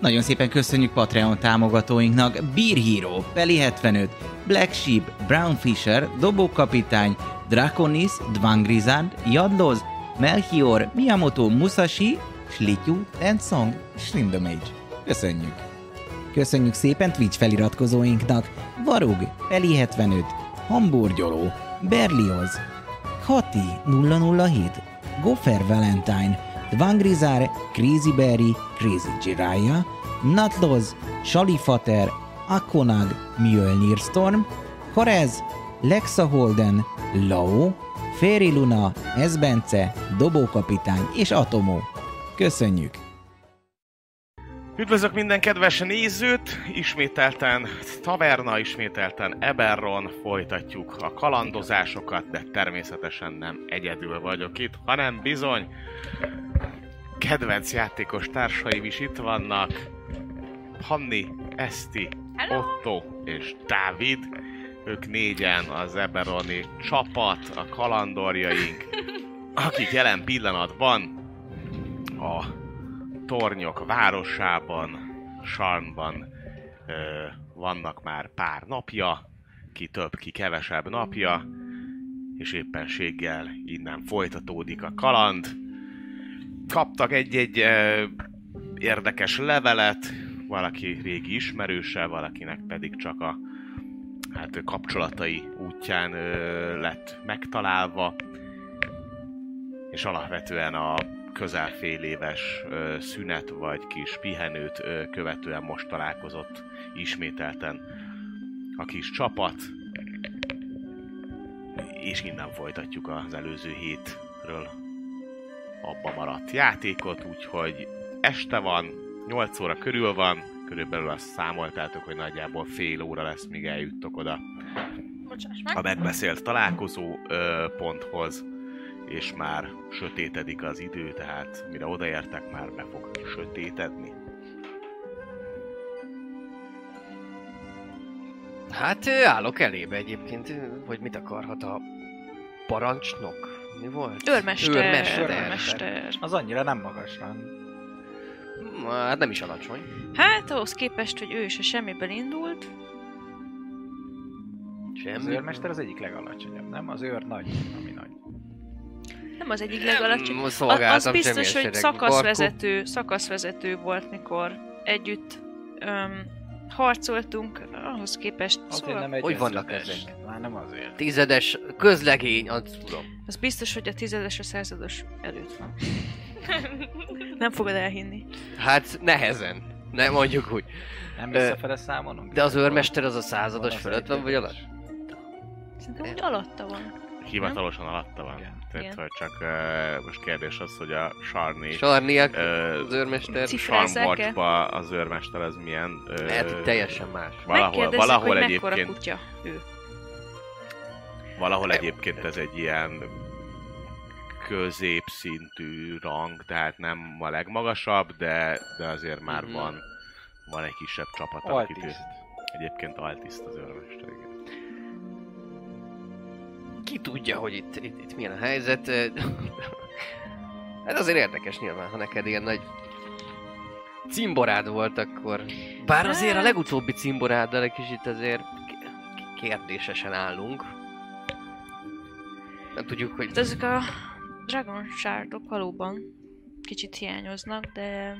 Nagyon szépen köszönjük Patreon támogatóinknak Beer Hero, Peli 75, Black Sheep, Brown Fisher, Dobókapitány, Draconis, Dvangrizard, Jadloz, Melchior, Miyamoto Musashi, Slityu, Tensong, Shrindamage. Köszönjük! Köszönjük szépen Twitch feliratkozóinknak Varug, Peli 75, Hamburgyoló, Berlioz, Hati 007, Goffer Valentine, Dvangrizar, Crazy Berry, Crazy Jiraiya, Natloz, Shalifater, Akonag, Mjölnir Storm, Korez, Lexa Holden, Lao, Féri Luna, Ezbence, Dobókapitány és Atomó. Köszönjük! Üdvözlök minden kedves nézőt! Ismételten Taverna, ismételten Eberron folytatjuk a kalandozásokat, de természetesen nem egyedül vagyok itt, hanem bizony kedvenc játékos társaim is itt vannak. Hanni, Eszti, Hello! Otto és Dávid. Ők négyen az Eberoni csapat, a kalandorjaink, akik jelen pillanatban a tornyok városában, Sarnban ö, vannak már pár napja, ki több, ki kevesebb napja, és éppenséggel innen folytatódik a kaland. Kaptak egy-egy ö, érdekes levelet, valaki régi ismerőse, valakinek pedig csak a hát, kapcsolatai útján ö, lett megtalálva, és alapvetően a közel fél éves szünet vagy kis pihenőt követően most találkozott ismételten a kis csapat. És innen folytatjuk az előző hétről abba maradt játékot, úgyhogy este van, 8 óra körül van, körülbelül azt számoltátok, hogy nagyjából fél óra lesz, míg eljuttok oda Bocsáss a meg. megbeszélt találkozó ö, ponthoz, és már sötétedik az idő, tehát mire odaértek, már be fog sötétedni. Hát állok elébe egyébként, hogy mit akarhat a parancsnok. Mi volt? Őrmester. Őrmester. Őrmester. Az annyira nem magas van. Hát nem is alacsony. Hát ahhoz képest, hogy ő is a semmiből indult, Az Semmi. őrmester az egyik legalacsonyabb, nem? Az őr nagy, ami nagy. Nem az egyik legalacsonyabb. Az, az biztos, hogy semmilyen sereg. szakaszvezető, szakaszvezető volt, mikor együtt öm, harcoltunk, ahhoz képest, Azért szóval, nem egy Hogy vannak ezek? Már nem azért. Tizedes közlegény, azt tudom. az biztos, hogy a tizedes a százados előtt van. nem fogod elhinni. Hát nehezen. Nem mondjuk úgy. Nem visszafele számolunk? De az őrmester az a százados az fölött van, vagy alatt? Szerintem úgy alatta van. Hivatalosan alatta van. Igen. Tehát, Igen. hogy csak uh, most kérdés az, hogy a Sarni Sarniak, ö, az őrmester. Sarmwatchba az őrmester az milyen? ö, Lehet, hogy teljesen más. Valahol, valahol hogy egyébként, kutya ő. valahol egyébként ez egy ilyen középszintű rang, tehát nem a legmagasabb, de, de azért már Mhm. van, van egy kisebb csapat, akit egyébként altiszt az őrmester, igen. Ki tudja, hogy itt, itt, itt milyen a helyzet. Ez azért érdekes nyilván, ha neked ilyen nagy cimborád volt, akkor... Bár azért a legutóbbi cimboráddal egy kicsit azért kérdésesen állunk. Nem tudjuk, hogy... Hát ezek a Dragon Shardok valóban kicsit hiányoznak, de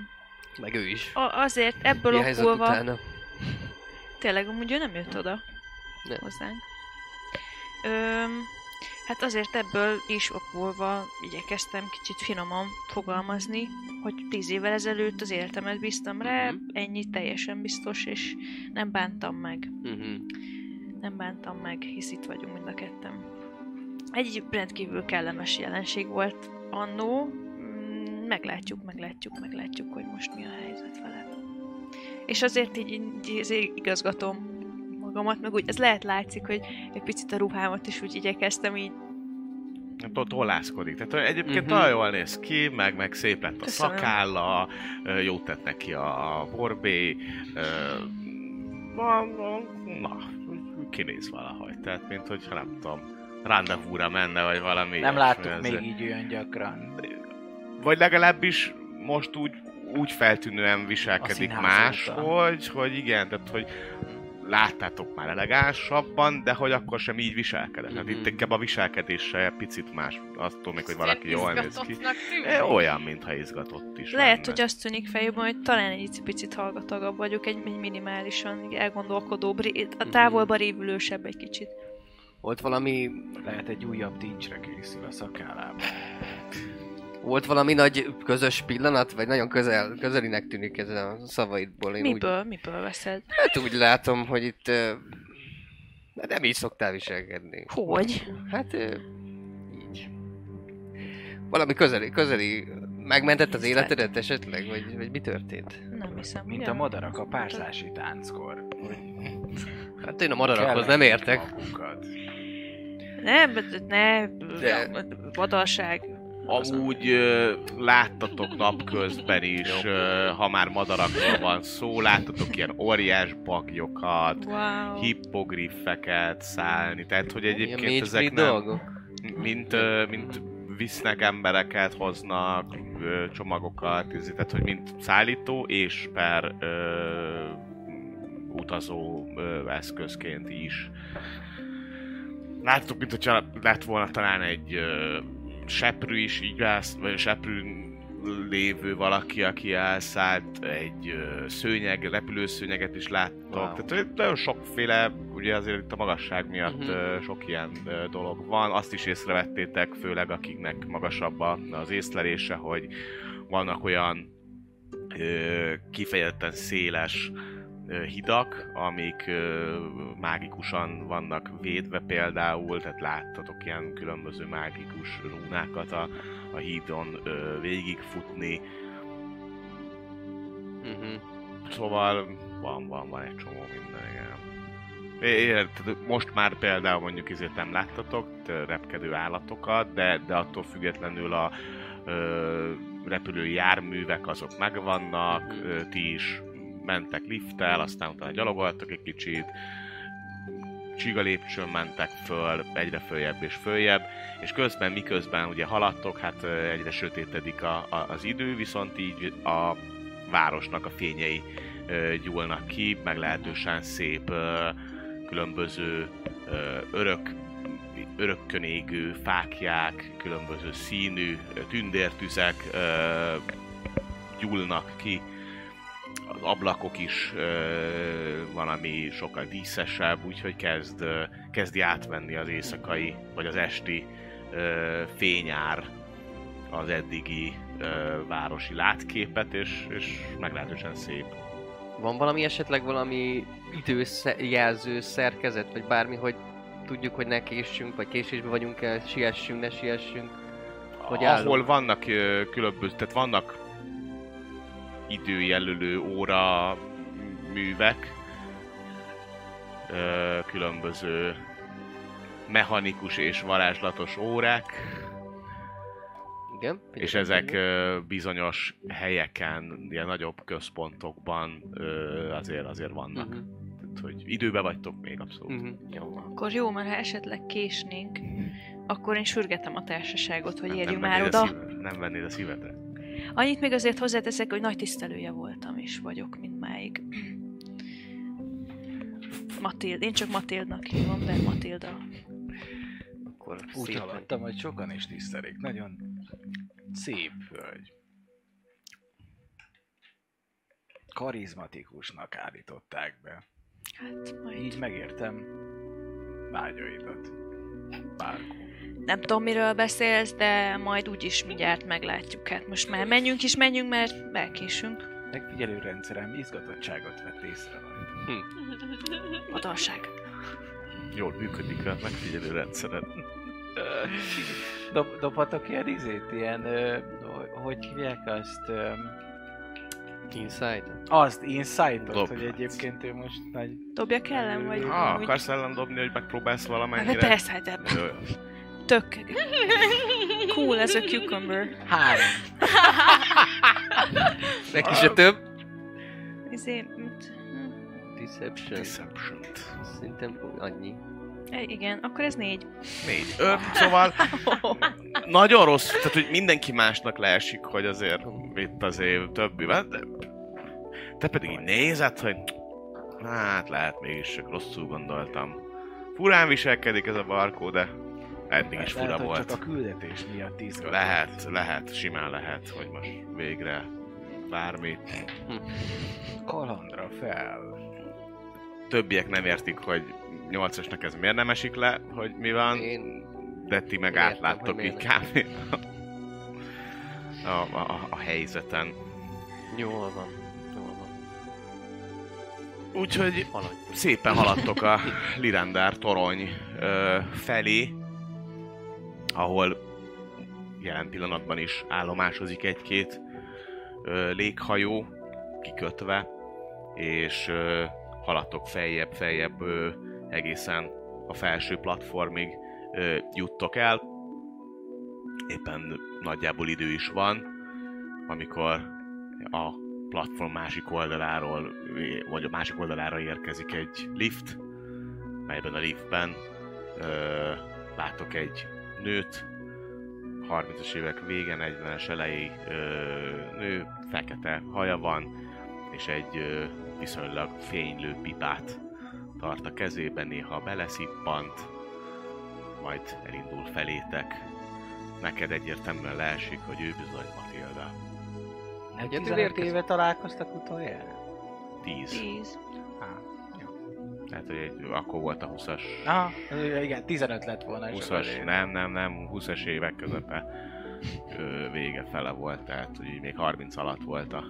Meg ő is. a- azért ebből Mi a helyzet okulva utána? tényleg amúgy ő nem jött oda Nem. hozzánk. Öm, Hát azért ebből is okvolva igyekeztem kicsit finoman fogalmazni, hogy tíz évvel ezelőtt az életemet bíztam rá, Mhm. ennyi teljesen biztos, és nem bántam meg. Mhm. Nem bántam meg, hisz itt vagyunk mind a ketten. Egy rendkívül kellemes jelenség volt annó. Mm, Meglátjuk, meglátjuk, meglátjuk, hogy most mi a helyzet vele. És azért így, így azért igazgatom magamat, meg úgy, ez lehet látszik, hogy egy picit a ruhámat is úgy igyekeztem így To- Tollászkodik. Tehát egyébként Mhm. nagyon jól néz ki, meg, meg szép lett a Köszönöm. szakálla, jót tett neki a borbé. ö, Na, na, kinéz valahogy. Tehát, mint hogyha nem tudom, rendezvúra menne, vagy valami Nem láttuk még így olyan gyakran. Vagy legalábbis most úgy, úgy feltűnően A viselkedik más, óta. hogy, hogy igen, tehát hogy láttátok már elegánsabban, de hogy akkor sem így viselkedett. Hát itt Mhm. inkább a viselkedése picit más, attól még, hogy valaki jól néz ki. É, Olyan, mintha izgatott is Lehet, lenne. hogy azt tűnik fejében, hogy talán egy picit hallgatagabb vagyok, egy, egy minimálisan elgondolkodóbb, a távolba révülősebb egy kicsit. Volt valami, Lehet egy újabb tincsre készül a szakállában. Volt valami nagy közös pillanat, vagy nagyon közel, közelinek tűnik ez a szavaidból. Én úgy, Miből, miből veszed? hát úgy látom, hogy itt hát nem így szoktál viselkedni. Hogy? Hát így. Valami közeli, közeli, megmentett az életedet esetleg, vagy, vagy mi történt? Nem hiszem. Mint a madarak a párzási tánckor. Hát én a madarakhoz nem értek. Magunkat. Nem, ne, De- vadalság. Amúgy ö, láttatok napközben is, ö, ha már madarakról van szó, láttatok ilyen óriás bagyokat, Wow. hippogriffeket szállni, tehát hogy egyébként ezek nem, dolgok. mint, ö, mint visznek embereket, hoznak ö, csomagokat, izé, tehát hogy mint szállító és per ö, utazó ö, eszközként is. Láttuk, mint hogyha lett volna talán egy ö, seprű is így állsz, vagy seprűn lévő valaki, aki elszállt, egy szőnyeg, repülőszőnyeget is láttok. Wow. Tehát nagyon sokféle, ugye azért itt a magasság miatt ö, sok ilyen dolog van. Azt is észrevettétek, főleg akiknek magasabb az észlelése, hogy vannak olyan ö, kifejezetten széles hidak, amik mágikusan vannak védve például, tehát láttatok ilyen különböző mágikus rúnákat a, a hídon végigfutni, Mhm. Szóval van, van, van egy csomó minden, igen. Érted, most már például mondjuk ezért nem láttatok repkedő állatokat, de, de attól függetlenül a ö, repülő járművek azok megvannak, ö, ti is mentek lifttel, aztán utána gyalogoltak egy kicsit, csiga lépcsőn mentek föl, egyre följebb és följebb, és közben, miközben ugye haladtok, hát egyre sötétedik a, a, az idő, viszont így a városnak a fényei ö, gyúlnak ki, meglehetősen szép ö, különböző ö, örök, örökkön égő fákják, különböző színű tündértüzek ö, gyúlnak ki, az ablakok is ö, valami sokkal díszesebb, úgyhogy kezd, ö, kezdi átvenni az éjszakai vagy az esti ö, fényár az eddigi ö, városi látképet, és, és meglehetősen szép. Van valami esetleg valami időjelző szerkezet, vagy bármi, hogy tudjuk, hogy ne késsünk, vagy késésben vagyunk el, siessünk, ne siessünk. Hogy Ahol állunk? vannak ö, különböző, tehát vannak időjelölő óra művek, különböző mechanikus és varázslatos órák, Igen? és ezek bizonyos helyeken, ilyen nagyobb központokban azért azért vannak. Mhm. Tehát, hogy időbe vagytok még abszolút. Mhm. Jó. Akkor jó, mert ha esetleg késnénk, akkor én sürgetem a társaságot, hogy Nem- érjünk nem már oda. szív- nem vennéd a szívedre. Annyit még azért hozzáteszek, hogy nagy tisztelője voltam, és vagyok mindmáig. Matild, én csak Matildnak hívom, de Matilda. Akkor Úgy hallottam, hogy sokan is tisztelik. Nagyon szép hölgy. Karizmatikusnak állították be. Hát majd... Így megértem vágyaidat. Bárkó. Nem tudom, miről beszélsz, de majd úgyis mindjárt meglátjuk. Hát most már menjünk is, menjünk, mert elkésünk. Megfigyelő rendszerem izgatottságot vett észre majd. Adalság. Jól működik a megfigyelő rendszered. Dob, dobhatok ilyen izét, ilyen, ö, hogy hívják azt, ö, Inside? azt, insight-ot, Dob. hogy egyébként ő most nagy... Dobjak ellen, vagy Ha úgy? akarsz ellen dobni, hogy megpróbálsz Hát valamennyire? persze, hát ebben. Jó, jó. Tök. Cool ez a cucumber. Három. Neki se több? Izé, mit? Deception. deception Szerintem annyi. E, igen, akkor ez négy. Négy. Ö, szóval nagyon rossz, tehát hogy mindenki másnak leesik, hogy azért itt azért többivel, de te pedig így nézed, hogy hát lehet mégis csak rosszul gondoltam. Furán viselkedik ez a barkó, de eddig is fura Lehet, hogy volt. csak a küldetés miatt izgatott. Lehet, lehet, simán lehet, hogy most végre bármi. Kalandra fel. Többiek nem értik, hogy nyolcasnak ez miért nem esik le, hogy mi van, Én... de ti meg Értem, átláttok így kb. A, a, a, a helyzeten. Jól van. Jól van. Úgyhogy Haladj. szépen haladtok a Lirandár torony ö, felé, ahol jelen pillanatban is állomásozik egy-két ö, léghajó kikötve, és ö, haladtok feljebb, feljebb ö, egészen a felső platformig ö, juttok el. Éppen nagyjából idő is van, amikor a platform másik oldaláról, vagy a másik oldalára érkezik egy lift, melyben a liftben ö, látok egy nőt, 30-as évek vége, 40-es elejé ö, nő, fekete haja van, és egy ö, viszonylag fénylő pipát tart a kezében, néha beleszippant, majd elindul felétek. Neked egyértelműen leesik, hogy ő bizony Matilda. Egy 15 éve találkoztak utoljára? 10. 10. Lehet, hogy egy, akkor volt a 20-as... Aha, igen, 15 lett volna. 20-as, nem, nem, nem, 20-as évek közepe ö, vége fele volt, tehát hogy még 30 alatt volt a...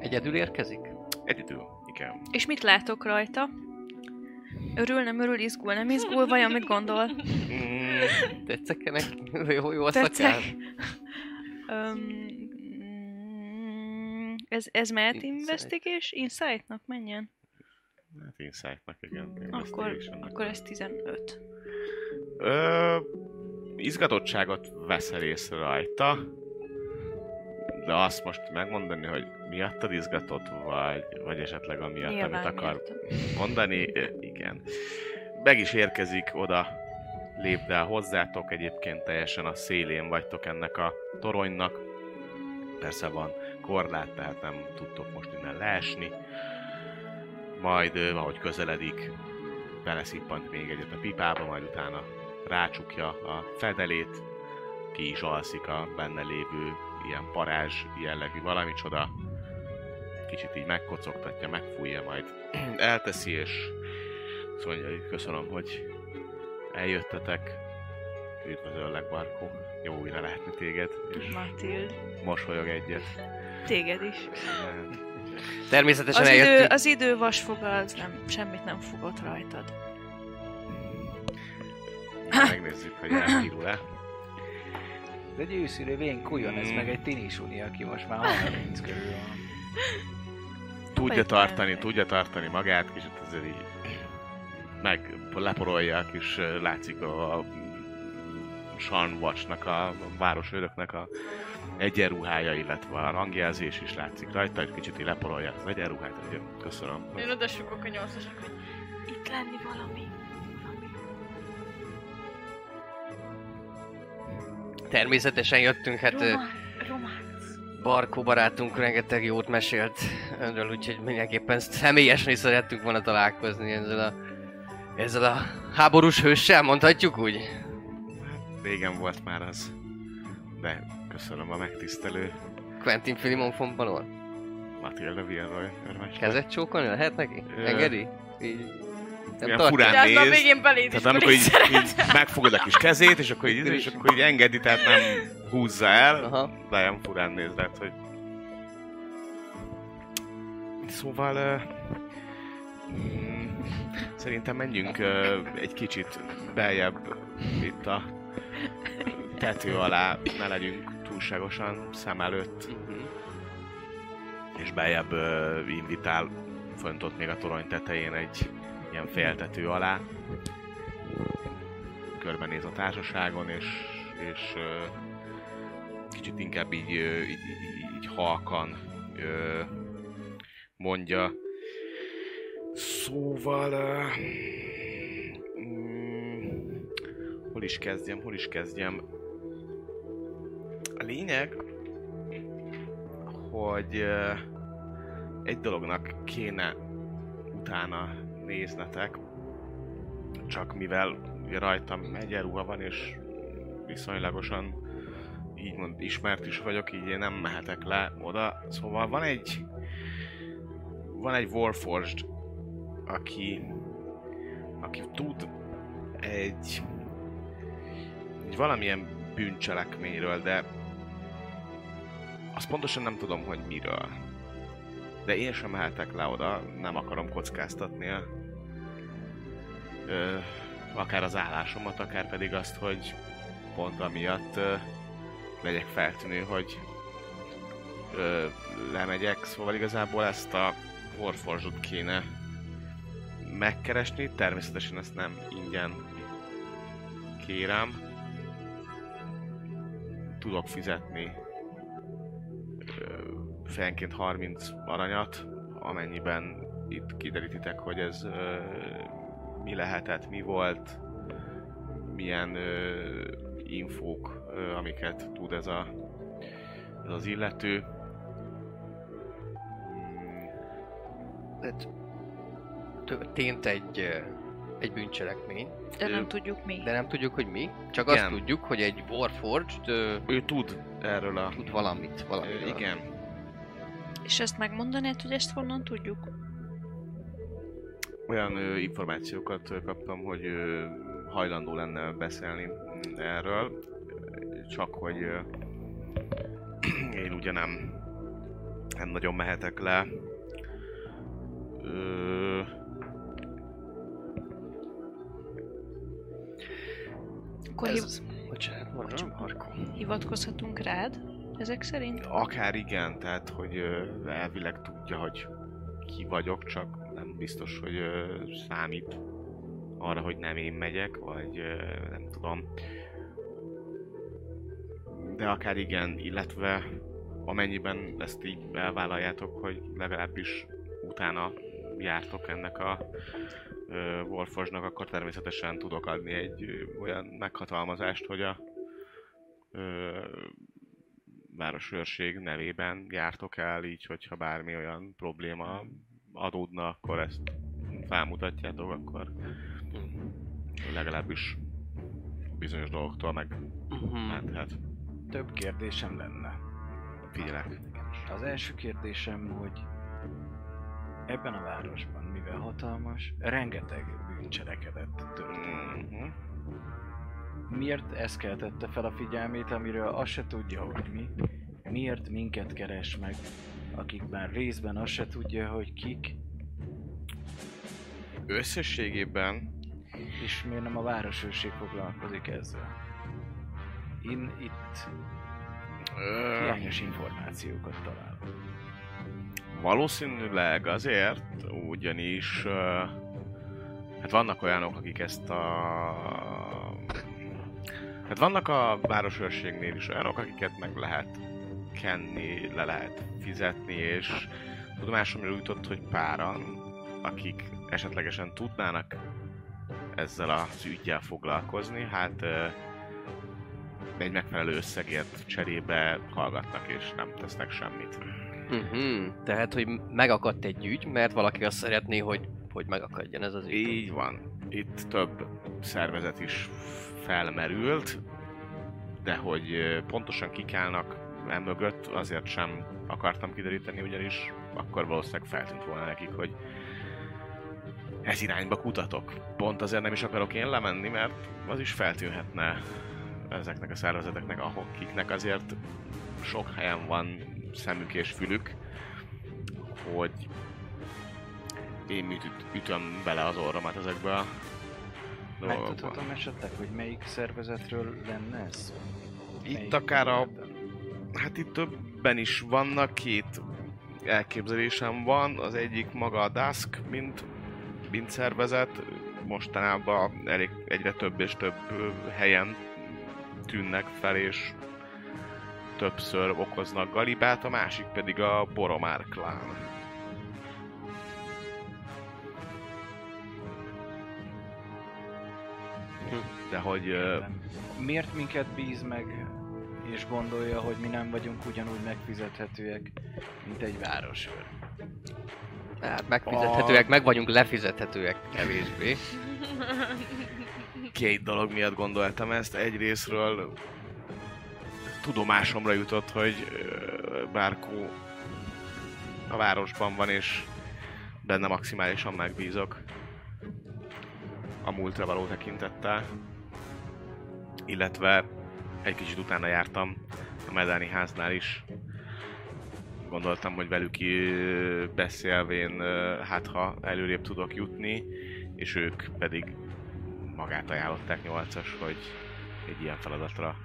Egyedül érkezik? Egyedül, igen. És mit látok rajta? Örül, nem örül, izgul, nem izgul, vagy, amit gondol? Mm, tetszek-e neki? Jó, jó a Tetszek ez, ez mehet investigation? Insight-nak menjen? hát insight-nak, igen. Akkor, akkor ez 15. Ö, izgatottságot veszel észre rajta, de azt most megmondani, hogy miattad izgatott, vagy, vagy esetleg amiatt, amit Nyilván akar miattam. mondani, ö, igen. Meg is érkezik oda, lépd el hozzátok, egyébként teljesen a szélén vagytok ennek a toronynak. Persze van korlát, tehát nem tudtok most innen leesni. Majd, ahogy közeledik, beleszippant még egyet a pipába, majd utána rácsukja a fedelét, ki is alszik a benne lévő ilyen parázs jellegű valamicsoda. Kicsit így megkocogtatja, megfújja, majd elteszi, és azt mondja, hogy köszönöm, hogy eljöttetek. Üdvözöllek, Barkó. Jó újra látni téged, és Matild. mosolyog egyet. Téged is. Természetesen Az idő, az idő vasfoga, az nem, semmit nem fogott rajtad. Megnézzük, hogy elbírul-e. Ez egy őszülő vén kujon, ez meg egy tinisuni, aki most már 30 körül van. Tudja tartani, tudja tartani magát, kicsit azért így meg leporolja a kis, látszik a, a Sean Watchnak, a városőröknek a egyenruhája, illetve a rangjelzés is látszik rajta, egy kicsit így leporolja az egyenruhát, hogy köszönöm. Én oda a nyolcasnak, hogy Itt lenni valami. valami. Természetesen jöttünk, hát Román, románc. Barkó barátunk rengeteg jót mesélt önről, úgyhogy mindenképpen személyesen is szerettünk volna találkozni ezzel a, ezzel a háborús hőssel, mondhatjuk úgy? Régen volt már az, de köszönöm a megtisztelő Quentin Filimon von Balor. Matilda Vilroy. Kezet csókolni lehet neki? Ö. Engedi? Így. ilyen tartja. furán néz. végén beléd is Tehát amikor így, így megfogod a kis kezét, és akkor így, és akkor így engedi, tehát nem húzza el, Aha. de ilyen furán néz rád, hogy... Szóval... Uh, mm, szerintem menjünk uh, egy kicsit beljebb itt a tető alá, ne legyünk túlságosan szem előtt, Mhm. és beljebb uh, invitál fönt ott még a torony tetején egy ilyen féltető alá. Körbenéz a társaságon, és, és ö, kicsit inkább így, ö, így, így, így halkan ö, mondja. Szóval... Ö, mm, hol is kezdjem, hol is kezdjem? A lényeg, hogy egy dolognak kéne utána néznetek, csak mivel rajtam egyenruha van, és viszonylagosan így mond, ismert is vagyok, így én nem mehetek le oda. Szóval van egy van egy Warforged, aki aki tud egy, egy valamilyen bűncselekményről, de azt pontosan nem tudom, hogy miről. De én sem mehetek le oda, nem akarom kockáztatni a, ö, akár az állásomat, akár pedig azt, hogy pont amiatt ö, legyek feltűnő, hogy ö, lemegyek. Szóval igazából ezt a Warforged kéne megkeresni. Természetesen ezt nem ingyen kérem. Tudok fizetni fejenként 30 aranyat, amennyiben itt kiderítitek, hogy ez ö, mi lehetett, mi volt, milyen ö, infók, ö, amiket tud ez, a, ez az illető. Tehát történt egy, egy bűncselekmény, De nem Ö, tudjuk mi. de nem tudjuk, hogy mi. Csak Igen. azt tudjuk, hogy egy Warforged ö, Ő tud erről a... tud valamit. Ö, valamit igen, És ezt megmondanád, hogy ezt honnan tudjuk? olyan ö, információkat ö, kaptam, hogy ö, hajlandó lenne beszélni erről, csak hogy ö, én ugye nem, nem nagyon mehetek le. Ö, Akkor hiv-. Bocsánat, Marko. hivatkozhatunk rád ezek szerint? akár igen, tehát hogy elvileg tudja, hogy ki vagyok, csak nem biztos, hogy számít arra, hogy nem én megyek, vagy nem tudom. De akár igen, illetve amennyiben ezt így elvállaljátok, hogy legalábbis utána jártok ennek a Warforge-nak, akkor természetesen tudok adni egy olyan meghatalmazást, hogy a városőrség nevében jártok el, így hogyha bármi olyan probléma adódna, akkor ezt felmutatjátok, akkor legalábbis bizonyos dolgoktól meg Mhm. menthet. Több kérdésem lenne. Figyelek. Az első kérdésem, hogy ebben a városban, mivel hatalmas, rengeteg bűncselekedet történt. Mhm. Miért ez keltette fel a figyelmét, amiről azt se tudja, hogy mi? Miért minket keres meg, akik már részben azt se tudja, hogy kik, Összességében és miért nem a városőrség foglalkozik ezzel? Én itt ö, hiányos információkat találok. Valószínűleg azért, ugyanis uh, hát vannak olyanok, akik ezt a... Hát vannak a városőrségnél is olyanok, akiket meg lehet kenni, le lehet fizetni, és tudomásomra jutott, hogy páran, akik esetlegesen tudnának ezzel az ügyjel foglalkozni, hát egy megfelelő összegért cserébe hallgatnak és nem tesznek semmit. Mhm. Tehát, hogy megakadt egy ügy, mert valaki azt szeretné, hogy, hogy megakadjon ez az ügy. Így van. Itt több szervezet is felmerült, de hogy pontosan kik állnak emögött, azért sem akartam kideríteni, ugyanis akkor valószínűleg feltűnt volna nekik, hogy ez irányba kutatok. Pont azért nem is akarok én lemenni, mert az is feltűnhetne ezeknek a szervezeteknek, akiknek azért sok helyen van szemük és fülük, hogy én mit üt, ütöm bele az orromat ezekbe a. Megtudhatom esetleg, hogy melyik szervezetről lenne ez? Itt Melyik akár a? Hát itt többen is vannak, két elképzelésem van. Az egyik maga a Dusk, mint, mint szervezet. Mostanában elég, egyre több és több helyen tűnnek fel, és többször okoznak galibát, a másik pedig a Boromár klán. De hogy ö, Értem. Miért minket bíz meg, és gondolja, hogy mi nem vagyunk ugyanúgy megfizethetőek, mint egy városőr? Hát megfizethetőek, meg vagyunk lefizethetőek kevésbé. két dolog miatt gondoltam ezt. Egyrésztről tudomásomra jutott, hogy Bárkó a városban van, és benne maximálisan megbízok a múltra való tekintettel. Illetve egy kicsit utána jártam a Medáni háznál is. Gondoltam, hogy velük beszélvén, hát ha előrébb tudok jutni, és ők pedig magát ajánlották nyolcas, hogy egy ilyen feladatra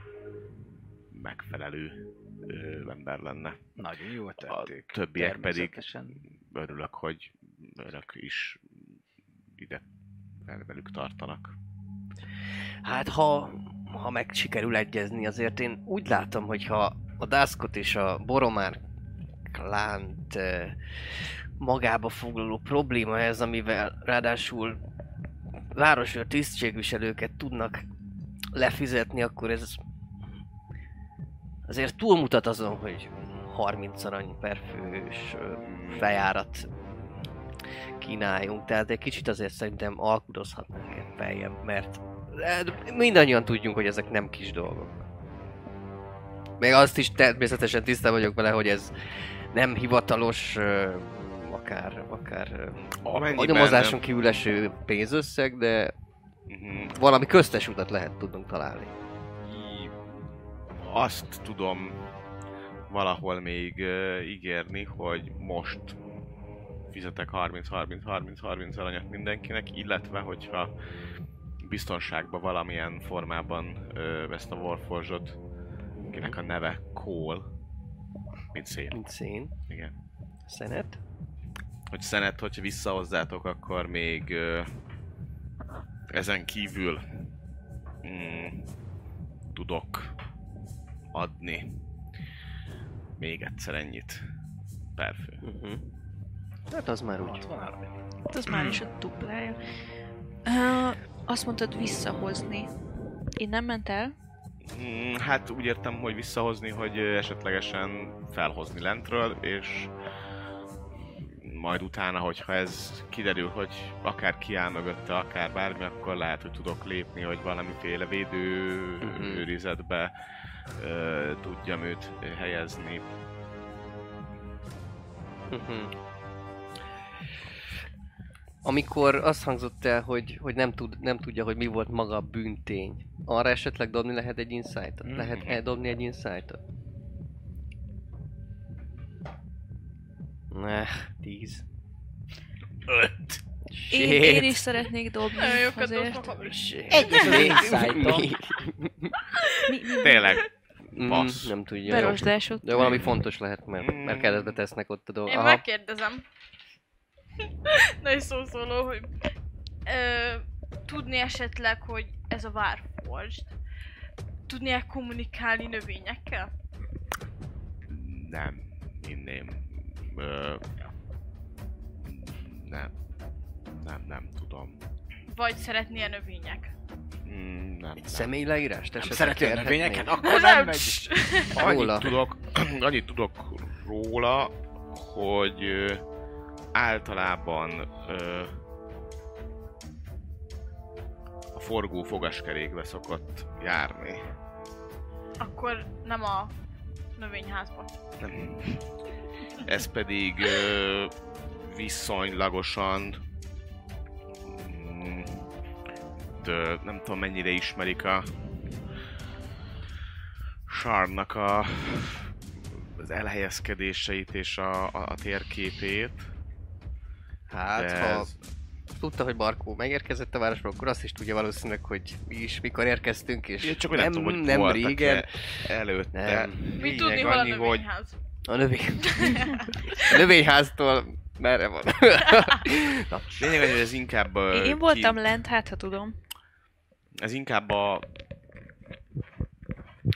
megfelelő ö, ember lenne. Nagyon jól A tették. többiek pedig örülök, hogy önök is ide vel- velük tartanak. Hát ha, ha meg sikerül egyezni, azért én úgy látom, hogy ha a Duskot és a Boromár klánt eh, magába foglaló probléma ez, amivel ráadásul városőr tisztségviselőket tudnak lefizetni, akkor ez azért túlmutat azon, hogy 30 arany per fős fejárat kínáljunk, tehát egy kicsit azért szerintem alkudozhatnánk feljebb, mert mindannyian tudjunk, hogy ezek nem kis dolgok. Még azt is természetesen tisztában vagyok vele, hogy ez nem hivatalos, akár, akár a nyomozáson kívül eső pénzösszeg, de Mhm. valami köztes utat lehet tudnunk találni. Azt tudom valahol még uh, ígérni, hogy most fizetek 30-30-30-30 aranyat mindenkinek, illetve hogyha biztonságban valamilyen formában ö, ezt a Warforged, kinek a neve Cole, mint szél. Mint szén. Igen. Szenet. Hogy szenet, hogyha visszahozzátok, akkor még ö, ezen kívül mm, tudok adni még egyszer ennyit per fő. Uh-huh. Hát az már úgy. 63. Hát az már is a duplája. Uh, azt mondtad visszahozni. Én nem ment el? Mm, Hát úgy értem, hogy visszahozni, hogy esetlegesen felhozni lentről, és majd utána, hogyha ez kiderül, hogy akár kiáll mögötte, akár bármi, akkor lehet, hogy tudok lépni, hogy valamiféle védő Mhm. őrizetbe ö, tudjam őt helyezni. Uh-huh. Amikor azt hangzott el, hogy, hogy nem, tud, nem tudja, hogy mi volt maga a bűntény, arra esetleg dobni lehet egy insight-ot? Mhm. Lehet eldobni egy insight-ot? Ne, 10. Öt! Én, én is szeretnék dobni azért. Egy Tényleg, Mm, Passz. nem tudja. jó. Berosdásod. De valami fontos lehet, mert, Mm. mert keresztbe tesznek ott a dolgok. Én Aha. megkérdezem. Nagy szószóló, hogy ö, tudni esetleg, hogy ez a Warforged tudnia kommunikálni növényekkel? nem, inném. Ö, nem, nem, nem tudom. Vagy szeretnél növények? Mm, nem, nem. Személy leírást Nem esetleg szereti a kérhetnék? növényeket? Akkor nem megy. Annyit tudok, annyit tudok róla, hogy ö, általában ö, a forgó fogaskerékbe szokott járni. Akkor nem a növényházban. Nem. Ez pedig ö, viszonylagosan ö, nem tudom mennyire ismerik a Sarnak a az elhelyezkedéseit és a, a, a térképét. Hát, de ha ez- tudta, hogy Barkó megérkezett a városba, akkor azt is tudja valószínűleg, hogy mi is mikor érkeztünk, és Ja, csak hogy nem, tudom, hogy nem régen. előtte. Nem. Mi tudni, hol a annyi, hogy növényház? A növény... a növényháztól merre van? Na, lényeg, hogy ez inkább ö, Én, én ki- voltam lent, hát ha tudom. ez inkább a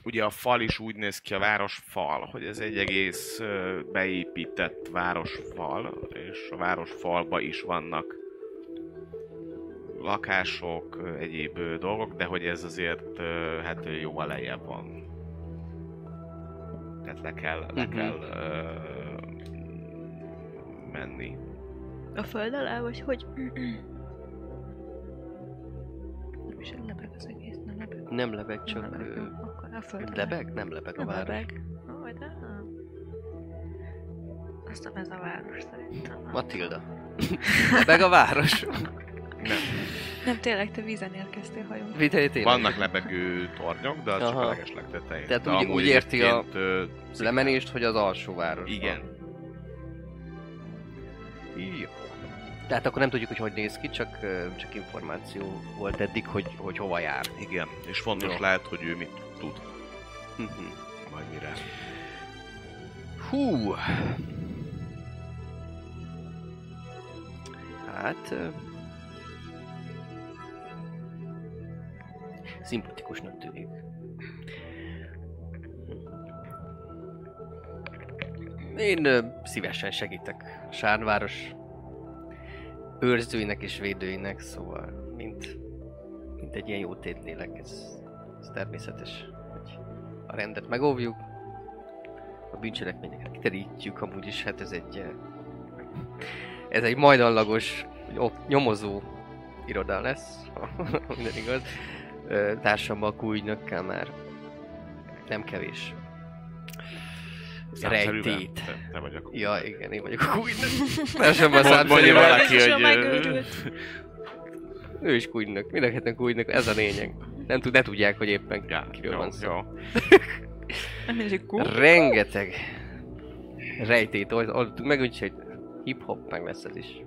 ugye a fal is úgy néz ki, a városfal, hogy ez egy egész beépített városfal, és a városfalba is vannak lakások, egyéb dolgok, de hogy ez azért hát jóval lejjebb van. Tehát le kell, le Mhm. kell ö, menni. A föld alá, vagy hogy? Nem is lebeg az egész, nem lebeg. nem lebeg, csak... nem lebeg, jó, a föld alá. Lebeg? Nem lebeg a város. lebeg. Ó, de nem. Azt nem ez a város szerintem. Matilda. lebeg a város. Nem. Nem, tényleg, te vízen érkeztél hajón. Tényleg. Vannak lebegő tornyok, de az csak Aha. a legeslegtetején. Tehát De úgy- úgy érti a ö, lemenést, hogy az alsó város. Igen. Jó. Tehát akkor nem tudjuk, hogy hogy néz ki, csak, csak információ volt eddig, hogy, hogy hova jár. Igen, és fontos Jó. lehet, hogy ő mit tud, Mhm. majd mire. Hú! Hát... Szimpatikusnak tűnik. Én szívesen segítek Sárváros őrzőinek és védőinek, szóval mint, mint egy ilyen jó tétlélek, ez, ez természetes, hogy a rendet megóvjuk, a bűncselekményeket kiterítjük, amúgy is hát ez egy ez egy majdallagos nyom- nyomozó iroda lesz, minden igaz. Társammal a kújnökkel már nem kevés rejtét. Te, te vagy a Ja, igen, én vagyok a kújnök. Társammal Mond- mondja számszerűen. valaki, hogy... a. Ő is kújnök, mind a ketten kújnök, ez a lényeg. Nem, tud, ne tudják, hogy éppen Ja, kiről jó, van szó. jó. Nem. Rengeteg rejtét old- oldottunk meg, úgyhogy hip-hop meg lesz ez is.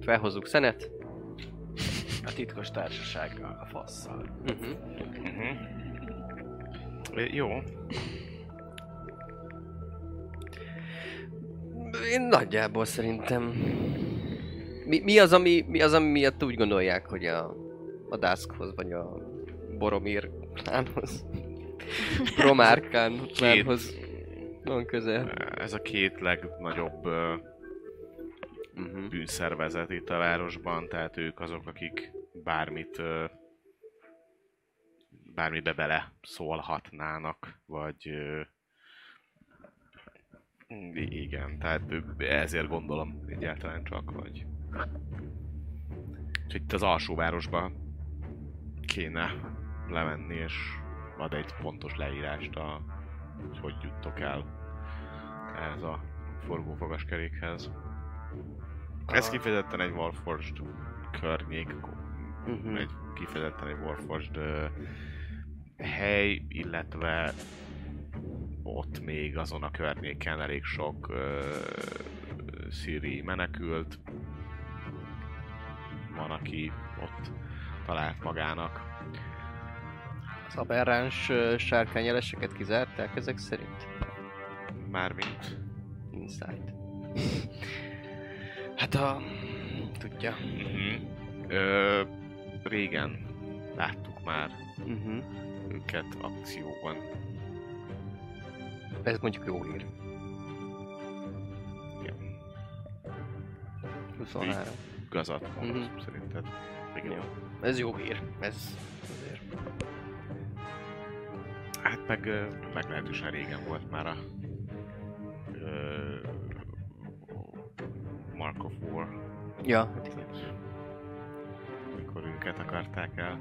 Felhozzuk szenet. A titkos társasággal, a fasszal. Uh-huh. Uh-huh. Jó. Én nagyjából szerintem... Mi, mi, az, ami, mi az, ami miatt úgy gondolják, hogy a, a Duskhoz, vagy a Boromir klánhoz, Bromár klán- klánhoz van közel. Ez a két legnagyobb Uh-huh. bűnszervezet itt a városban, tehát ők azok, akik bármit bármibe bele szólhatnának, vagy igen, tehát ezért gondolom egyáltalán csak, vagy Úgyhogy itt az alsóvárosba kéne lemenni, és ad egy pontos leírást, a, hogy hogy juttok el ehhez a forgófogaskerékhez. Ez kifejezetten egy Warforged környék, Uh-huh. egy kifejezetten egy Warforged ö, hely, illetve ott még azon a környéken elég sok ö, szíri menekült. Van, aki ott talált magának. Az aberráns ö, sárkányeleseket kizárták ezek szerint? Mármint Inside. hát a... Tudja. uh-huh. Ö, régen láttuk már Uh-huh. őket akcióban. Ez mondjuk jó hír. Igen. 23. Igazat mondasz, Mhm. szerinted. Igen. Jó. Ez jó hír. Ez azért. Hát meg meglehetősen régen volt már a Mark of War, Ja, hát igen. mikor őket akarták el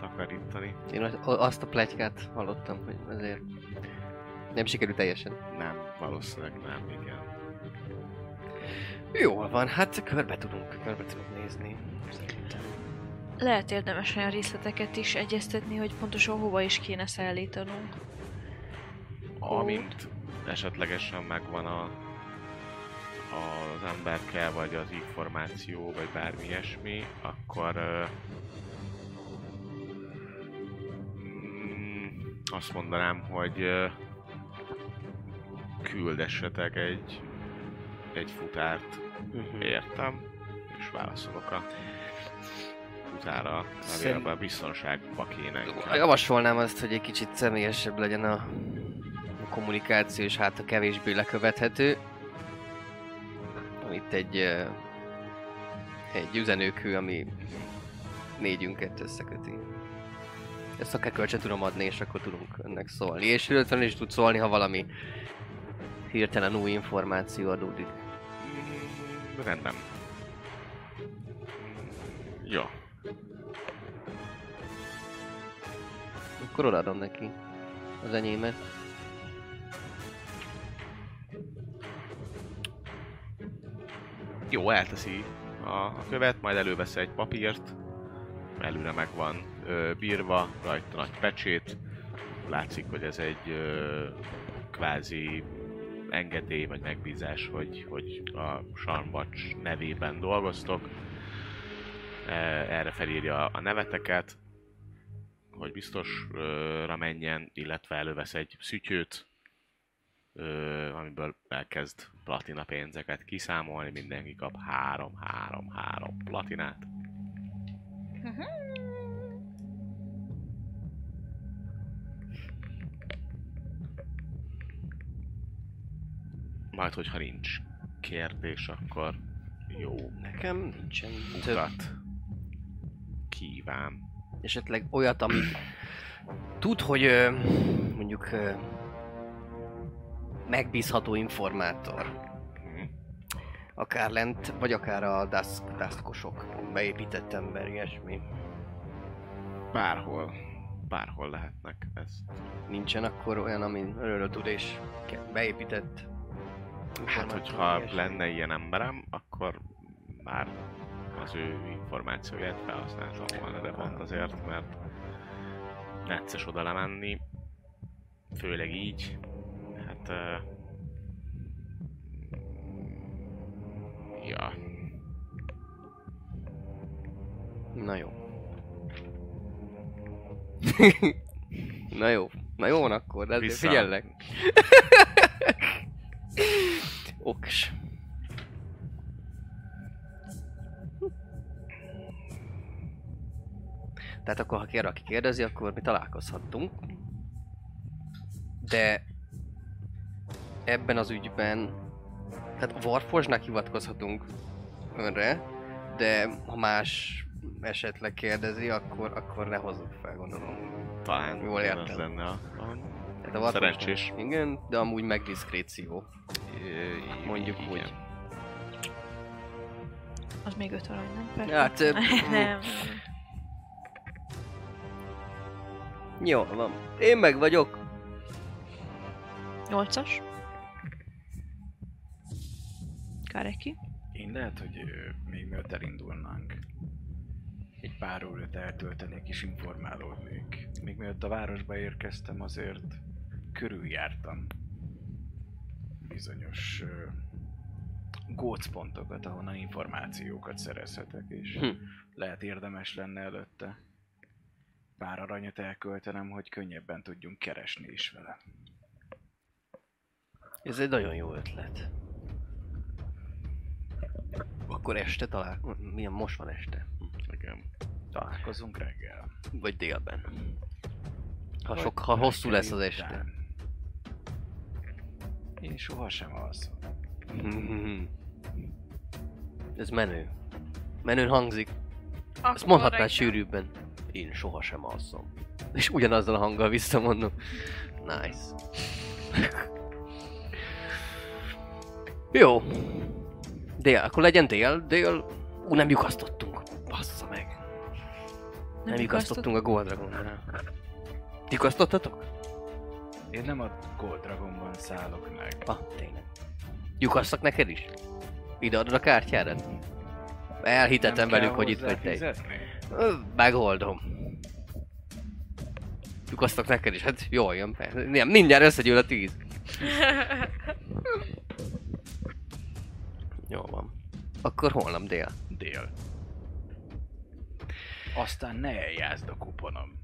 takarítani. Én az- azt a pletykát hallottam, hogy azért nem sikerült teljesen. Nem, valószínűleg nem, igen. Jól van, hát körbe tudunk, körbe tudunk nézni. Szerintem. Lehet érdemes olyan részleteket is egyeztetni, hogy pontosan hova is kéne szállítanunk. Amint esetlegesen megvan a, az emberke, vagy az információ, vagy bármi ilyesmi, akkor mm, azt mondanám, hogy ö, küldessetek egy, egy futárt, Mhm. értem, és válaszolok a futára, levélbe biztonságba kéne. inkább. Javasolnám azt, hogy egy kicsit személyesebb legyen a, a kommunikáció, és hát a kevésbé lekövethető. Itt egy, egy üzenőkő, ami négyünket összeköti. Ezt akár kölcsön tudom adni, és akkor tudunk önnek szólni. És illetve is tud szólni, ha valami hirtelen új információ adódik. Mm, Rendben. Jó. Akkor odaadom neki az enyémet. Jó, elteszi a, a követ, majd elővesz egy papírt, előre meg van ö, bírva, rajta nagy pecsét, látszik, hogy ez egy ö, kvázi engedély vagy megbízás, hogy, hogy a Sarmbacs nevében dolgoztok. E, Erre felírja a neveteket, hogy biztosra menjen, illetve elővesz egy szütyőt, amiből elkezd platina pénzeket kiszámolni, mindenki kap 3, 3, 3 Majd, hogyha nincs kérdés, akkor jó Nekem nincsen több. utat kíván. esetleg olyat, amit tud, hogy ö, mondjuk ö, megbízható informátor. Hm. Akár lent, vagy akár a duskosok, beépített ember, ilyesmi. Bárhol, bárhol lehetnek ezt. Nincsen akkor olyan, ami örülő tud és beépített Hát, hogyha lenne ilyen emberem, akkor már az ő információját felhasználtam volna, de pont azért, mert necces oda lemenni, főleg így, hát... Uh, ja, Na jó. Na jó. Na jó van akkor, de Vissza. figyellek. Oks. Tehát akkor, ha kér, aki kérdezi, akkor mi találkozhattunk. De ebben az ügyben, tehát Warforsnak hivatkozhatunk önre, de ha más esetleg kérdezi, akkor, akkor ne hozzuk fel, gondolom. talán Jól értem. az lenne a, a Tehát a Warforsnak- szerencsés. Igen, de amúgy meg diszkréció. Mondjuk igen. úgy. Az még öt arany, nem? Hát, ö, nem. Jó van. Én meg vagyok. Nyolcas. Kareki. Én lehet, hogy még mielőtt elindulnánk, egy pár órát eltöltenék és informálódnék. Még mielőtt a városba érkeztem, azért körüljártam bizonyos ö, gócpontokat, ahonnan információkat szerezhetek, és Hm. lehet érdemes lenne előtte pár aranyat elköltenem, hogy könnyebben tudjunk keresni is vele. Ez egy nagyon jó ötlet. Akkor este talál... Milyen most van este? Igen. Találkozunk reggel. Vagy délben. Ha, Vagy sok, ha hosszú lesz az este. után. Én sohasem alszom. Ez menő. Menőn hangzik. Akkor Ezt mondhatnád reggel. sűrűbben. Én sohasem alszom. És ugyanazzal a hanggal visszamondom. Nice. Jó. Dél, akkor legyen dél, dél. Ú, nem lyukasztottunk. Bassza meg. Nem, nem lyukasztottunk a Gold Dragonnál. Lyukasztottatok? Én nem a Gold Dragonban szállok meg. Ah, tényleg. Lyukasztak neked is? Ide adod a kártyádat? Elhitetem velük, hogy itt vagy te. Megoldom. Lyukasztok neked is, hát jól jön. Nem, mindjárt összegyűl a tíz. Jó van. Akkor holnap dél. Dél. Aztán ne eljázd a kuponom.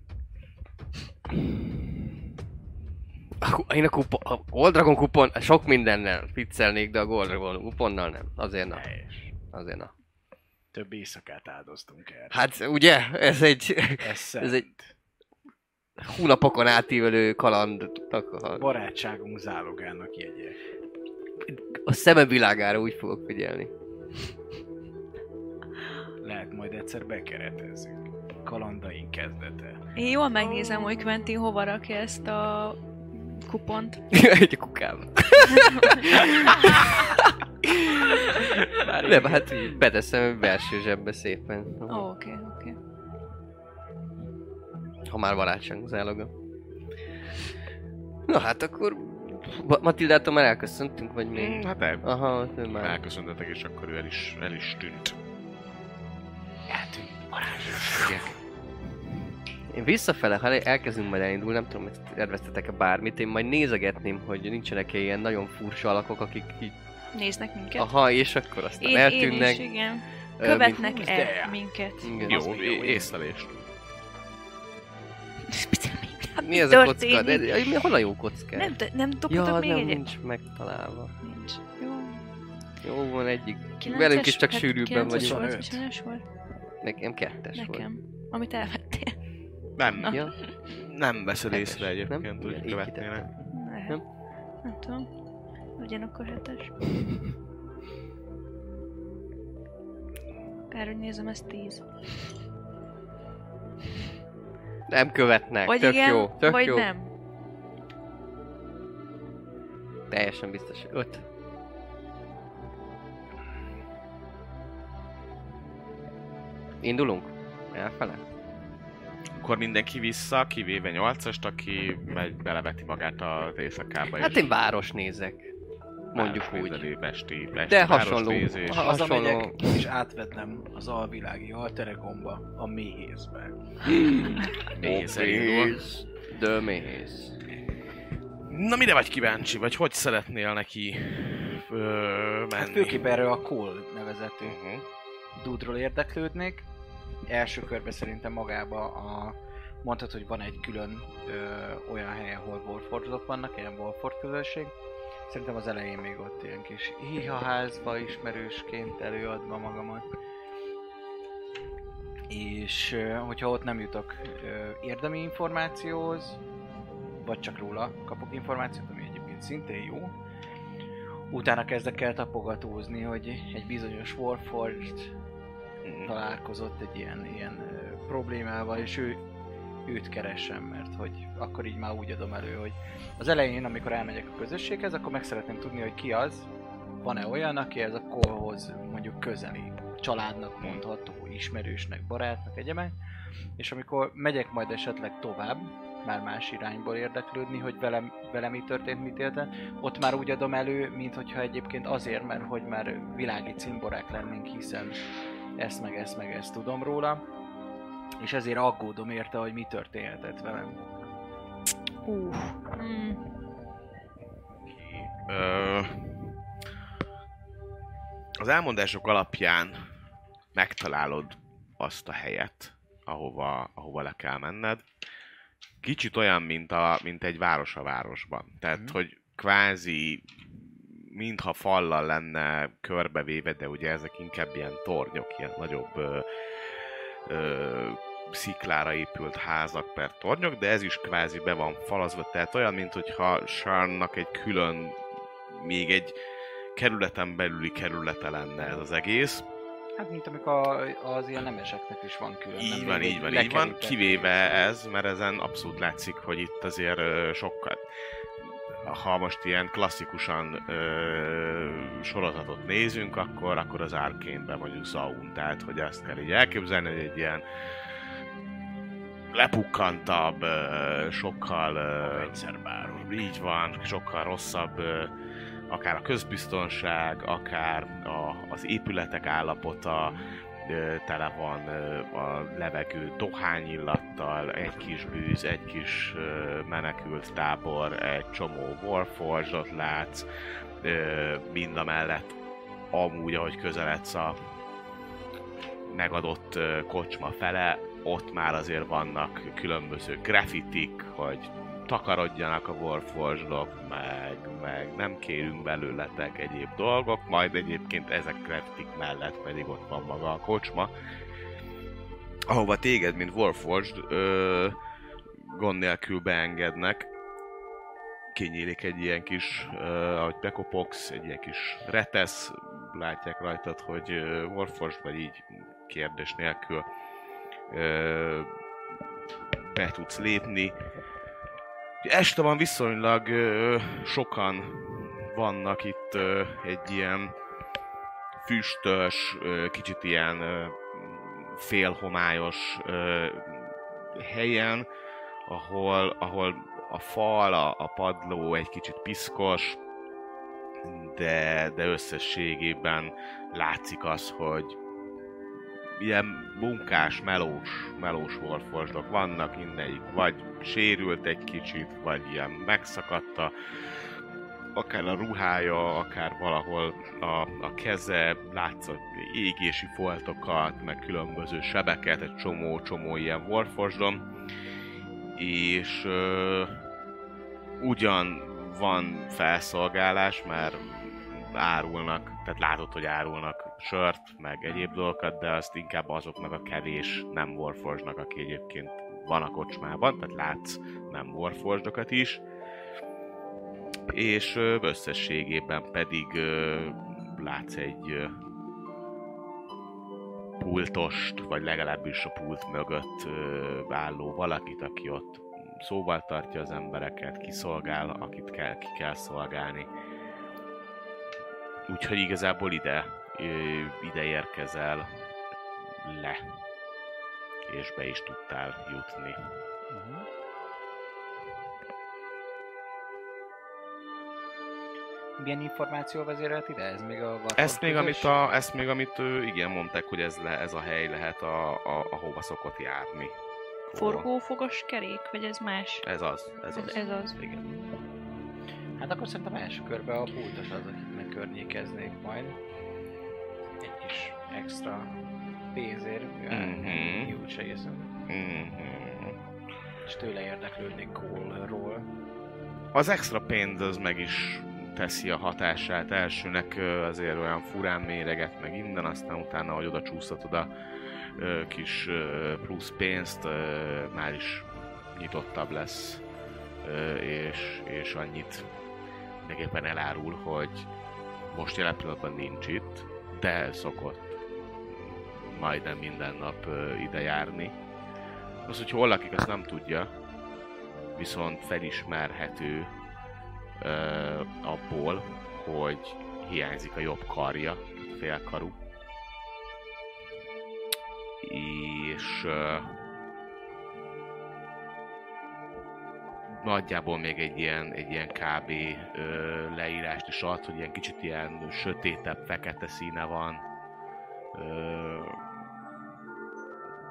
A Én a, kupo, a Gold Dragon kupon, sok mindennel viccelnék, de a Gold Dragon kuponnal nem. Azért na. Helyes. Azért na. Több éjszakát áldoztunk erre. Hát ugye, ez egy ez, ez egy hónapokon átívelő kaland. A, barátságunk zálogának jegye. a szemem világára úgy fogok figyelni. Lehet majd egyszer bekeretezzünk. Kalandaink kezdete. Én jól megnézem, hogy Quentin hova rakja ezt a kupont. egy kukába. Nem, hát beteszem belső zsebbe szépen. Oké, oké. Ha már barátságunk záloga. Na hát akkor... Ma- Matildától már elköszöntünk, vagy még? Hát el, Aha, ő már. elköszöntetek, és akkor ő el is, el is tűnt. Én visszafele, ha elkezdünk majd elindulni, nem tudom, hogy terveztetek-e bármit, én majd nézegetném, hogy nincsenek-e ilyen nagyon furcsa alakok, akik így, Néznek minket. aha, és akkor aztán én, én eltűnnek. is, igen. Követnek el el. minket. Igen. Jó, észlelést. Mi ez a kocka? De, de, mi, hol a jó kocka? Nem, te- nem ja, dobhatok még nem, egyet? nincs megtalálva. Nincs. Jó. Jó, van egyik. Velünk is csak sűrűbben vagyunk. volt, vagy hanyas volt? Nekem kettes volt. Nekem. Amit elvettél. Nem. Ja, nem veszed Hetes, észre egyébként, nem? hogy követnének. Lehet. Nem? Nem tudom. Ugyanakkor hetes. Kár, hogy nézem, ez tíz. nem követnek, Vagy tök igen, jó, tök vagy jó. nem. Teljesen biztos. Öt. Indulunk? Elfele? Akkor mindenki vissza, kivéve 8-ast, aki megy, beleveti magát az éjszakába. Hát én város nézek. Mondjuk úgy. városnézelő, Besti, besti De hasonló. városnézés. Ha- hasonló. És átvednem az alvilági alteregomba, a méhészbe. Méhész elindul. De méhész. Na mire vagy kíváncsi, vagy hogy szeretnél neki ö, menni? Hát főképp erről a Cole nevezetű Uh-huh. dudról érdeklődnék. Első körben szerintem magába a... Mondhatod, hogy van egy külön ö, olyan hely, ahol Warfordok vannak, ilyen Warford közösség. Szerintem az elején még ott ilyen kis házba ismerősként előadva magamat. És ö, hogyha ott nem jutok ö, érdemi információhoz, vagy csak róla kapok információt, ami egyébként szintén jó, utána kezdek el tapogatózni, hogy egy bizonyos Warforged találkozott egy ilyen, ilyen problémával, és ő, őt keresem, mert hogy akkor így már úgy adom elő, hogy az elején, amikor elmegyek a közösséghez, akkor meg szeretném tudni, hogy ki az, van-e olyan, aki ez a kolhoz mondjuk közeli, családnak mondható, ismerősnek, barátnak, egyemek, és amikor megyek majd esetleg tovább, már más irányból érdeklődni, hogy velem, velem mi történt, mit élte, ott már úgy adom elő, mint hogyha egyébként azért, mert hogy már világi cimborák lennénk, hiszen ezt meg ezt meg ezt tudom róla, és ezért aggódom érte, hogy mi történhetett velem. Uff. Mm. Ö, az elmondások alapján megtalálod azt a helyet, ahova, ahova le kell menned. Kicsit olyan, mint, a, mint egy város a városban. Tehát, Mhm. hogy kvázi mintha fallal lenne körbevéve, de ugye ezek inkább ilyen tornyok, ilyen nagyobb ö, ö, sziklára épült házak per tornyok, de ez is kvázi be van falazva, tehát olyan, mint hogyha Sarnnak egy külön, még egy kerületen belüli kerülete lenne ez az egész. Hát, mint amikor az ilyen nemeseknek is van külön. nem? Így van, így van, így van. Kivéve ez, mert ezen abszolút látszik, hogy itt azért sokkal... Ha most ilyen klasszikusan ö, sorozatot nézünk, akkor, akkor az Arkane-ben mondjuk Zaun, tehát hogy azt kell így elképzelni, hogy egy ilyen lepukkantabb, ö, sokkal... Rendszerbáró. így van, sokkal rosszabb ö, akár a közbiztonság, akár a, az épületek állapota, tele van a levegő dohányillattal, egy kis bűz, egy kis menekült tábor, egy csomó Warforged-ot látsz, mind a mellett amúgy, ahogy közeledsz a megadott kocsma fele, ott már azért vannak különböző graffitik, hogy takarodjanak a Warforged-ok, meg, meg nem kérünk belőletek egyéb dolgok, majd egyébként ezek graffitik mellett pedig ott van maga a kocsma, ahova téged, mint Warforged, ö, gond nélkül beengednek. Kinyílik egy ilyen kis, ö, ahogy bekopogsz, egy ilyen kis retesz, látják rajtad, hogy ö, Warforged vagy így kérdés nélkül ö, be tudsz lépni. Este van viszonylag ö, sokan vannak itt ö, egy ilyen füstös, ö, kicsit ilyen ö, félhomályos ö, helyen, ahol, ahol a fal, a, a padló egy kicsit piszkos, de, de összességében látszik az, hogy ilyen munkás, melós, melós warforgedok vannak, mindegyik vagy sérült egy kicsit, vagy ilyen megszakadta, akár a ruhája, akár valahol a, a keze, látszott égési foltokat, meg különböző sebeket, egy csomó-csomó ilyen warforgedon, és ö, ugyan van felszolgálás, mert árulnak, tehát látod, hogy árulnak sört, meg egyéb dolgokat, de azt inkább azoknak a kevés nem warforgednak, aki egyébként van a kocsmában, tehát látsz nem warforgedokat is, és összességében pedig látsz egy pultost, vagy legalábbis a pult mögött álló valakit, aki ott szóval tartja az embereket, kiszolgál, akit kell, ki kell szolgálni. Úgyhogy igazából ide, ide érkezel le, és be is tudtál jutni. Uh-huh. Milyen információ vezérelt ide? Ez még a Warforged Ezt még, amit, közösség? a, ezt még, amit ö, igen, mondták, hogy ez, le, ez a hely lehet, a, a, ahova szokott járni. Forgófogos kerék, vagy ez más? Ez az, ez az. Ez, ez az. Igen. Hát akkor szerintem első körben a pultos az, akit megkörnyékeznék majd. Kis extra pénzért, mivel úgy se észem. Mhm. És tőle érdeklődnék Cole-ról. Az extra pénz az meg is teszi a hatását. Elsőnek azért olyan furán méreget meg innen, aztán utána, hogy oda csúsztatod a kis plusz pénzt, már is nyitottabb lesz, és, és annyit mindenképpen elárul, hogy most jelen pillanatban nincs itt, de szokott majdnem minden nap ide járni. Az, hogy hol lakik, azt nem tudja, viszont felismerhető ö, abból, hogy hiányzik a jobb karja, félkarú. És ö, nagyjából még egy ilyen, egy ilyen kb. Ö, leírást is ad, hogy ilyen kicsit ilyen sötétebb, fekete színe van. Ö,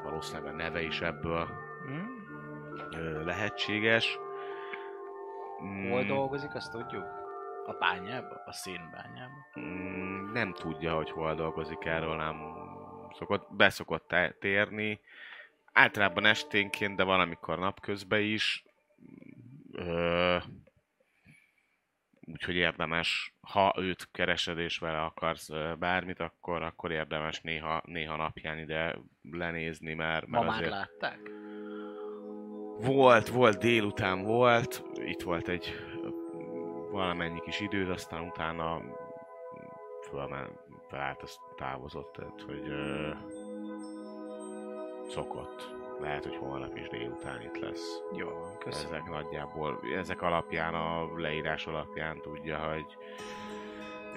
valószínűleg a neve is ebből Hm? ö, lehetséges. Mm, Hol dolgozik, azt tudjuk? A bányába? A szénbányába? mm, nem tudja, hogy hol dolgozik erről, nem szokott, beszokott térni. Általában esténként, de van amikor napközben is. Úgyhogy érdemes, ha őt keresed és vele akarsz bármit, akkor, akkor érdemes néha, néha napján ide lenézni, mert, Ma mert már azért... látták? Volt, volt, délután volt, itt volt egy valamennyi kis időt, aztán utána fölmen, felállt, azt távozott, tehát hogy ö, szokott. Lehet, hogy holnap is délután itt lesz. Jó, van, köszönöm. Ezek nagyjából, ezek alapján, a leírás alapján tudja, hogy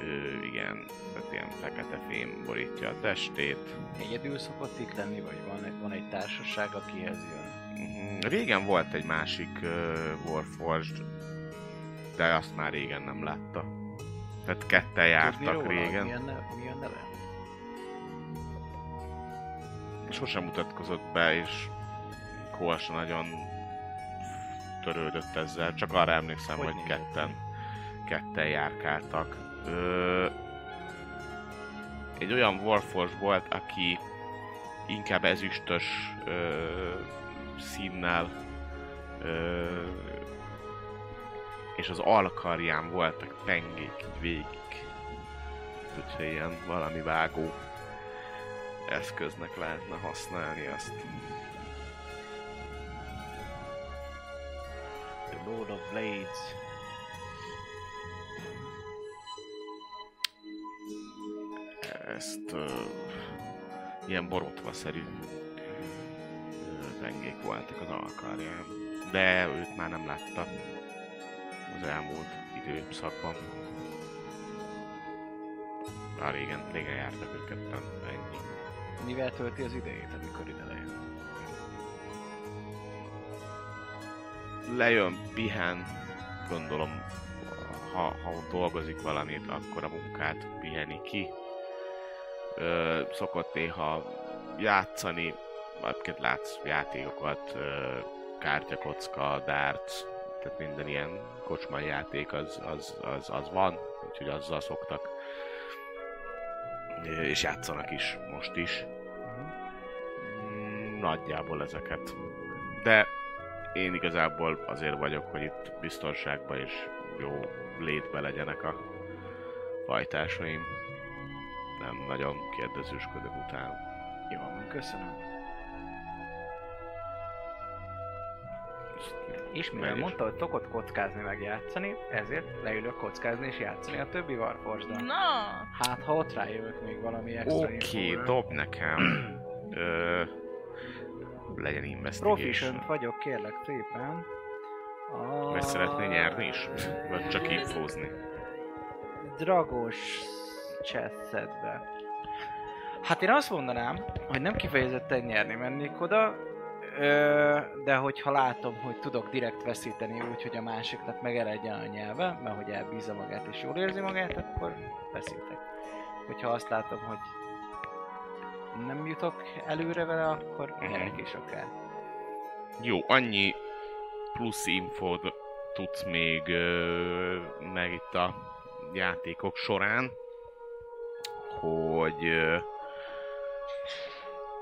ö, igen, tehát ilyen fekete fém borítja a testét. Egyedül szokott itt lenni, vagy van egy, van egy társaság, akihez jön? Mhm. Régen volt egy másik uh, Warforged, de azt már régen nem látta. Tehát ketten Tudni jártak róla, régen. Mi a, neve, mi a neve? Sosem mutatkozott be, és Kóa se nagyon törődött ezzel, csak arra emlékszem, Hogy hogy, ketten, ketten járkáltak. Ö, egy olyan Warforge volt, aki inkább ezüstös ö, színnel ö, és az alkarján voltak pengék így végig. Úgyhogy ilyen valami vágó eszköznek lehetne használni azt. The Lord of Blades. Ezt ö, ilyen borotvaszerű pengék voltak az alkarján. De őt már nem láttam az elmúlt időszakban. Már régen, régen jártak őket, nem ennyi. Mivel tölti az idejét, amikor ide lejön? lejön, pihen, gondolom, ha, ha dolgozik valamit, akkor a munkát piheni ki. Ö, szokott néha játszani, egyébként látsz játékokat, ö, kártyakocka, darts, tehát minden ilyen kocsmai játék az, az, az, az van, úgyhogy azzal szoktak. És játszanak is, most is. Mm, Nagyjából ezeket. De én igazából azért vagyok, hogy itt biztonságban és jó létbe legyenek a fajtásaim. Nem nagyon kérdezősködök utána. Jó, van, És mivel Meg mondta, hogy szokott kockázni meg játszani, ezért leülök kockázni és játszani a többi Warforged-dal. Na, Hát, ha ott rájövök még valami extra Oké, okay, dob nekem. Ö, legyen investigation. Proficient vagyok, kérlek szépen. A... Vagy szeretnél nyerni is? Vagy csak infózni? Dragos chessedbe. Hát én azt mondanám, hogy nem kifejezetten nyerni mennék oda, ö, de hogyha látom, hogy tudok direkt veszíteni úgy, hogy a másiknak megeredjen a nyelve, mert hogy elbízza magát és jól érzi magát, akkor veszítek. Hogyha azt látom, hogy nem jutok előre vele, akkor Mhm. nyerek is akár. Jó, annyi plusz infót tudsz még ö, meg itt a játékok során, hogy ö,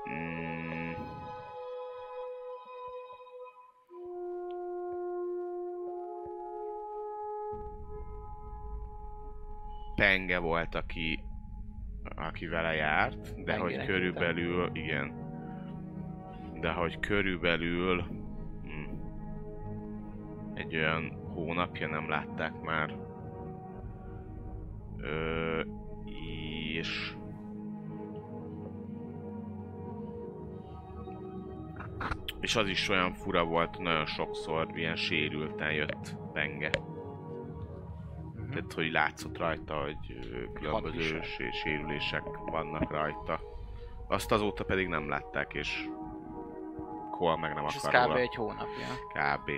mm, Penge volt, aki, aki vele járt, de hogy Pengenek körülbelül, igen, de hogy körülbelül hm, egy olyan hónapja nem látták már. Ö, és és az is olyan fura volt, nagyon sokszor ilyen sérülten jött penge. Tehát, hogy látszott rajta, hogy különböző sérülések vannak rajta. Azt azóta pedig nem látták, és Cole meg nem És ez akar kb. róla. egy hónapja. Kb.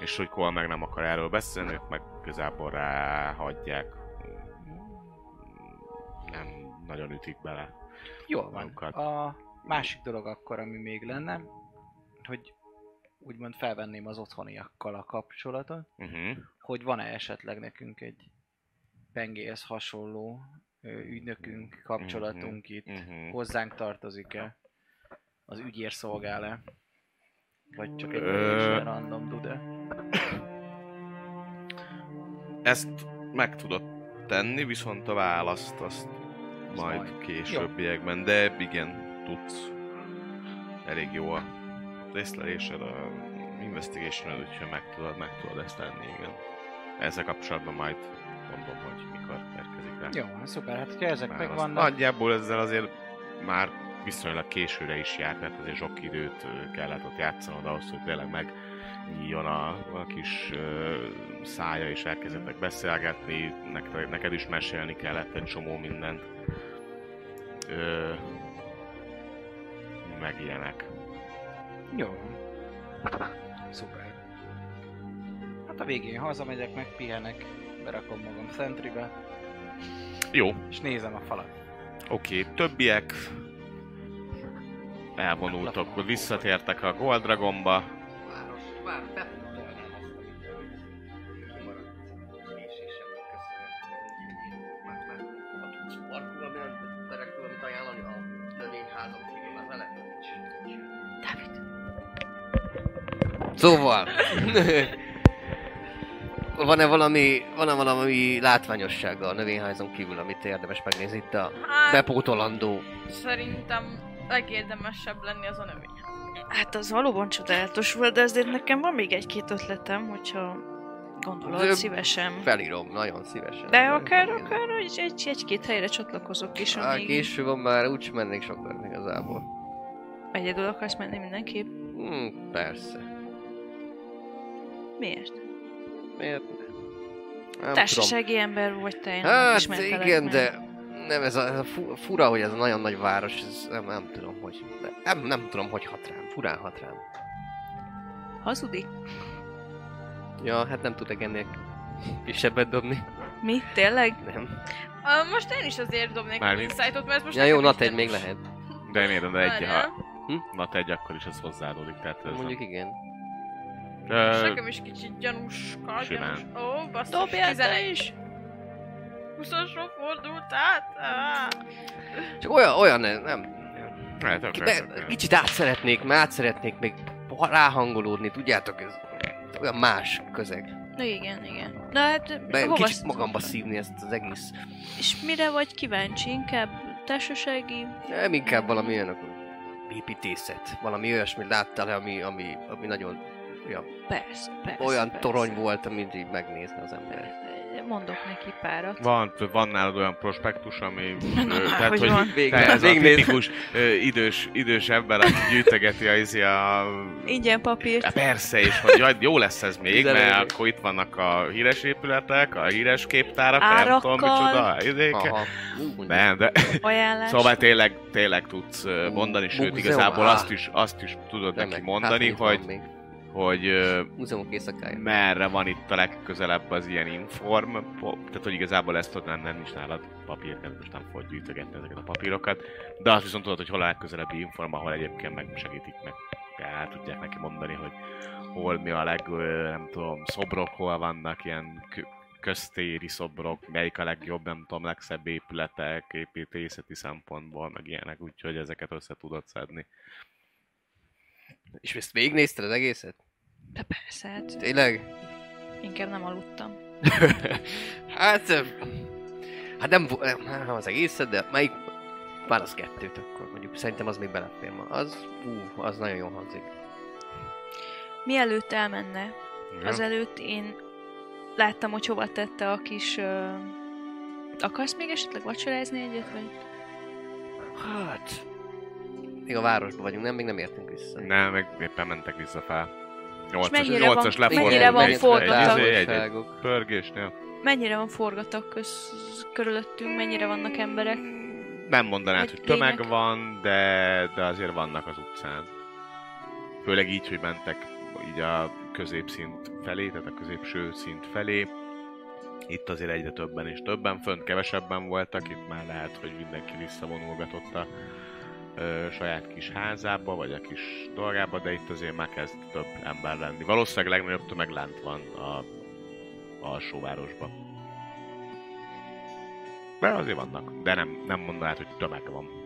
És hogy Cole meg nem akar erről beszélni, ők meg igazából ráhagyják. Nem nagyon ütik bele. Jól van. magukat. A másik dolog akkor, ami még lenne, hogy úgymond felvenném az otthoniakkal a kapcsolatot, Uh-huh. hogy van-e esetleg nekünk egy pengéhez hasonló ö, ügynökünk, kapcsolatunk itt, Uh-huh. hozzánk tartozik-e, az ügyér szolgál-e, vagy csak egy teljesen random dude. Ezt meg tudod tenni, viszont a választ azt Az majd majd. későbbiekben, de igen, tudsz. Elég jó a észlelésed, a investigation úgyhogy meg tudod, meg tudod ezt tenni, igen. Ezzel kapcsolatban majd mondom, hogy mikor érkezik rá. Jó, hát szuper, hát hogyha ezek válasz. megvannak, Nagyjából ezzel azért már viszonylag későre is járt, mert azért sok időt kellett ott játszanod ahhoz, hogy tényleg megnyíljon a, a kis ö, szája, és elkezdettek beszélgetni, neked, neked is mesélni kellett egy csomó mindent. Ö, meg ilyenek. jó. Szuper. Hát a végén hazamegyek, megpihenek, berakom magam szentribe, Jó, és nézem a falat. oké, többiek elvonultok, visszatértek a Gold Dragonba. Város, vár, Szóval... Van-e valami, van-e valami látványossága a növényházon kívül, amit érdemes megnézni itt a Hát, bepótolandó? szerintem legérdemesebb lenni az a növény. hát az valóban csodálatos volt, de azért nekem van még egy-két ötletem, hogyha gondolod, Ö, szívesen. Felírom, nagyon szívesen. De akár, akár egy, egy, egy-két helyre csatlakozok is, amíg késő van már, úgy sem mennék sokat igazából. egyedül akarsz menni mindenképp. Hmm, persze. Miért? Miért? Nem Társasági ember vagy te, én tudom. Hát ismertelek igen, meg. de nem ez a, ez a fu- fura, hogy ez a nagyon nagy város, ez nem, nem tudom, hogy nem, nem tudom, hogy hat rám, furán hat rám. Hazudik? Ja, hát nem tudok ennél kisebbet dobni. Mi? Tényleg? Nem. Uh, most én is azért dobnék Mármint- insightot, mert ez most Ja jó, nat egy még lehet. De miért, de egy, ha nat egy, akkor is ez hozzáadódik, tehát ez Mondjuk igen. Nem. És Ö, nekem is kicsit gyanúska, Simán. gyanús. Ó, basszus, Dobjál te 11. is! 20-asról fordult át? Ah. Csak olyan, olyan nem, nem oké, be, kicsit át szeretnék, mert át szeretnék még ráhangolódni, tudjátok, ez olyan más közeg. Na igen, igen. Na hát, Be, hova kicsit magamba szívni ezt az egész. És mire vagy kíváncsi? Inkább társasági? Nem inkább valami olyan akkor építészet. Valami olyasmit láttál, ami, ami, ami nagyon olyan, Persze, persze. olyan persze. torony volt, amit így megnézne az ember. Mondok neki párat. Van, van nálad olyan prospektus, ami... Na, na, tehát, hogy hogy van? Te ez a végignéz- tipikus ö, idős, idős ember, aki gyűjtögeti a, izé a Ingyen papírt. Ja, persze, és hogy jaj, jó lesz ez még, De mert még. akkor itt vannak a híres épületek, a híres képtárak, nem Árakkal. tudom micsoda, izéke. Nem, de Ajánlás. szóval tényleg, tényleg tudsz mondani, sőt igazából azt is, azt is tudod neki mondani, Hát, hogy, van még. Hogy Múzeumok éjszakája. merre van itt a legközelebb az ilyen inform, tehát hogy igazából ezt tudod, nem, is nálad papír, nem most nem fogod gyűjtögetni ezeket a papírokat, de azt viszont tudod, hogy hol a legközelebbi inform, ahol egyébként meg segítik meg, el tudják neki mondani, hogy hol mi a leg, nem tudom, szobrok, hol vannak ilyen kö- köztéri szobrok, melyik a legjobb, nem tudom, legszebb épületek, építészeti szempontból, meg ilyenek, úgyhogy ezeket össze tudod szedni. És ezt végignézted az egészet? De persze, hát Tényleg? inkább nem aludtam. hát... ö, Hát nem, vo- nem az egészet, de melyik... Válasz kettőt akkor, mondjuk szerintem az még belefér ma. Az, ú, az nagyon jól hangzik. Mielőtt elmenne, Ja. azelőtt én láttam, hogy hova tette a kis... Ö... Akarsz még esetleg vacsorázni egyet, vagy? Hát... Még a városban vagyunk, nem? Még nem értünk vissza. Nem, meg éppen mentek vissza fel. 8-as, mennyire 8-as van- lefordult. mennyire van forgatag? Egy, pörgésnél. Mennyire van forgatag köz... körülöttünk, mennyire vannak emberek? Nem mondanád, hogy tömeg van, de, de azért vannak az utcán. Főleg így, hogy mentek így a középszint felé, tehát a középső szint felé. Itt azért egyre többen és többen, fönt kevesebben voltak, itt már lehet, hogy mindenki visszavonulgatott a ö, saját kis házába, vagy a kis dolgába, de itt azért már kezd több ember lenni. Valószínűleg legnagyobb tömeg lent van a alsóvárosban. De azért vannak, de nem, nem mondanád, hogy tömeg van.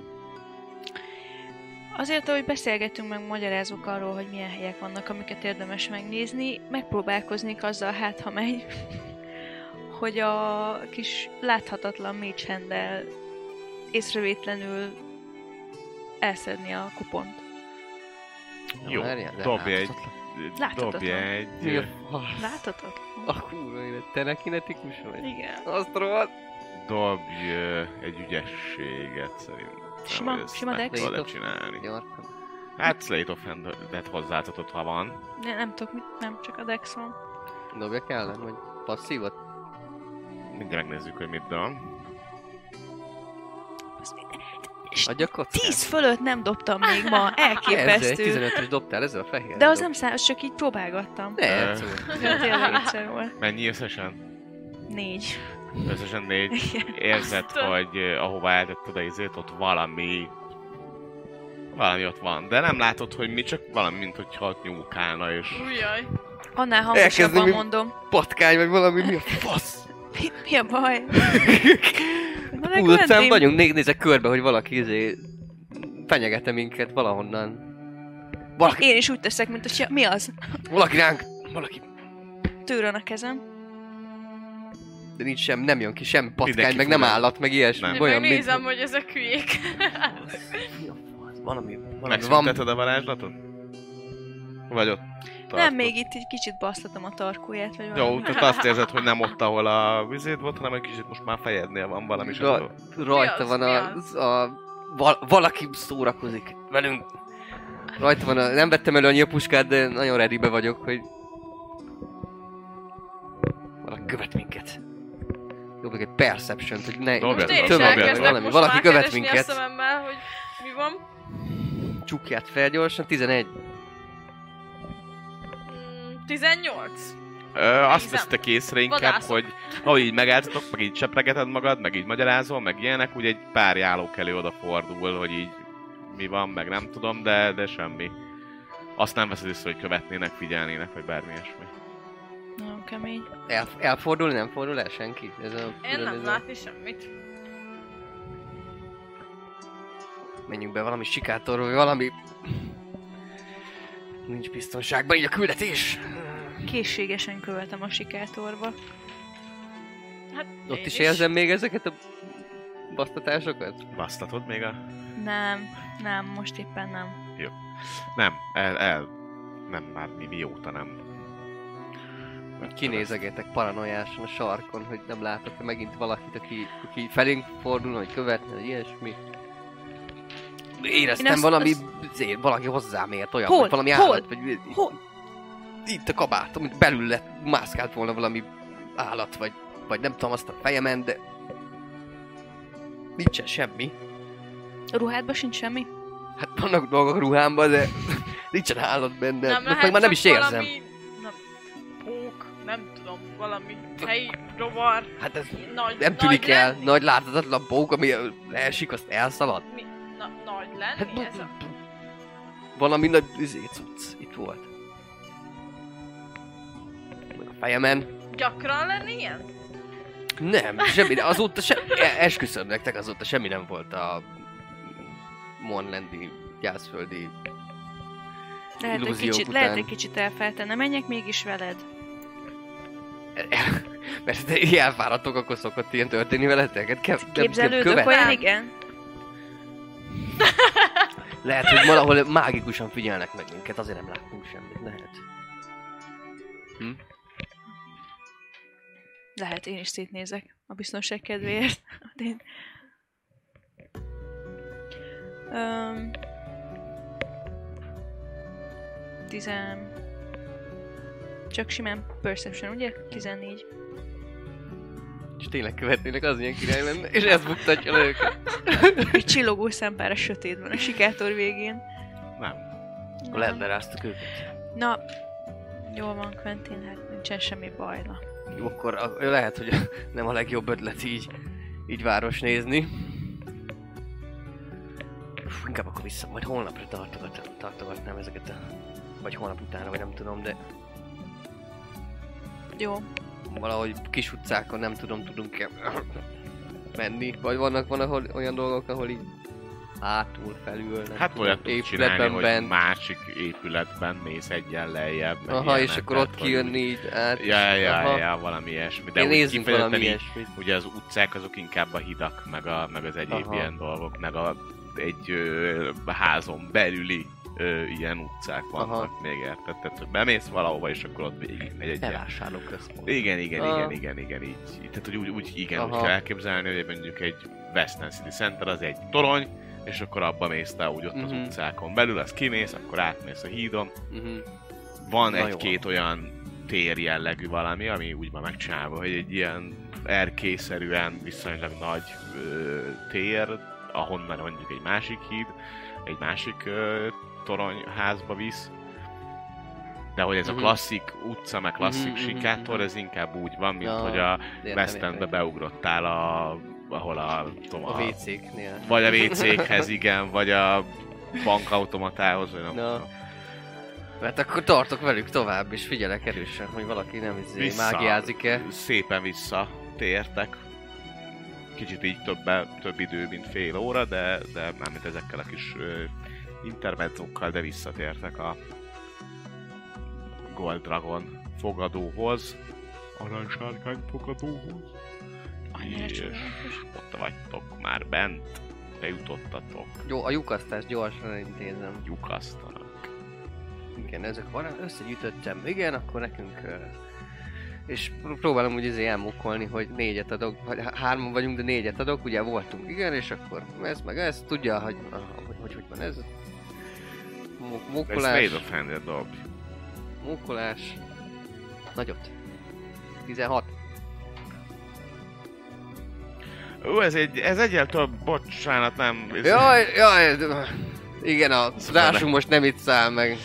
Azért, ahogy beszélgetünk, meg magyarázunk arról, hogy milyen helyek vannak, amiket érdemes megnézni, megpróbálkoznék azzal, hát ha megy, hogy a kis láthatatlan mécshendel észrevétlenül elszedni a kupont. Jó, dobj egy, dobj egy, Mi a fasz? Láthatatlan? A kurva élet, te ne kinetikus vagy? Igen. Azt rohadt. dobj egy ügyességet szerintem. Sima- sima dex? tudod csinálni. Hát Slate of Hand-et hozzátadod, ha van. Ne, nem tudok mit, nem, csak a dex van. Dobjak ellen, vagy passzívat? Mindjárt megnézzük, hogy mit dob. És Adjak kockát? 10 fölött nem dobtam még ma, Ezzel egy elképesztő. 15-ös dobtál, ezzel a fehér. De az nem számít, csak így próbálgattam. Ne, tényleg egyszer volt. Mennyi összesen? Négy. Összesen négy. Érzed, hogy ö, ahova eltetted a izét, ott valami Valami ott van, de nem látod, hogy mi, csak valami, mint hogyha ott nyúlkálna, és... Ujjaj. Annál hangosabban mondom. Patkány, vagy valami, mi a fasz? Mi, mi a baj? Na, utcán vagyunk, né- nézek körbe, hogy valaki izé fenyegete minket valahonnan. Valaki, Én is úgy teszek, mint hogy mi az? valaki ránk, valaki, Tőrön a kezem. de nincs sem, nem jön ki semmi patkány, Mindenki meg nem fura. állat, meg ilyesmi. Nem. Én Olyan, megnézem, mint... hogy ezek hülyék. Valami, valami van. Megszünteted a varázslatot? Vagy ott tartod? Nem, még itt egy kicsit basztatom a tarkóját, vagy Jó, valami. tehát azt érzed, hogy nem ott, ahol a vizét volt, hanem egy kicsit most már fejednél van valami. Ra- rajta az? van a, az? a, val- valaki szórakozik velünk. Rajta van a, nem vettem elő a nyílpuskát, de nagyon readybe vagyok, hogy valaki követ minket. Jó, meg egy perception hogy ne Dobjad, Most én is valami, valaki követ minket. a szememmel, hogy mi van. Csukját fel gyorsan, 11. Mm, 18. Ö, azt vesztek észre inkább, Vadászok. hogy ahogy így megálltatok, meg így sepregeted magad, meg így magyarázol, meg ilyenek, úgy egy pár jálókelő odafordul, hogy így mi van, meg nem tudom, de, de semmi. Azt nem veszed észre, hogy követnének, figyelnének, vagy bármi ilyesmi. Nagyon kemény. El, elfordul, nem fordul el senki? Ez a, Én nem ez a- látni semmit. Menjünk be valami sikátorba, vagy valami... Nincs biztonságban így a küldetés. Készségesen követem a sikátorba. Hát, Ott én is érzem még ezeket a basztatásokat? Basztatod még a... Nem, nem, most éppen nem. Nem, el, el... Nem, már mi mióta nem. Kinézegetek paranoiásan a sarkon, hogy nem látok megint valakit, aki, aki felénk fordulna, hogy követne, vagy ilyesmi. Éreztem azt- valami, azt- azért, valaki hozzám ért, olyan, Hol? valami Hol? állat, vagy Hol? itt a kabát, amit belül lett, mászkált volna valami állat, vagy, vagy nem tudom, azt a fejemen, de nincsen semmi. A ruhádban sincs semmi? Hát vannak dolgok a ruhámban, de nincsen állat benne. nem Meg lehet már nem is érzem. Valami, nem, pók, nem tudom, valami helyi rovar. Hát ez Nagy, nem tűnik nagy el. lenni? Nagy láthatatlan bók, ami leesik, azt elszalad. Mi? Lenni Hát ez a... valami nagy izé, cucc itt volt. Meg a fejemen. Gyakran lenni ilyen? Nem, semmi, de azóta se, e- esküszöm nektek, azóta semmi nem volt a Monlandi, gyászföldi Lehet, egy kicsit, után. lehet egy kicsit elfeltene. Menjek mégis veled. Mert te ilyen elfáradtok, akkor szokott ilyen történni veletek? Hát kev, nem- nem Képzelődök olyan, Nem. igen? Lehet, hogy valahol mágikusan figyelnek meg minket, azért nem láttunk semmit, lehet. Lehet, én is szétnézek a biztonság kedvéért. Én... Um, tizen... Csak simán perception, ugye? 14. És tényleg követnének, az ilyen király lenne, és ez buktatja le őket. Egy csillogó szempár a sötétben, a sikátor végén. Nem. Akkor leleráztuk őket. Na, jól van, Quentin, hát nincsen semmi baj. Na. Jó, akkor a, lehet, hogy nem a legjobb ötlet így, így város nézni. Uf, inkább akkor vissza, majd holnapra tartogat, tartogatnám ezeket a... Vagy holnap utána, vagy nem tudom, de Jó, valahogy kis utcákon nem tudom, tudunk-e menni. Vagy vannak, van ahol olyan dolgok, ahol így hátul, felül, nem Hát olyat tudsz csinálni, épületben hogy bent. másik épületben mész egyen lejjebb. Aha, és ilyenek, akkor tehát, ott kijönni így át. Ja, ja, Aha. ja, valami ilyesmi. De úgy valami ilyesmit. ugye az utcák azok inkább a hidak, meg, a, meg az egyéb Aha. ilyen dolgok, meg a, egy ö, házon belüli ö, ilyen utcák vannak Aha. még érted? Tehát, hogy bemész valahova, és akkor ott végig megy egy Bevásárló központ. igen, igen, Ah. igen, igen, igen, így. tehát, hogy úgy, úgy igen, úgy Aha. kell elképzelni, hogy mondjuk egy Western City Center az egy torony, és akkor abba mész te úgy ott az Mhm. utcákon belül, az kimész, akkor átmész a hídon. Uh-huh. Van egy-két olyan tér jellegű valami, ami úgy van megcsinálva, hogy egy ilyen erkészerűen viszonylag nagy ö, tér, ahonnan mondjuk egy másik híd, egy másik ö, toronyházba visz. De hogy ez a Mhm. klasszik utca, meg klasszik mhm, sikátor, mhm. ez inkább úgy van, mint Ja, hogy a West Endbe beugrottál a, ahol a, tudom, A WC-knél. vagy a WC-khez, igen, vagy a bankautomatához, vagy nem tudom. Mert akkor tartok velük tovább, és figyelek erősen, hogy valaki nem izé Vissza. mágiázik-e. Szépen visszatértek. Kicsit így többe, több idő, mint fél óra, de, de mármint ezekkel a kis intermedzókkal, de visszatértek a Gold Dragon fogadóhoz. Aranysárkány fogadóhoz. Annyira És ott vagytok már bent. Bejutottatok. Jó, a lyukasztást gyorsan intézem. Lyukasztanak. Igen, ezek van, összegyűjtöttem. Igen, akkor nekünk... És pró- próbálom úgy izé elmukkolni, hogy négyet adok, vagy há- hárman vagyunk, de négyet adok, ugye voltunk, igen, és akkor ez meg ez, tudja, hogy hogy, hogy, hogy van ez. Mu- Ez Mukkolás, Made of mukkolás, nagyot. 16. Ó, ez egy, ez egyel több, bocsánat, nem... Ez, Jaj, jaj, igen, a rásunk most nem itt száll meg.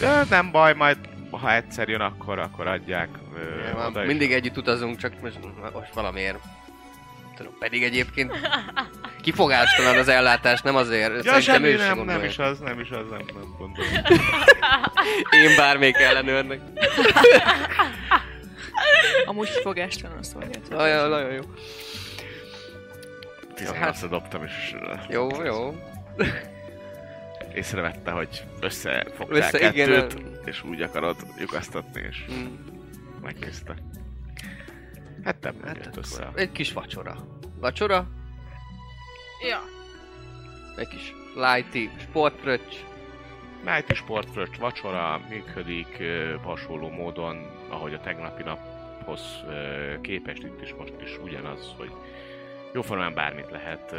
De nem baj, majd ha egyszer jön, akkor, akkor adják ö, Ja, is. mindig együtt utazunk, csak most, most valamiért. Tudom, pedig egyébként kifogástalan az ellátás, nem azért. Ja, semmi, nem, gondolja. nem is az, nem is az, nem, nem gondolom. Én bármelyik ellenőrnek. Amúgy kifogástalan szolgált. Nagyon, nagyon jó. 18 dobtam, és ö, Jó, jó. észrevette, hogy összefogtál Össze, kettőt, igen. és úgy akarod lyukasztatni, és Mm, megkészte. Hát nem Hát jött össze. egy kis vacsora. Vacsora, Ja. egy kis lighty sportpröcs. Nighty sportfröccs vacsora működik hasonló módon, ahogy a tegnapi naphoz képest itt is most is ugyanaz, hogy jóformán bármit lehet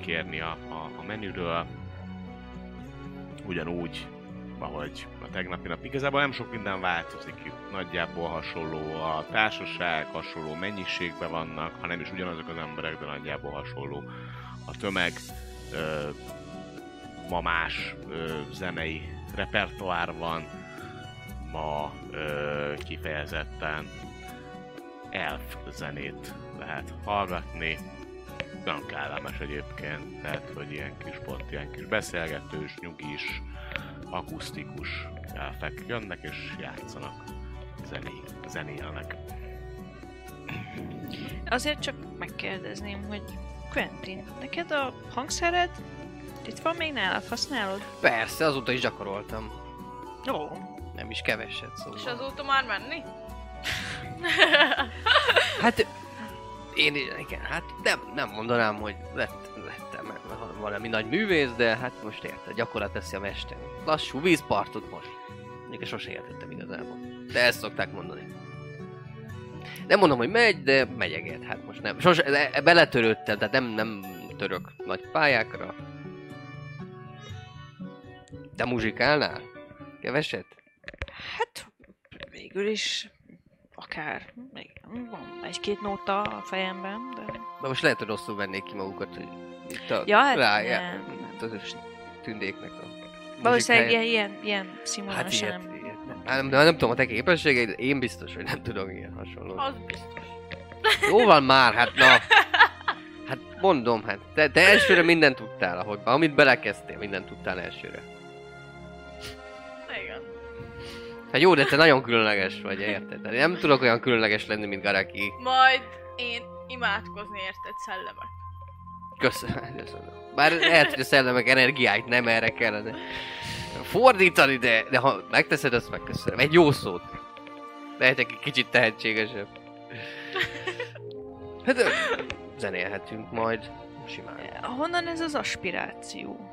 kérni a, a, a menüről. Ugyanúgy, ahogy a tegnapi nap. Igazából nem sok minden változik itt. Nagyjából hasonló a társaság, hasonló mennyiségben vannak, ha nem is ugyanazok az emberek, de nagyjából hasonló a tömeg. Ö, ma más ö, zenei repertoár van, ma ö, kifejezetten elf zenét lehet hallgatni. Nagyon kellemes egyébként, tehát hogy ilyen kis pont, ilyen kis beszélgetős, nyugis, akusztikus elfek jönnek és játszanak, zené, zenélnek. Azért csak megkérdezném, hogy Quentin, neked a hangszered itt van még nálad? Használod? Persze, azóta is gyakoroltam. Ó, Nem is keveset, És szóval. azóta már menni? Hát én igen, hát nem, nem mondanám, hogy lett, lettem valami nagy művész, de hát most érted, gyakorlat teszi a mester. Lassú vízpartot most. Még sose értettem igazából. De ezt szokták mondani. Nem mondom, hogy megy, de megyeget. Hát most nem. Sose, de beletörődtem, tehát nem, nem török nagy pályákra. De muzsikálnál? Keveset? hát végül is akár van egy-két nóta a fejemben, de... De most lehet, hogy rosszul vennék ki magukat, hogy itt a Ja, hát rájá, nem, itt az ős tündéknek a Valószínűleg ilyen, ilyen, ilyen Hát ilyet nem. Hát, nem, nem tudom a te képességeid, én biztos, hogy nem tudok ilyen hasonló. Az biztos. Jó van már, hát na. Hát mondom, hát te, te elsőre mindent tudtál, ahogy, amit belekezdtél, mindent tudtál elsőre. Igen. Hát jó, de te nagyon különleges vagy, érted? Hát nem tudok olyan különleges lenni, mint Garaki. Majd én imádkozni érted szellemek. Köszönöm. köszönöm. Bár lehet, hogy a szellemek energiáit nem erre kellene fordítani, de, de ha megteszed, azt megköszönöm. Egy jó szót. Lehetek egy kicsit tehetségesebb. Hát zenélhetünk majd simán. Honnan ez az aspiráció?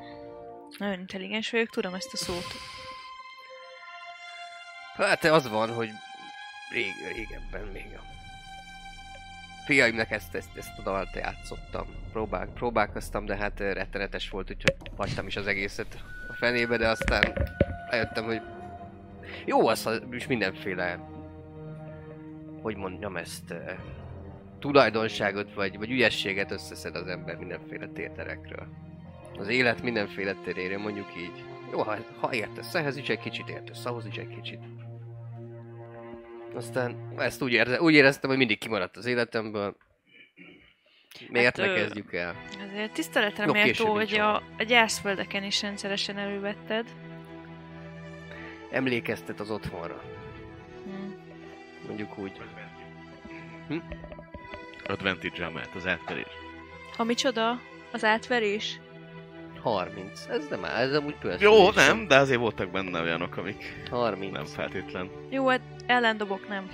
Nagyon intelligens vagyok, tudom ezt a szót. Hát az van, hogy rég, régebben még a fiaimnak ezt, ezt, ezt a dalt játszottam. Próbál, próbálkoztam, de hát rettenetes volt, úgyhogy hagytam is az egészet fenébe, de aztán eljöttem, hogy jó az, is mindenféle, hogy mondjam ezt, ö, tulajdonságot vagy, vagy ügyességet összeszed az ember mindenféle tételekről. Az élet mindenféle teréről, mondjuk így. Jó, ha, ha értesz ehhez is egy kicsit, értesz ahhoz is egy kicsit. Aztán ezt úgy, érze, úgy éreztem, hogy mindig kimaradt az életemből. Miért Hát, ne kezdjük el? Azért tiszteletre méltó, hogy a, a gyászföldeken is rendszeresen elővetted. Emlékeztet az otthonra. Hm. Mondjuk úgy. Advantage-el mehet az átverés. Ha micsoda? Az átverés? 30. Ez nem áll, ez amúgy persze. Jó, nem, de azért voltak benne olyanok, amik 30. nem feltétlen. Jó, hát ellendobok nem.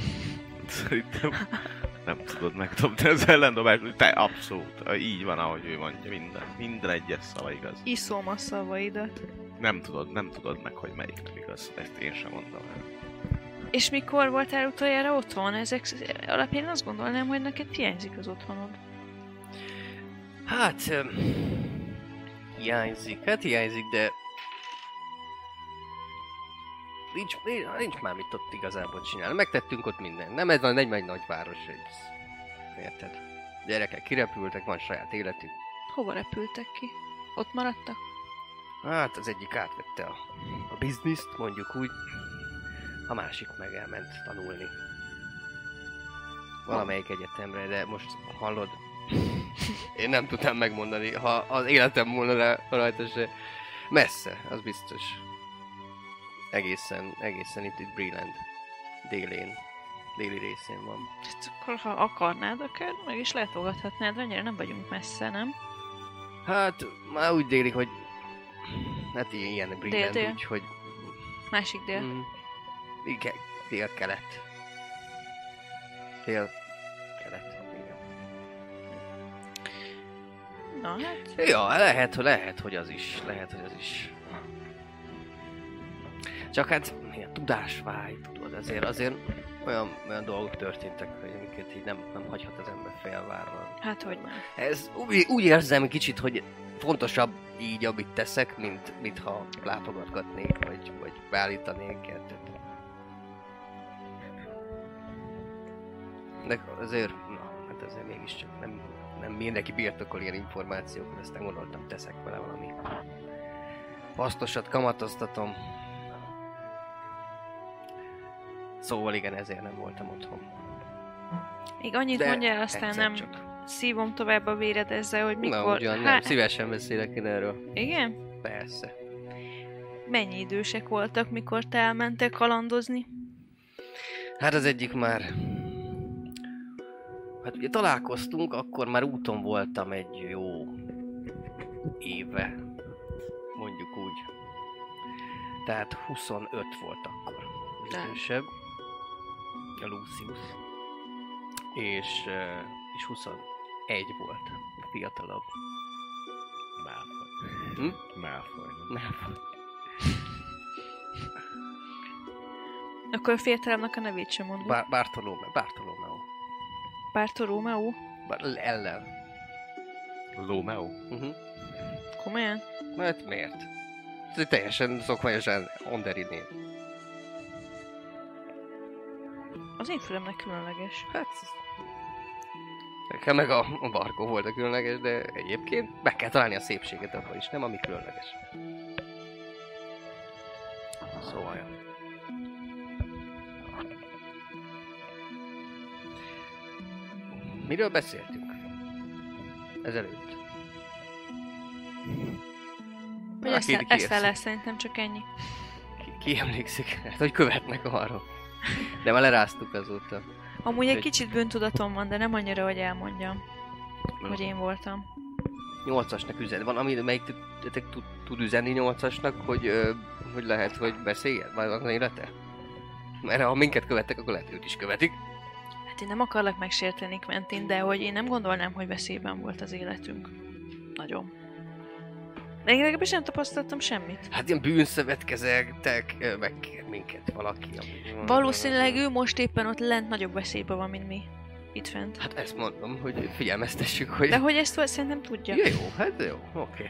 Szerintem nem tudod megdobni az ellendobást. Te abszolút. Így van, ahogy ő mondja. Minden, minden egyes szava igaz. Iszom a szavaidat. Nem tudod, nem tudod meg, hogy melyik nem igaz. Ezt én sem mondom el. És mikor voltál utoljára otthon? Ezek alapján azt gondolnám, hogy neked hiányzik az otthonod. Hát... Hiányzik. Hát hiányzik, de... Nincs, nincs már mit ott igazából csinálni. Megtettünk ott mindent. Nem ez van egy nagy, nagy város. Ez... Érted? Gyerekek kirepültek, van saját életük. Hova repültek ki? Ott maradtak? Hát az egyik átvette a, a bizniszt, mondjuk úgy. A másik meg elment tanulni. Valamelyik egyetemre, de most hallod, én nem tudtam megmondani, ha az életem múlna rá rajta se. Messze, az biztos. Egészen, egészen itt, itt Breland. Délén. Déli részén van. Hát akkor, ha akarnád, akár meg is látogathatnád, annyira nem vagyunk messze, nem? Hát, már úgy déli, hogy... Hát ilyen, ilyen Breland, Dél-dél. úgyhogy... Másik dél. Mm, igen, dél-kelet. Dél-kelet. Na hát, Ja, lehet, lehet, hogy az is. Lehet, hogy az is. Csak hát, ilyen tudásvágy, tudod, azért, azért olyan, olyan dolgok történtek, hogy amiket így nem, nem hagyhat az ember felvárva. hát hogy nem. Ez úgy, úgy érzem kicsit, hogy fontosabb így, amit teszek, mint, mint ha látogatgatnék, vagy, vagy beállítanék kertet. De azért, na, hát azért mégiscsak nem, nem mindenki birtokol ilyen információkat, aztán gondoltam, teszek vele valami hasznosat, kamatoztatom. Szóval igen, ezért nem voltam otthon. Még annyit De mondjál, aztán nem csak. szívom tovább a véred ezzel, hogy mikor... Na, ugyan nem, Hát, szívesen beszélek én erről. igen? Persze. Mennyi idősek voltak, mikor te elmentek kalandozni? Hát az egyik már... Hát ugye találkoztunk, akkor már úton voltam egy jó éve, mondjuk úgy. Tehát 25 volt akkor idősebb. A Lucius. És, és 21 volt a fiatalabb. Malfoy. Hm? Malfoy. Nem. Akkor a fiatalabbnak a nevét sem mondod. Bár- Bartolome, Bartolomeo. Rómeó? Bár- ellen. Lomeo? Uh-huh. Komolyan? Hát miért? Ez teljesen szokványosan Onderi név. Az én fülemnek különleges. Hát... Nekem meg a, a barkó volt a különleges, de egyébként meg kell találni a szépséget abban is, nem ami különleges. Szóval jó. Miről beszéltünk? Ezelőtt. Na, ezt, ezt érsz? lesz, szerintem csak ennyi. Ki, ki emlékszik? Hát, hogy követnek arról. De már leráztuk azóta. Amúgy egy Hogy- kicsit bűntudatom van, de nem annyira, hogy elmondjam, Na. hogy én voltam. Nyolcasnak üzen. Van, ami, melyik tud, tud, tud üzenni nyolcasnak, hogy, ö, hogy lehet, hogy beszéljen? Vagy az élete? Mert ha minket követtek, akkor lehet őt is követik. Hát én nem akarlak megsérteni Quentin, de hogy én nem gondolnám, hogy veszélyben volt az életünk. Nagyon. Én legalábbis nem tapasztaltam semmit. Hát ilyen bűnszövetkezettek, megkér minket valaki. ami- Valószínűleg ő most éppen ott lent nagyobb veszélyben van, mint mi. Itt fent. Hát ezt mondom, hogy figyelmeztessük, hogy... De hogy ezt szerintem tudja. Ja, jó, hát jó, oké.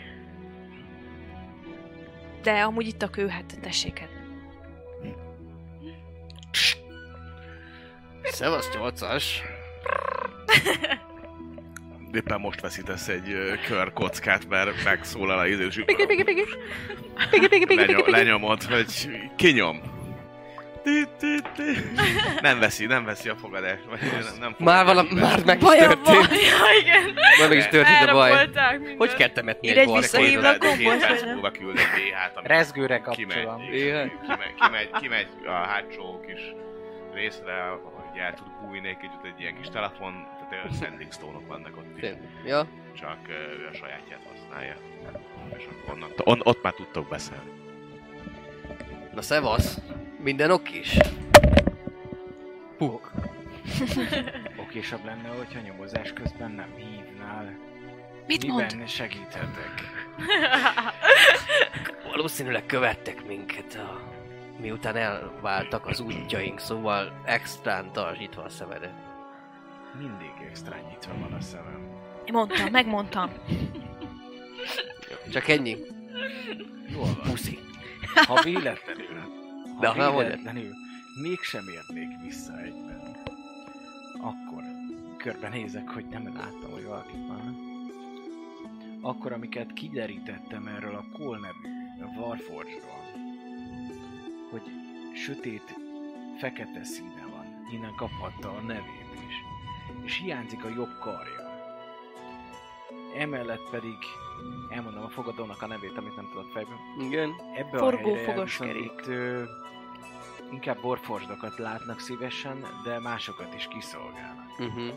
De amúgy itt a kő, hát tessék hát. Szevasz, nyolcas. Éppen most veszítesz egy ö, kör kockát, mert megszólal a izé, és Pigi, pigi, pigi. Pigi, pigi, pigi, lenyom, lenyomod, hogy kinyom. Nem veszi, nem veszi a fogadást. Nem, nem Már valami, már meg is történt. ja igen. Már meg is történt a baj. Hogy kell temetni egy egy barkot? visszahívlak gombot, vagy nem? múlva küld egy BH-t, ami Rezgőre kapcsolom. Kimegy, kimegy a hátsó kis részre, hogy el tud bújni egy kicsit egy ilyen kis telefon, olyan sending stone-ok vannak ott is, Tényleg. Ja, csak ő a sajátját használja. És akkor onnan, on, ott már tudtok beszélni. na szevasz. Minden okés? Puk. Okésabb lenne, hogyha nyomozás közben nem hívnál. Mit mond? Miben segíthetek? Valószínűleg követtek minket a... miután elváltak az útjaink, szóval extrán tartsítva a szemedet. Mindig extra nyitva van a szemem. Mondtam, megmondtam. Csak ennyi. Jól van. Puszi. Ha véletlenül, ha De ha véletlenül mégsem érnék vissza egyben, akkor körbenézek, hogy nem láttam, hogy valakit van. Akkor, amiket kiderítettem erről a Kól nevű Warforge-ról, hogy sötét, fekete színe van, innen kaphatta a nevét és hiányzik a jobb karja. Emellett pedig elmondom a fogadónak a nevét, amit nem tudok fejből. Igen. Ebbe Forgó a helyre itt ö, inkább borforsdokat látnak szívesen, de másokat is kiszolgálnak. Uh-huh.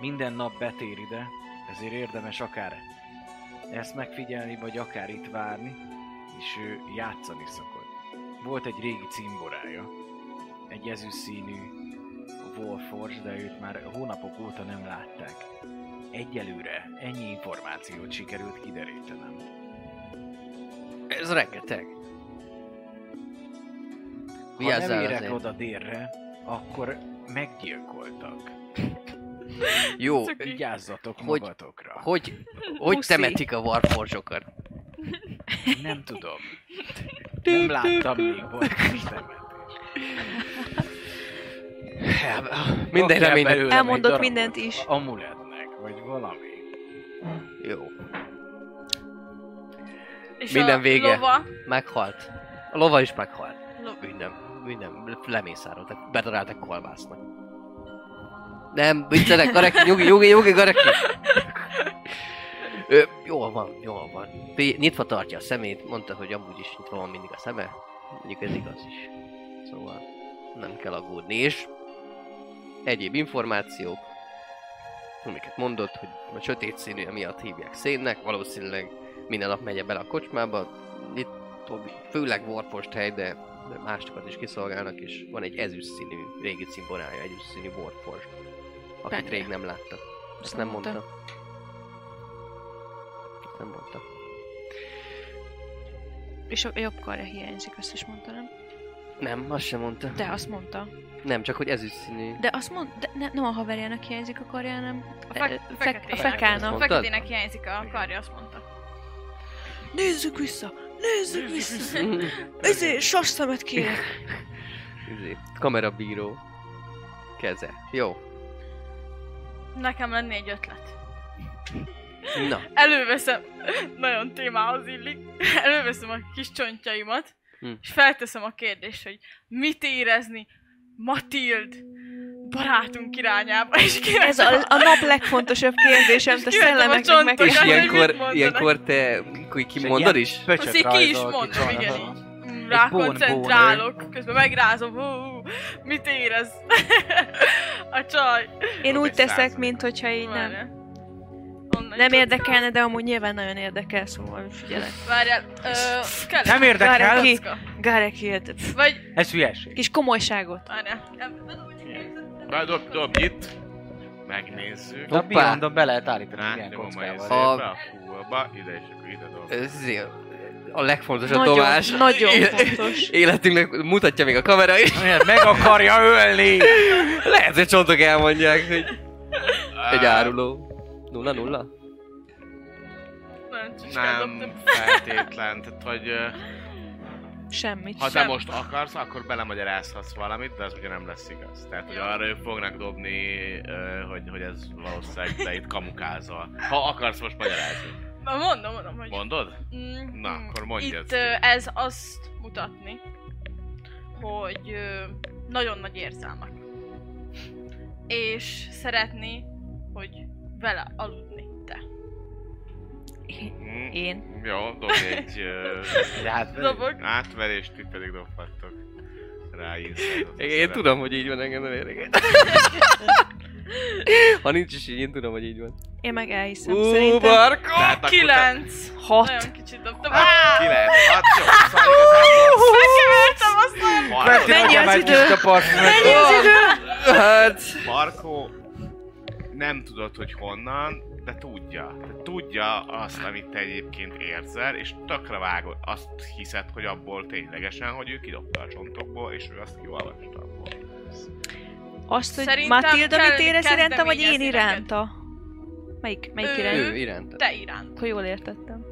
Minden nap betér ide, ezért érdemes akár ezt megfigyelni, vagy akár itt várni, és ő játszani szokott. Volt egy régi cimborája, egy ezüst Wolforge, de őt már hónapok óta nem látták. Egyelőre ennyi információt sikerült kiderítenem. Ez rengeteg. Ha nem érek azért. oda délre, akkor meggyilkoltak. Jó, Vigyázzatok Hogy- magatokra. hogy, hogy Puszi. temetik a warforge-okat? Nem tudom. Nem láttam még temetést. Minden Remény. belőlem Elmondott mindent is. Amuletnek, vagy valami. Jó, És Minden a vége. Lova, meghalt. A lova is meghalt. Lo- Minden, minden lemészároltak, bedaráltak kolbásznak. Nem, viccelek, Gareki, nyugi, nyugi, nyugi, Gareki! Ö, jól van, jól van. Nyitva tartja a szemét, mondta, hogy amúgy is nyitva van mindig a szeme. Mondjuk ez igaz is. Szóval nem kell aggódni. És egyéb információk, amiket mondott, hogy a sötét színű miatt hívják szénnek, valószínűleg minden nap megy bele a kocsmába. Itt főleg Warpost hely, de, másokat is kiszolgálnak, és van egy ezüst színű régi cimborája, ezüst színű Warforged, akit Benne. rég nem láttak. Ezt nem mondta. Ezt nem mondta. És a jobb karja hiányzik, azt is mondta, nem? Nem, azt sem mondta. De azt mondta. Nem, csak hogy ezüst színű. De azt mond, de ne, nem a haverjának hiányzik a karja, hanem a e, fe- fek, a fekának. Mondtad? feketének hiányzik a karja, azt mondta. Nézzük vissza! Nézzük vissza! Ezért sas szemet kérek! Izé, kamerabíró. Keze. Jó. Nekem lenne egy ötlet. Na, Előveszem, nagyon témához illik, előveszem a kis csontjaimat, Hm. és felteszem a kérdést, hogy mit érezni Matild barátunk irányába, és kérdezem, Ez a, a nap legfontosabb kérdésem, te És kérdezem a szellemeknek meg... és ilyenkor, ilyenkor te ki- kimondod is? Azt így ki is mondom, igen így. Mm, Rákoncentrálok, közben megrázom, hú, mit érez a csaj. Én úgy teszek, mint hogyha így nem. Onnan Nem érdekelne, de amúgy nyilván nagyon érdekel, szóval figyelek. Várjál, ö, kell Nem érdekel? Várjál ki. Kocka. Gárek hihetet. Vagy, Ez hülyeség. Kis komolyságot. várjál. Nem, Na, dob, dob itt. Megnézzük. De a Hoppá. Beyondon be lehet állítani Rá, milyen nyomom kockával. a fullba, ide és akkor ide dob. Ez izé a legfontosabb Nagyon, dobás. nagyon Éle- fontos. Életünknek mutatja még a kamera is. Miért Meg akarja ölni! Lehet, hogy csontok elmondják, hogy egy áruló. Nulla nulla? Nem dobtam. feltétlen, tehát hogy Semmit. ha te Sem. most akarsz, akkor belemagyarázhatsz valamit, de az ugye nem lesz igaz. Tehát, hogy arra ők fognak dobni, hogy, hogy ez valószínűleg te itt kamukázol. Ha akarsz most magyarázni. Na, Mondom, mondom, hogy... Mondod? Mm, Na, mm, akkor mondj Itt ö, ez azt mutatni, hogy ö, nagyon nagy érzelmek. És szeretné, hogy vele aludni te. Hm, Én. Jó, dobj egy uh, Dobok. átverést, ti pedig dobhattok rá. Én tudom, hogy így van, engem nem érdekel. Ha nincs is így, én tudom, hogy így van. Én meg elhiszem. Ú, Szerintem te- Kilenc! hat. Nagyon kicsit dobtam. Kilenc, hat, jó, szóval igazából Megkevertem! Markó- Mennyi az idő? Mennyi az idő? Hát... Markó nem tudod, hogy honnan, de tudja. De tudja azt, amit te egyébként érzel, és tökre vágod, azt hiszed, hogy abból ténylegesen, hogy ő kidobta a csontokból, és ő azt kiolvasta abból. Azt, hogy Szerintem Matilda mit érez irántam, vagy én iránta? Melyik, melyik Ő- irány? Ő iránt. Te iránt. Akkor jól értettem.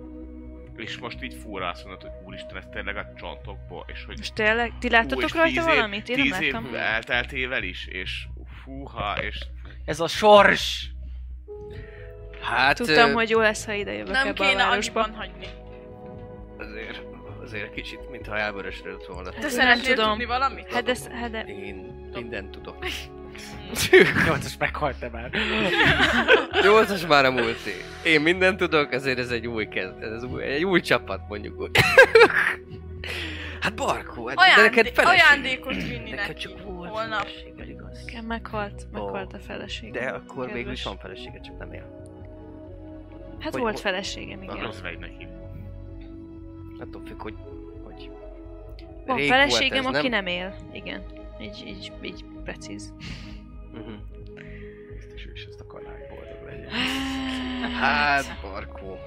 És most így fúra azt mondod, hogy úristen, ez tényleg a csontokból, és hogy Most tényleg, ti láttatok rajta tíz év- valamit? Én nem tíz láttam. év elteltével is, és fúha, és Ez a sors! Hát... Tudtam, ö, hogy jó lesz, ha ide jövök Nem ebbe a kéne városba. annyiban hagyni. Azért, azért kicsit, mintha elvörösödött volna. Te nem szeretnél tudom. tudni valamit? Hát ez, hát de... Én mindent tudok. Nyolcas meghalt te már. Nyolcas már a múlté. Én mindent tudok, ezért ez egy új kezd, ez új, egy új csapat mondjuk úgy. hát Barkó, hát, de Ajándé- neked feleség. ajándékot vinni Neked neki. csak igaz? Igen, meghalt, meghalt a feleség. De akkor Kedves. végül is van felesége, csak nem él. Hát hogy- volt feleségem, igen. rossz vagy neki. Attól függ, hogy... hogy Van rég feleségem, volt ez, aki nem él. Igen. Így, így, így precíz. Uh-huh. Biztos ő is ezt akarná, hogy boldog legyen. Hát, Barkó.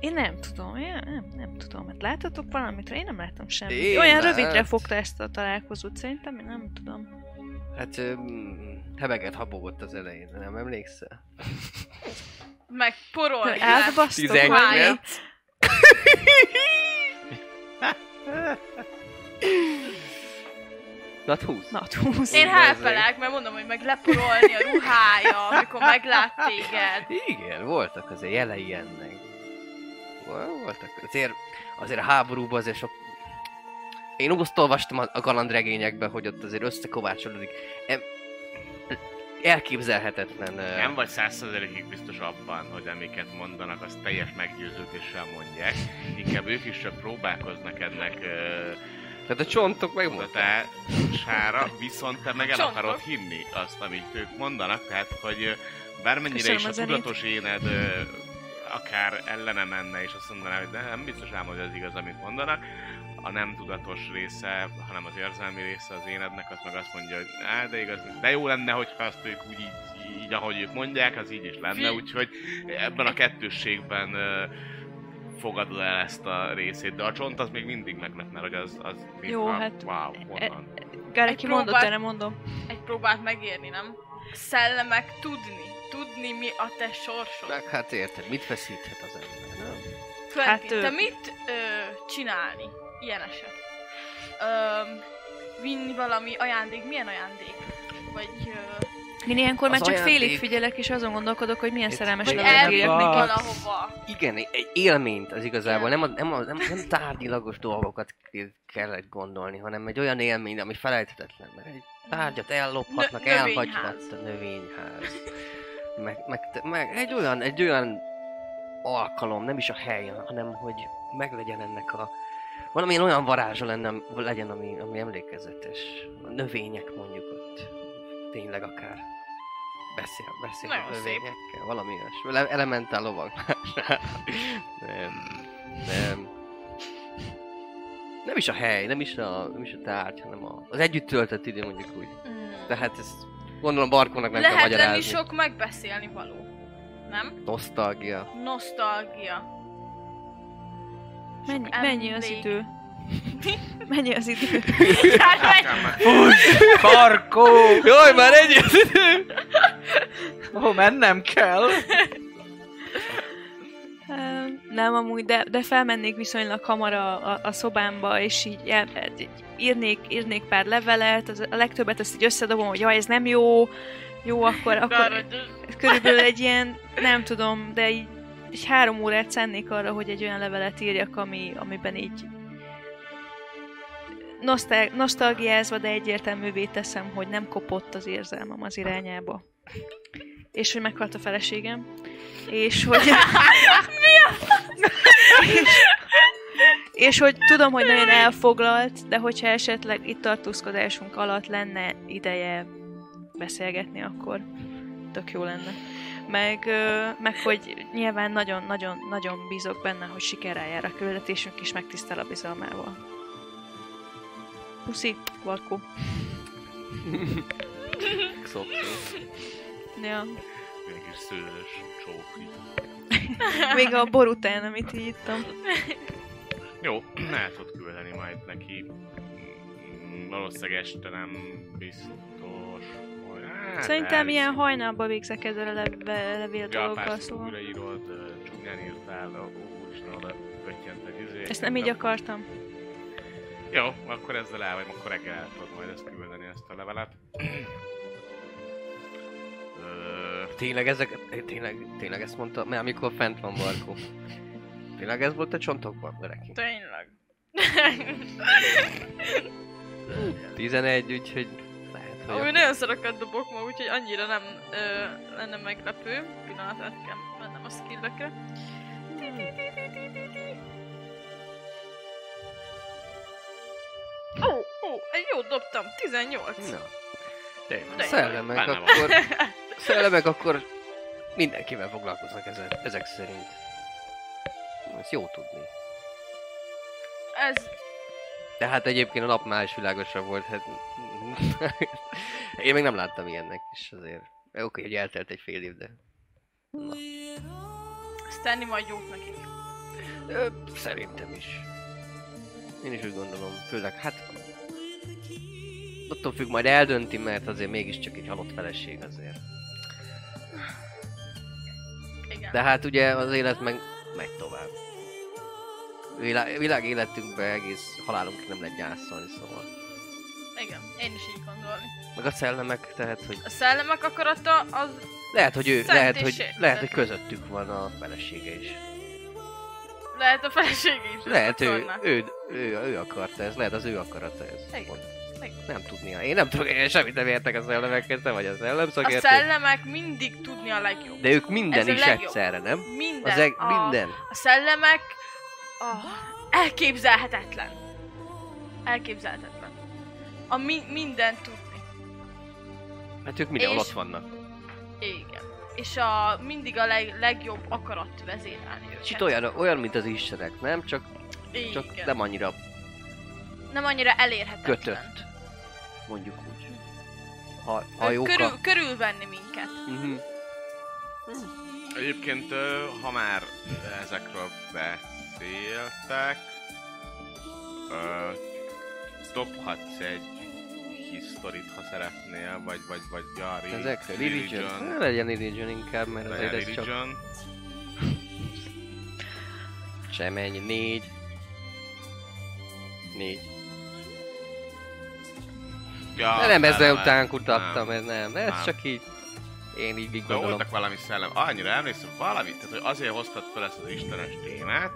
Én nem tudom, én nem, nem tudom. Hát láttatok valamit? Én nem láttam semmit. Én Olyan lát- rövidre fogta ezt a találkozót, szerintem én nem tudom. Hát hebeget habogott az elején, nem emlékszel? Meg porolni. Átbasztok, vagy mi? 19. Na, 20. Na, húsz. Én Bazzeg. helpelek, mert mondom, hogy meg leporolni a ruhája, amikor meglát téged. Igen, voltak azért jelei ennek. Vol- Voltak. Azért, azért a háborúban azért sok... Én azt olvastam a, a galandregényekbe, hogy ott azért összekovácsolódik. Em- Elképzelhetetlen. Nem vagy százszerzelékig biztos abban, hogy amiket mondanak, azt teljes meggyőződéssel mondják. Inkább ők is csak próbálkoznak ennek Tehát a csontok megmondták. mutatására, viszont te meg el Csontok. akarod hinni azt, amit ők mondanak, tehát hogy bármennyire Köszönöm is a tudatos éned akár ellene menne, és azt mondaná, hogy de nem biztos ám, hogy ez igaz, amit mondanak, a nem tudatos része, hanem az érzelmi része az énednek, az meg azt mondja, hogy á, de igaz, de jó lenne, hogyha azt ők úgy így, így, ahogy ők mondják, az így is lenne, úgyhogy ebben a kettősségben ö, fogadod el ezt a részét, de a csont az még mindig meglep, mert hogy az, az Jó, mintha, hát- wow, honnan. Gáreki Egy mondott, próbát- erre mondom. Egy próbát megérni, nem? Szellemek tudni. Tudni mi a te sorsod. Meg hát érted, mit veszíthet az ember, nem? Quentin, Hát, ő- te mit ö, csinálni ilyen eset? Ö, vinni valami ajándék, milyen ajándék? Vagy, ö, Én ilyenkor már csak ajándék- félig figyelek, és azon gondolkodok, hogy milyen Itt- szerelmes levelet írjak neki. valahova. Igen, egy élményt az igazából, nem, a, nem, a, nem, nem tárgyilagos dolgokat kellett gondolni, hanem egy olyan élmény, ami felejthetetlen, mert egy tárgyat ellophatnak, Nö- növényház. elhagyhat a növényház. Meg, meg, meg egy olyan, egy olyan alkalom, nem is a hely, hanem hogy meglegyen ennek a valamilyen olyan varázsa lenne, legyen, ami, ami emlékezetes. A növények mondjuk ott tényleg akár beszél, beszél Nagyon a növényekkel, valami olyasmi. Ele- Elementál lovag. nem, nem. Nem is a hely, nem is a, nem is a tárgy, hanem a, az együtt töltött idő mondjuk úgy. Mm. Tehát ezt gondolom Barkónak nem kell Lehet lenni magyarázni. sok megbeszélni való. Nem? Nosztalgia. Nosztalgia. Mennyi, mennyi az idő? Mennyi az idő? Megy- Barkó! Jaj, már egy az idő! Ó, mennem kell! Nem amúgy, de, de felmennék viszonylag hamar a, a, a szobámba, és így, el, így írnék, írnék pár levelet, az, a legtöbbet azt így összedobom, hogy jaj, ez nem jó, jó, akkor, akkor körülbelül egy ilyen, nem tudom, de így egy három órát szánnék arra, hogy egy olyan levelet írjak, ami, amiben így nosztál- nosztalgiázva, de egyértelművé teszem, hogy nem kopott az érzelmem az irányába. És hogy meghalt a feleségem. És hogy... és, és hogy tudom, hogy nagyon elfoglalt, de hogyha esetleg itt tartózkodásunk alatt lenne ideje beszélgetni, akkor tök jó lenne. Meg, meg hogy nyilván nagyon-nagyon-nagyon bízok benne, hogy sikerrel jár a küldetésünk, és megtisztel a bizalmával. Puszi, Varkó. Szok, Ja. Mégis szőrös csók. Még a bor után, amit így ittam. Jó, el tudod küldeni majd neki. Valószínűleg este nem biztos. Hát, Szerintem ilyen hajnalban végzek ezzel a lev- levél Ja, dolgokkal, persze, szóval. újraírod, csúnyán írtál, ó, úristen, egy izé. Ezt nem így akartam. Jó, akkor ezzel el, vagy akkor reggel el tudod majd ezt küldeni, ezt a levelet. Tényleg ezek, tényleg, tényleg ezt mondta, mert amikor fent van Markó. Tényleg ez volt a csontokban, Bereki? Tényleg. 11, úgyhogy Amúgy akkor- nagyon szarokat dobok ma, úgyhogy annyira nem ö, lenne meglepő. Pillanatát kell mennem a skillekre. Ó, ó, egy jót dobtam, 18. Na, tényleg. szellemek Benne akkor... Szellemek akkor mindenkivel foglalkoznak ezek, ezek szerint. Ez jó tudni. Ez De hát egyébként a nap már is világosabb volt, hát... Én még nem láttam ilyennek is azért. Oké, hogy eltelt egy fél év, de... ezt tenni majd jót nekik. Ö, szerintem is. Én is úgy gondolom, főleg hát... Attól függ, majd eldönti, mert azért mégiscsak egy halott feleség azért. Igen. De hát ugye az élet meg megy tovább. Világ, világ életünkben egész halálunkig nem lehet gyászolni, szóval. Igen, én is így gondolni. Meg a szellemek, tehát, hogy A szellemek akarata az lehet, hogy ő, lehet, hogy, sértetlen. lehet, hogy közöttük van a felesége is. lehet a felesége is. Lehet, ő, ő, ő, ő akarta ez, lehet az ő akarata ez. Igen. Igen. Nem tudnia. Én nem tudok, én semmit nem értek a szellemekhez, te vagy a A szellemszakértő. szellemek mindig tudni a legjobb. De ők minden Ez a is egyszerre, nem? Minden. Az eg- a, minden. a szellemek a elképzelhetetlen. Elképzelhetetlen. A mi- minden tudni. Hát ők mindenhol És- ott vannak. Igen. És a mindig a leg- legjobb akarat vezérelni őket. Kicsit olyan, olyan, mint az istenek, nem? Csak, Igen. csak nem annyira nem annyira elérhetetlen. kötött. Mondjuk úgy. Ha, ha Körül, körülvenni minket. Mhm. Egyébként, ha már ezekről beszéltek, dobhatsz egy historit, ha szeretnél, vagy, vagy, vagy ja, re- Ezek? Religion? Ne legyen religion inkább, mert Legyen azért ez csak religion. sem ennyi. Négy. Négy. Ja, De nem ezzel szellemek. után kutattam, Nem. ez nem. Ez Nem. csak így... Én így, De gondolom. voltak valami szellem, annyira emlékszem, valami, tehát hogy azért hoztad fel ezt az istenes témát,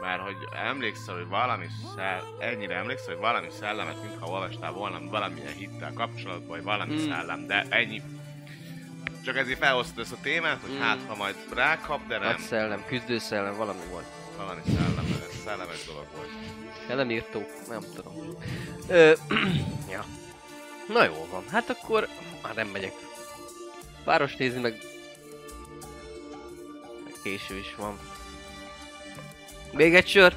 mert hogy emlékszel, hogy valami szell, ennyire emlékszel, hogy valami szellemet, mintha olvastál volna valamilyen hittel kapcsolatban, vagy valami Hmm. szellem, de ennyi. Csak ezért felhoztad ezt a témát, hogy Hmm. hát ha majd rákap, de nem, Nagy szellem, küzdőszellem, valami volt. valami szellem, ez szellemes dolog volt. Szellemírtó, nem tudom. Ö, ja. Na jó van, hát akkor már nem megyek. Város nézni meg... meg késő is van. Még egy sör?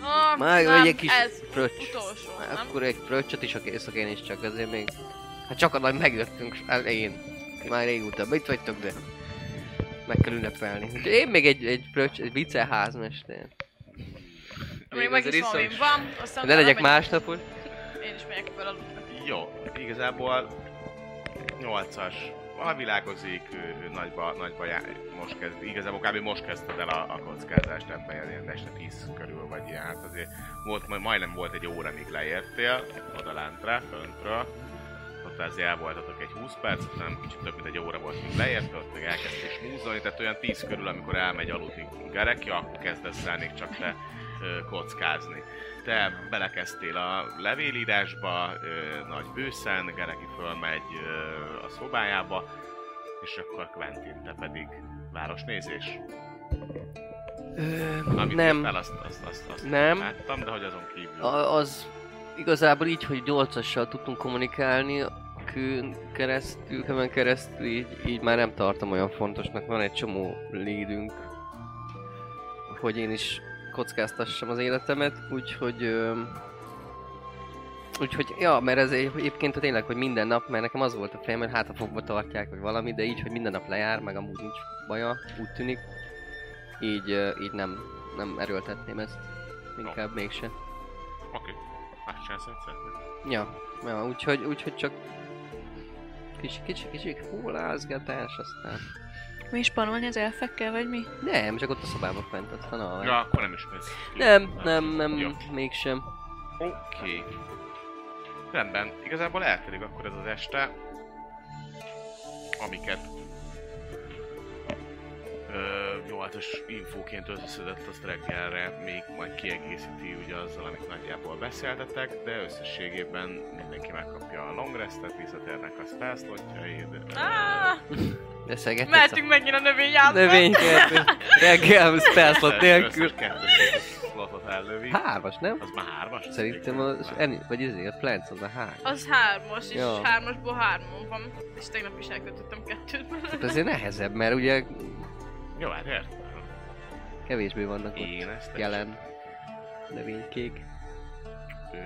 Ah, Már nem, egy kis ez fröccs. utolsó, nem? Akkor egy fröccsöt is a készak én is csak azért még... Hát csak a nagy megjöttünk elején. Már régóta itt vagytok, de... Meg kell ünnepelni. Úgyhogy én még egy, egy fröccs, egy vicce házmester. Még meg is van, van. Aztán Ne legyek másnapos. Én is megyek fel aludni. Jó, igazából 8-as, ha világozik, ő, ő nagyba, nagyba já, most kezd, igazából kb. most kezdted el a, a kockázást ebben ilyen, este 10 körül, vagy ilyen, hát azért volt, majd- majdnem volt egy óra, míg leértél, oda lentre, föntről, ott azért el voltatok egy 20 perc, nem kicsit több mint egy óra volt, míg leértél, ott meg elkezdtél smúzolni, tehát olyan 10 körül, amikor elmegy aludni Gereki, akkor kezdesz el még csak te kockázni. Te belekezdtél a levélírásba, ö, nagy bőszen, Gereki fölmegy ö, a szobájába, és akkor Quentin, te pedig városnézés. Ö, Amit nem, Fel, azt, azt, azt, azt Nem. láttam, de hogy azon kívül. a, az igazából így, hogy 8-assal tudtunk kommunikálni, kőn keresztül, köven keresztül, így, így már nem tartom olyan fontosnak. Van egy csomó lédünk, hogy én is kockáztassam az életemet, úgyhogy... Ö, úgyhogy, ja, mert ez egy- egyébként tényleg, hogy minden nap, mert nekem az volt a fejem, hogy hát a fogva tartják, vagy valami, de így, hogy minden nap lejár, meg amúgy nincs baja, úgy tűnik. Így, így nem, nem erőltetném ezt. Inkább mégse. Oké, azt csinálsz, amit szeretnél. Ja, ja úgyhogy, úgyhogy csak kicsi, kicsi, kicsi hullázgatás, aztán... Mi is panolni az elfekkel, vagy mi? Nem, csak ott a szobában fent, aztán a... Ja, akkor nem is mész. ki. Nem, nem, nem, Jó. mégsem. Oké. Rendben, igazából eltelik akkor ez az este, amiket 8-as infóként összeszedett azt reggelre, még majd kiegészíti ugye azzal, amit nagyjából beszéltetek, de összességében mindenki megkapja a long restet, visszatérnek a spellslotjaid. ö, Ah, Beszélgetsz mehetünk megint a növényjába. Növénykertő. Reggel spellslot nélkül. Összes kettős slotot ellövi. Hármas, nem? Az már hármas? Szerintem az, eni, vagy ezért a Plants az a hár. Az hármas, és Ja. hármasból hármon van. És tegnap is elkötöttem kettőt. Hát azért nehezebb, mert ugye Jó, hát értem. kevésbé vannak ott Én ezt jelen növénykék. Ö...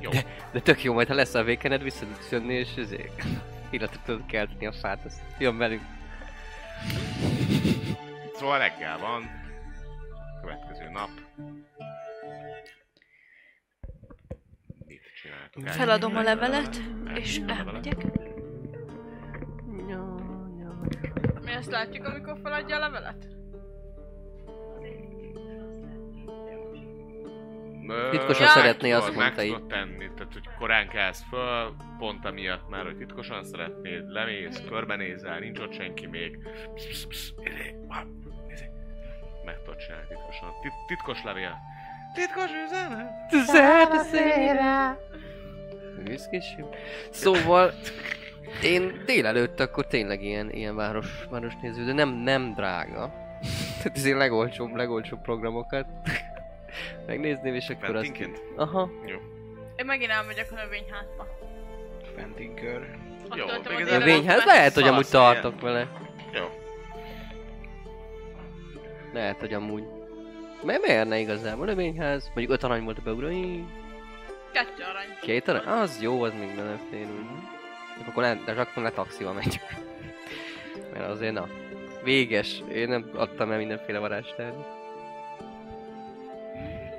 Jó. De tök jó, majd ha lesz a vékened, vissza tudsz jönni, és ezért életet tudod kelteni a fát, azt jön velünk. Szóval reggel van. Következő nap. Mit csináltok? Feladom a levelet, és a levelet. Mi ezt látjuk, amikor feladja a levelet? Titkosan Ja, szeretné, azt mondta meg így. tenni, tehát hogy korán kelsz föl, pont amiatt már, hogy titkosan szeretnéd, lemész, körbenézel, nincs ott senki még. Meg tudod csinálni titkosan. Tit- titkos levél. Titkos üzenet! Büszkéség. Szóval én délelőtt akkor tényleg ilyen, ilyen város, városnéző, de nem, nem drága. Tehát ezért legolcsóbb, legolcsóbb programokat megnézném, és akkor azt... Fentinként? Aha. Én megint elmegyek a növényházba. Fentinker. Ott Jó, még ez Növényház? Lehet, hogy amúgy tartok vele. Jó. Lehet, hogy amúgy. Mert miért ne igazából? Növényház. Mondjuk öt arany volt a beugrói. Kettő arany. Két arany? Az jó, az még belefér úgy. Akkor le, de akkor le taxival megyünk. Mert azért na. Véges. Én nem adtam el mindenféle varázstárni.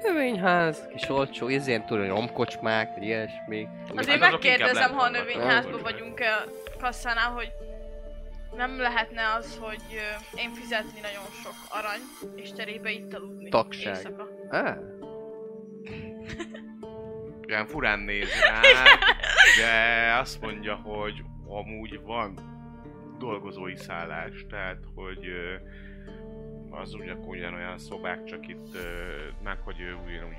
Növényház, kis olcsó, izén hogy romkocsmák, vagy ilyesmi. Azért Hát megkérdezem, ha a növényházban vagyunk-e kasszánál, hogy nem lehetne az, hogy én fizetni nagyon sok arany, és cserébe itt aludni Tagság. éjszaka. Á, Olyan furán néz rá, de azt mondja, hogy amúgy van dolgozói szállás, tehát hogy az ugyan, ugyanolyan szobák, csak itt meg, hogy ő ugyanúgy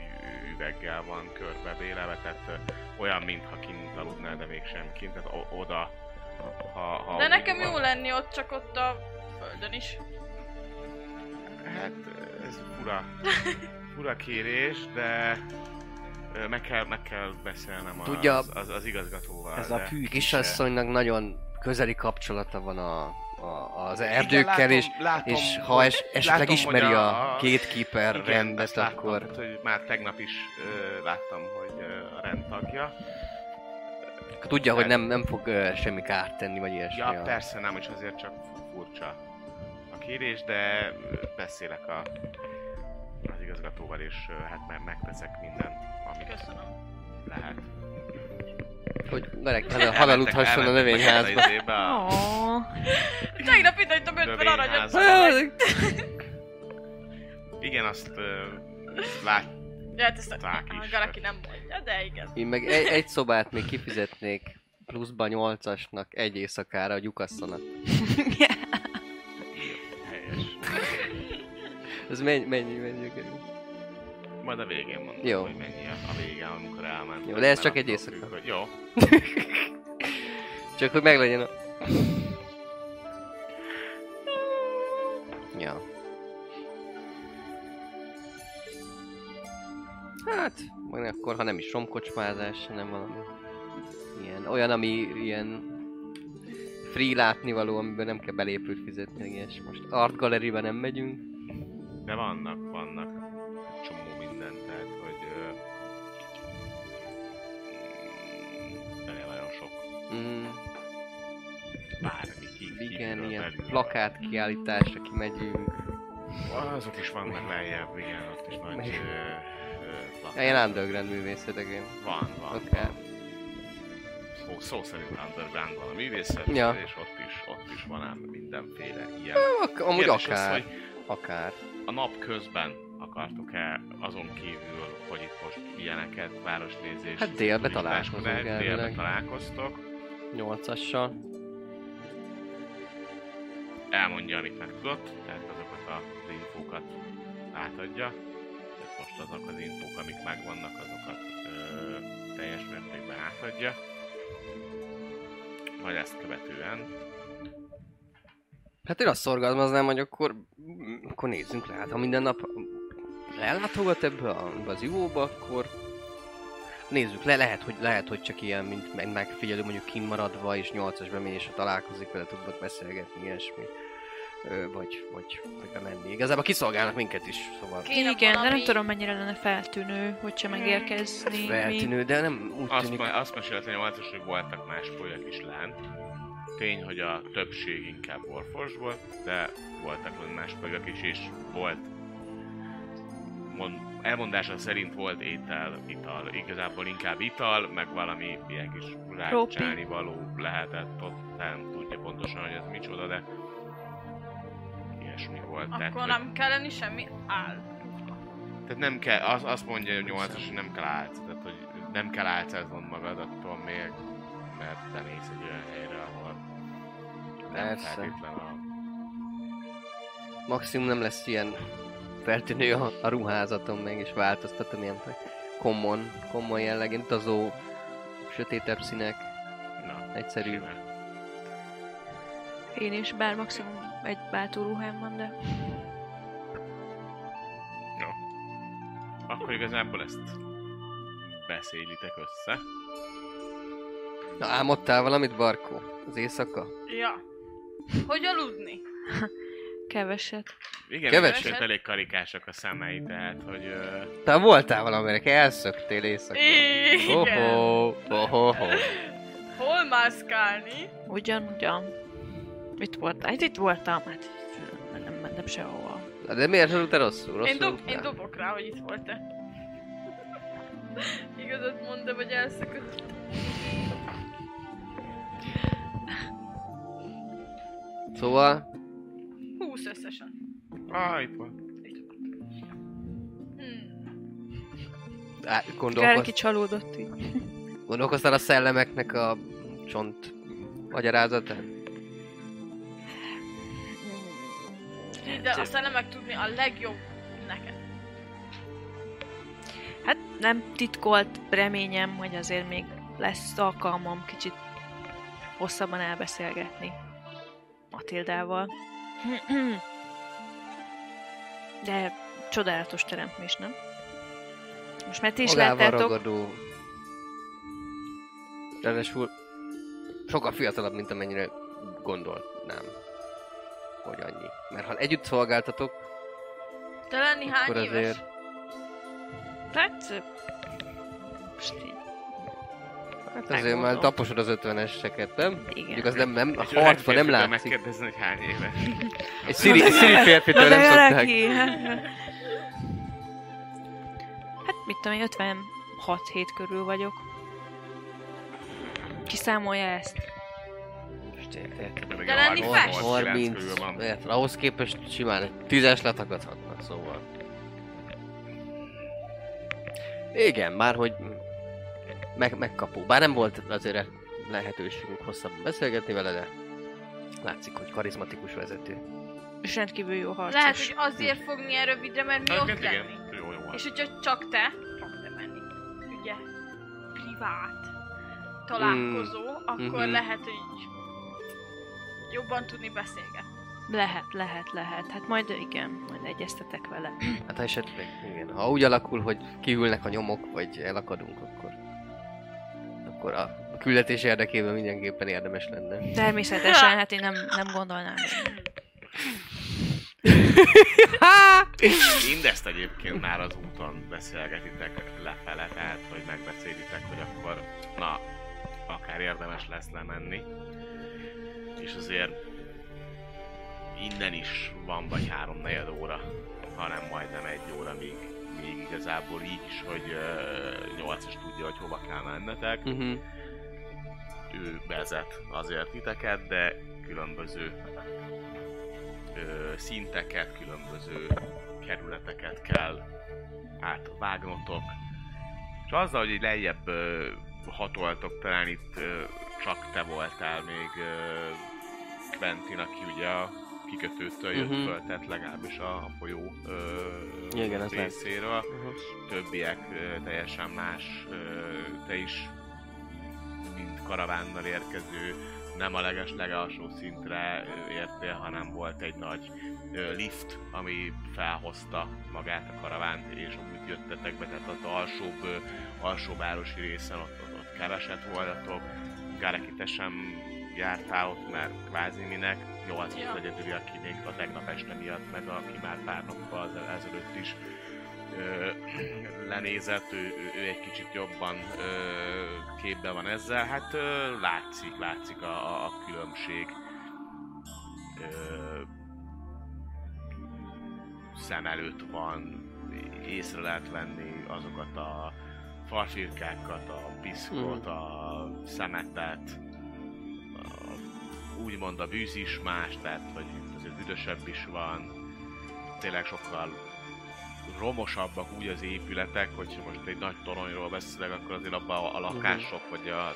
üveggel van körbevéleve, tehát ö, olyan, mintha kint aludnál, de mégsem kint, tehát oda, ha, ha De nekem van. jó lenni ott, csak ott a földön is. Hát ez fura, fura kérés, de meg kell, meg kell beszélnem Tudja, az, az, az igazgatóval. ez a fű kisasszonynak nagyon közeli kapcsolata van a, a, az erdőkkel, és, látom, és ha es, esetleg látom, ismeri hogy a, gatekeeper igen, rendet, láttam, akkor... tehát, hogy már tegnap is ö, láttam, hogy ö, a rendtagja. Tudja, hogy nem, nem fog ö, semmi kárt tenni, vagy ilyesmi. Ja, a- persze nem, és azért csak furcsa a kérés, de beszélek a, az igazgatóval, és hát meg, megteszek mindent, amit Köszönöm. lehet. Hogy Garek haza- hazaludhasson a növényházba. Tegnap itt hagytam 50 aranyat. Igen, azt ö, lát, De hát ezt a, a. Garaki nem mondja, de igen. Én meg egy, egy szobát még kifizetnék pluszba nyolcasnak egy éjszakára a lyukasszonat. helyes. Ez mennyi, mennyi, mennyi kerül? Majd a végén mondom, Jó. hogy mennyi a vége, amikor elment. Jó, de ez csak egy éjszaka. függ, hogy Jó. Csak hogy meglegyen a... Ja. Hát, majd akkor, ha nem is romkocsmázás, hanem valami ilyen, olyan, ami ilyen free látnivaló, amiben nem kell belépőt fizetni, ilyes. Most art gallerybe nem megyünk. De vannak, vannak csomó minden, tehát hogy... Ö, mm, nagyon sok. Mm, Bármi ki, igen, ilyen belül. plakát kiállításra kimegyünk. Azok is vannak lejjebb, igen, ott is nagy ö, ö, plakát. Ilyen underground művészet, igen. Van, van, Oké. van. Szó, szó szerint underground van a művészet, Ja. és ott is, ott is van ám mindenféle ilyen. Ak- amúgy Kérdés az, akár, hogy akár. A nap közben akartok-e azon kívül, hogy itt most ilyeneket, városnézés, Hát délbe találkozunk de Délbe elvileg. találkoztok. Nyolcassal. elmondja, amit megtudott, tehát azokat az infókat átadja. Tehát most azok az infók, amik megvannak, azokat ö, teljes mértékben átadja. Majd ezt követően Hát én azt szorgalmaznám, hogy akkor, akkor nézzünk le. Hát ha minden nap ellátogat ebbe, a, ebbe az ivóba, akkor nézzük le. Lehet, hogy, lehet, hogy csak ilyen, mint meg, megfigyelő, mondjuk kimaradva, és nyolcas bemegy, és ha találkozik vele, tudnak beszélgetni, ilyesmi. Vagy, vagy, vagy bemenni. Igazából kiszolgálnak minket is, szóval Kéne Igen, de nem valami- tudom mennyire lenne feltűnő, hogyha megérkezni. mi. feltűnő, de nem úgy azt, tűnik. ma, azt mesélte, hogy a hogy voltak más folyak is lent. Tény, hogy a többség inkább volt, de voltak lent más folyak is, és volt mond, elmondása szerint volt étel, ital. Igazából inkább ital, meg valami ilyen kis rákcsálni való lehetett ott. Nem tudja pontosan, hogy ez micsoda, de ilyesmi volt. tehát, Akkor hogy- nem kell lenni semmi áll. tehát nem kell, az, azt mondja hogy 8 hogy nem kell álcáz, tehát hogy nem kell álcáznod magad attól még, mert te mész egy olyan helyre, nem Persze. a... Maximum nem lesz ilyen feltűnő a, a ruházatom meg, és változtatom ilyen common, common jellegén, utazó, sötétebb színek, Na, egyszerű. simán. Én is, bár maximum egy bátorruhám van, de... Akkor igazából ezt beszélitek össze. Na álmodtál valamit, Barkó? Az éjszaka? Ja. Hogy aludni? Keveset. Igen, Keveset? Keveset? elég karikásak a szemei, tehát hogy... Ö, Te voltál valamire, elszöktél éjszaka. Igen. Oho, oho, oho. Hol mászkálni? Ugyan, ugyan. Itt voltam? Hát itt voltam, hát nem mentem sehova. De miért aludtál rosszul? rosszul Én, dob, aludtál? én dobok rá, hogy itt volt-e. Igazat mond, de vagy elszökött. Szóval, 20 összesen. Hmm. á, Kár gondolkoz, ki csalódott így. gondolkoztál a szellemeknek a csont magyarázatán? De nem meg tudni a legjobb neked. Hát nem titkolt reményem, hogy azért még lesz alkalmam kicsit hosszabban elbeszélgetni Matildával. De csodálatos teremtmés, nem? Most már ti is Magával láttátok, ragadó. Ráadásul sokkal fiatalabb, mint amennyire gondolnám, hogy annyi. Mert ha együtt szolgáltatok, Te lenni hány akkor éves? azért... hát... Most így, Hát azért Megmondom. már taposod az ötveneseket, nem? igen. Mondjuk az nem, nem, a harcban nem látszik. megkérdezni, hogy hány éves. Egy sziri, egy sziri férfitől nem szokták. neki! Hát mit tudom én, 56 hét körül vagyok. Ezt. Ért- érted. Meg De lenni 38, fest? 39 körül 30, van. érted, ahhoz képest simán egy tízes letakadhatna, szóval. Igen, már hogy meg, megkapó. Bár nem volt azért lehetőségünk hosszabban beszélgetni vele, de látszik, hogy karizmatikus vezető. És rendkívül jó harcos. Lehet, hogy azért fog milyen rövidre, mert mi ott lenni. igen, jó, jó. És hogyha csak te, csak te menni, ugye, privát találkozó, akkor Mhm. lehet, hogy jobban tudni beszélgetni. Lehet, lehet, lehet. Hát majd igen, majd egyeztetek vele. Hát ha esetleg, igen. Ha úgy alakul, hogy kiülnek a nyomok, vagy elakadunk, akkor... Akkor a küldetés érdekében mindenképpen érdemes lenne. Természetesen, hát én nem, nem gondolnám. Mindezt egyébként már az úton beszélgetitek lefele, tehát hogy megbeszélitek, hogy akkor na, akár érdemes lesz lemenni. És azért innen is van vagy három negyed óra, hanem majdnem egy óra, míg, míg igazából így is, hogy uh, 8-as tudja, hogy hova kell mennetek. Uh-huh. ő vezet azért titeket, de különböző ö, szinteket, különböző kerületeket kell átvágnotok. És azzal, hogy így lejjebb ö, hatoltok, talán itt ö, csak te voltál még ö, Quentin, aki ugye a kikötőtől jött Mhm. föl, tehát legalábbis a, a folyó ö, Igen, részéről Uh-huh. többiek ö, teljesen más, ö, te is mint karavánnal érkező, nem a leges legalsó szintre értél, hanem volt egy nagy ö, lift, ami felhozta magát a karavánt, és amúgy jöttetek be, tehát az alsóbb, ö, alsó városi részen ott, ott, ott keveset voltatok, Gareki, te sem jártál ott, mert kvázi minek, jó, az Ja. az egyedüli, aki még a tegnap este miatt, meg aki már pár nappal ezelőtt is ö, lenézett, ő, ő, egy kicsit jobban ö, képben van ezzel. Hát ö, látszik, látszik a, a, különbség. Ö, szem előtt van, észre lehet venni azokat a farfirkákat, a piszkot, a szemetet, úgymond a bűz is más, tehát hogy azért üdösebb is van, tényleg sokkal romosabbak úgy az épületek, hogyha most egy nagy toronyról beszélek, akkor azért abban a, a lakások, vagy a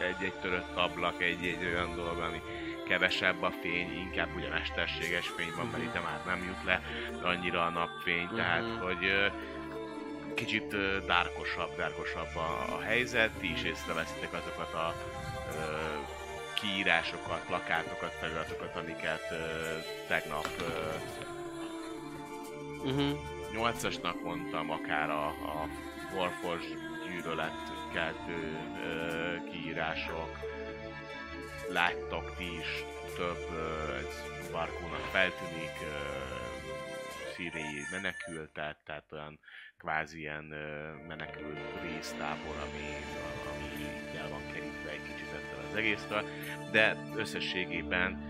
egy-egy törött ablak, egy-egy olyan dolog, ami kevesebb a fény, inkább ugye mesterséges fény van, mert itt már nem jut le annyira a napfény, tehát Mhm. hogy kicsit dárkosabb, dárkosabb a, a helyzet, ti is észreveszitek azokat a kiírásokat, plakátokat, feliratokat, amiket ö, tegnap ö, Uh-huh. 8-asnak mondtam, akár a, a Warforge gyűlöletkeltő ö, kiírások. Láttok ti is több, ö, ez Barkónak feltűnik, ö, szíriai menekültet, tehát olyan kvázi ilyen ö, menekült résztábor, ami, ami el van kerítve egy kicsit az egésztől, de összességében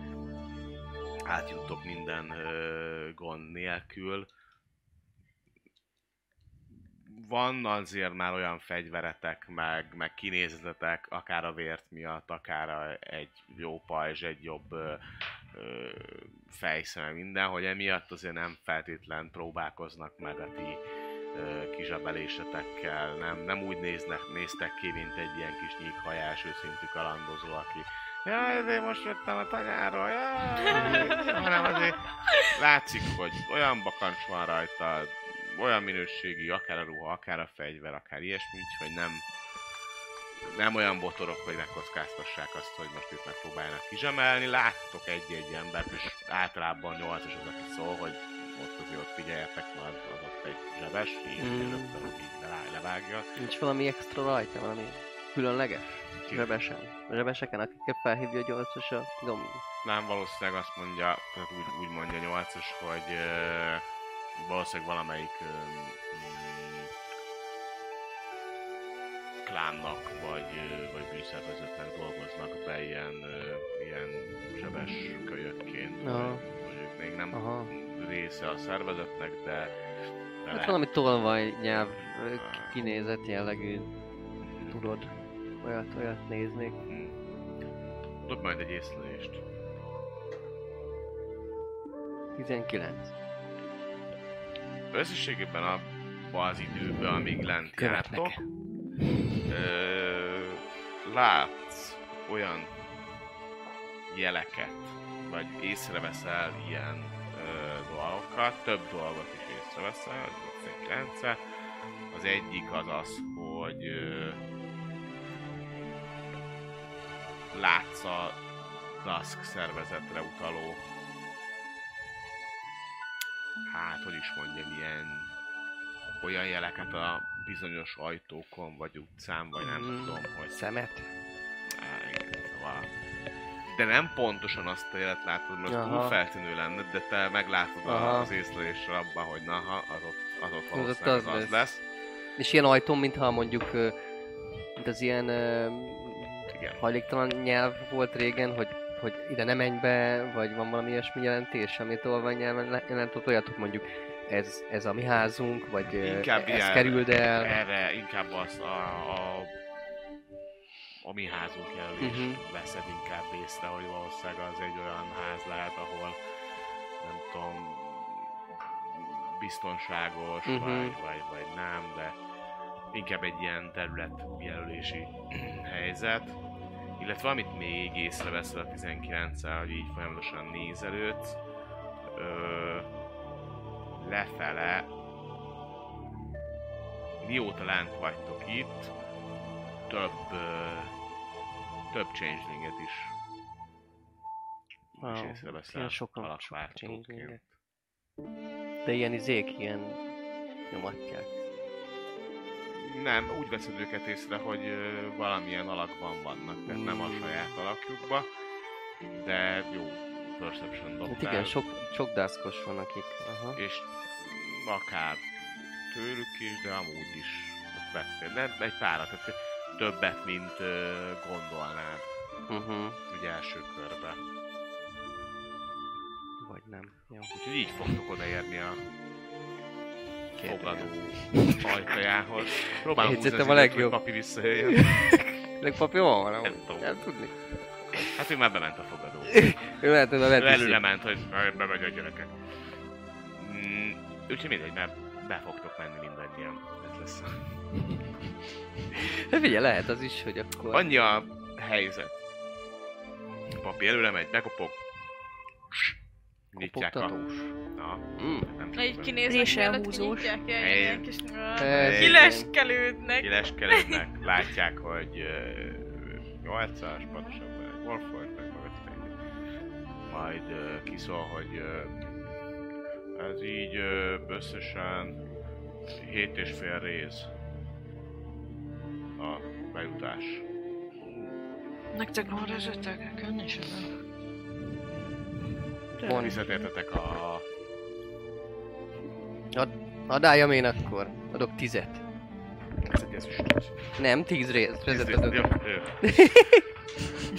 átjuttok minden ö, gond nélkül. Van azért már olyan fegyveretek, meg, meg kinézetetek, akár a vért miatt, akár egy jó pajzs, egy jobb ö, ö, minden, hogy emiatt azért nem feltétlen próbálkoznak meg a ti ö, kizsabelésetekkel, nem, nem úgy néznek, néztek ki, mint egy ilyen kis nyíkhajás, őszintű kalandozó, aki Jaj, ezért most jöttem a tanyáról, jaj, hanem azért látszik, hogy olyan bakancs van rajta, olyan minőségi, akár a ruha, akár a fegyver, akár ilyesmi, hogy nem, nem olyan botorok, hogy megkockáztassák azt, hogy most itt megpróbálnak kizsemelni. Láttok egy-egy embert, és általában 8 az, aki szól, hogy ott azért ott figyeljetek, mert az ott egy zsebes, így Mm. rögtön levágja. Nincs valami extra rajta, valami különleges? Ki- Zsebesen. A zsebeseken, akikkel felhívja a gyolcos a domi. Nem, valószínűleg azt mondja, tehát úgy, úgy mondja 8 hogy ö, valószínűleg valamelyik mm, klánnak, vagy, vagy bűszervezetnek dolgoznak be ilyen, ilyen zsebes kölyökként, Aha. vagy, vagy ők még nem Aha. része a szervezetnek, de Hát lehet. valami tolvaj nyelv ö, kinézett jellegű, tudod, olyat, olyat néznék. Hm. Dob majd egy észlelést. 19. Összességében abban az időben, amíg lent jártok, ö, látsz olyan jeleket, vagy észreveszel ilyen dolgokat, több dolgot is egy rendszer. Az egyik az az, hogy ö, látsz a Dusk szervezetre utaló hát, hogy is mondjam, ilyen olyan jeleket a bizonyos ajtókon, vagy utcán, vagy nem Mm. tudom, hogy Szemet? De nem pontosan azt a jelet látod, mert Aha. túl feltűnő lenne, de te meglátod Aha. az észleléssel abban, hogy na, ha, az ott, az ott valószínűleg az az, az lesz. lesz. És ilyen ajtón, mintha mondjuk, mint az ilyen Igen. hajléktalan nyelv volt régen, hogy, hogy ide nem menj be, vagy van valami ilyesmi jelentés, amit tolvaj nyelven le- jelent, ott olyat, hogy mondjuk ez, ez a mi házunk, vagy Inkább ez ilyen- kerüld el. Erre inkább az a, a, a mi házunk Mhm. uh-huh. veszed inkább észre, hogy valószínűleg az egy olyan ház lehet, ahol nem tudom, biztonságos, Mhm. uh-huh. vagy, vagy, vagy nem, de inkább egy ilyen területjelölési helyzet. Illetve amit még észreveszel a 19 hogy így folyamatosan nézelődsz, ö, lefele, mióta lent vagytok itt, több, több changelinget is, Wow, észreveszel ilyen sokan- changelinget. De ilyen izék, ilyen nyomatják. Nem, úgy veszed őket észre, hogy valamilyen alakban vannak, tehát nem a saját alakjukba, de jó perception dobtál. Hát igen, sok, sok dászkos van, akik... Aha. és akár tőlük is, de amúgy is vettél. De egy párat, tehát többet, mint gondolnád, Uh-huh. ugye első körbe. Vagy nem. Jó. Úgyhogy így fogtok odaérni a fogadó ajtajához. Próbálom húzni a legjobb. papi visszajöjjön. Legpapi hol van? Nem tudom. Nem tudni. Hát ő már bement a fogadó. Ő lehet, hogy vetíti. előre ment, hogy "Aj, bemegy a gyerekek. Mm, úgyhogy mindegy, mert be fogtok menni mindannyian. Ez lesz. Figyelj, lehet az is, hogy akkor... Annyi a helyzet. A papi előre megy, bekopog. Nyitják a... Na, Mm. nem ilyen, Egy- ilyen kis... Ez Kileskelődnek. Kileskelődnek, látják, hogy uh, 8-as, pontosabban egy Wolford, meg. Majd uh, kiszól, hogy uh, ez így uh, összesen 7 és fél rész a bejutás. Nektek van nekem nincs ebben. Van. Visszatértetek a... Adáljam én akkor. Adok tizet. Ez egy ezüstöt. Nem, tíz részt. Jó, adok. jó.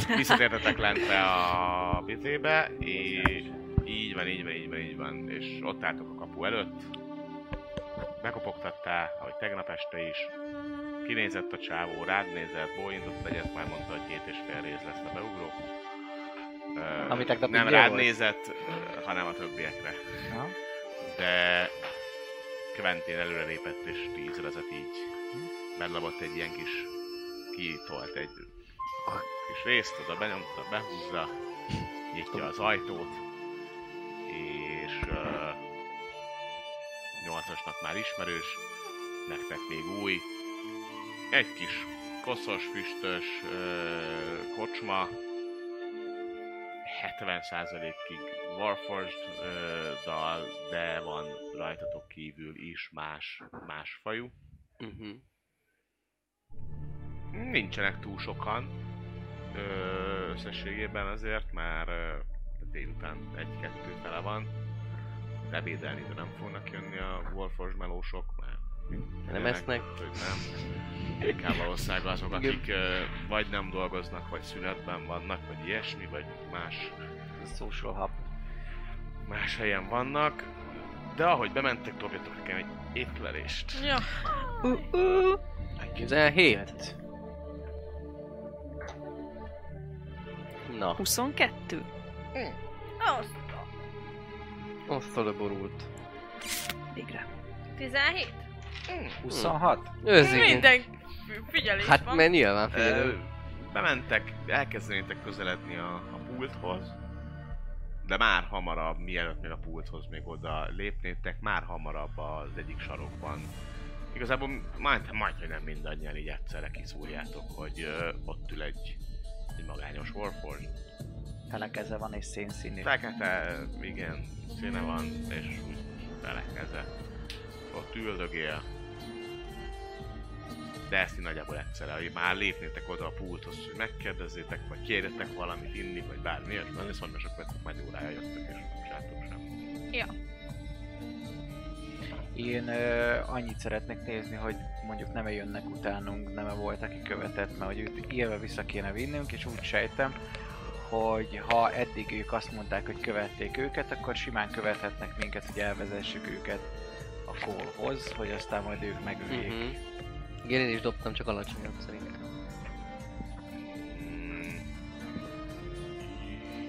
Visszatértetek lentre a vizébe, és így van, így van, így van, így van, és ott álltok a kapu előtt. Bekopogtattál, ahogy tegnap este is. Kinézett a csávó, rád nézett, bólintott egyet, már mondta, hogy két és fél rész lesz a beugró. Ö, Ami tegnap nem rád volt? nézett, hanem a többiekre. Aha. De Quentin előre lépett és tízrezet így bedlabott egy ilyen kis kiítolt egy kis részt, oda benyomta, behúzza, nyitja az ajtót, és uh, nyolcasnak már ismerős, nektek még új. Egy kis koszos, füstös uh, kocsma, 70%-ig Warforged uh, dal, de van rajtatok kívül is más, más fajú. Uh-huh. Nincsenek túl sokan ö, összességében azért, már ö, délután egy-kettő fele van. Ebédelni de nem fognak jönni a Warforged melósok, mert Nem esznek. Hogy nem. Inkább valószínűleg azok, akik ö, vagy nem dolgoznak, vagy szünetben vannak, vagy ilyesmi, vagy más, Social hub. más helyen vannak. De ahogy bementek, dobjatok nekem egy étlelést. Ja. 17. Na, 22. Azt. osztod a borult. Végre. 17? 26? Ez igen. Minden figyelés Hát van. mert nyilván figyelő. bementek, elkezdenétek közeledni a, a pulthoz, de már hamarabb, mielőtt még a pulthoz még oda lépnétek, már hamarabb az egyik sarokban. Igazából majd, majd hogy nem mindannyian így egyszerre kiszúrjátok, hogy ö, ott ül egy, egy magányos Warforged. Felekeze van és szénszínű. Fekete, igen, színe van, és úgy belekeze. Ott üldögél. De ezt így nagyjából egyszerre, hogy már lépnétek oda a pulthoz, hogy megkérdezzétek, vagy kérjetek valamit inni, vagy bármi ilyesmi, és mondja, sok vettek már órája jöttek, és nem csináltok sem. Ja. Én ö, annyit szeretnék nézni, hogy mondjuk nem jönnek utánunk, nem volt, aki követett, mert hogy őt élve vissza kéne vinnünk, és úgy sejtem, hogy ha eddig ők azt mondták, hogy követték őket, akkor simán követhetnek minket, hogy elvezessük őket a callhoz, hogy aztán majd ők megöljék. Mhm. Igen, én is dobtam, csak alacsonyabb szerintem. Mm.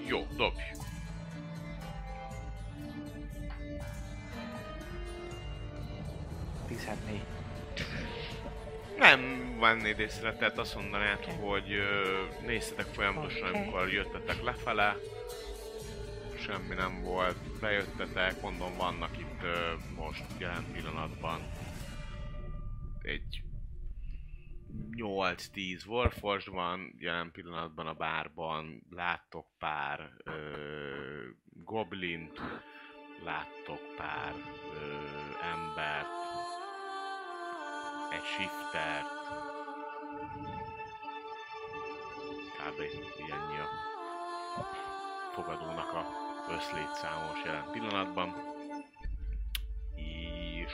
Jó, dobj. Mm-hmm. 14. Nem vennéd észre, tehát azt mondanád, hogy ö, néztetek folyamatosan, Oké. amikor jöttetek lefele, semmi nem volt, bejöttetek, mondom, vannak itt ö, most jelen pillanatban egy 8-10 Warforged van, jelen pillanatban a bárban láttok pár ö, goblint, láttok pár ö, embert, egy shiftert, kb. így ennyi a fogadónak a összlétszámos jelen pillanatban. És...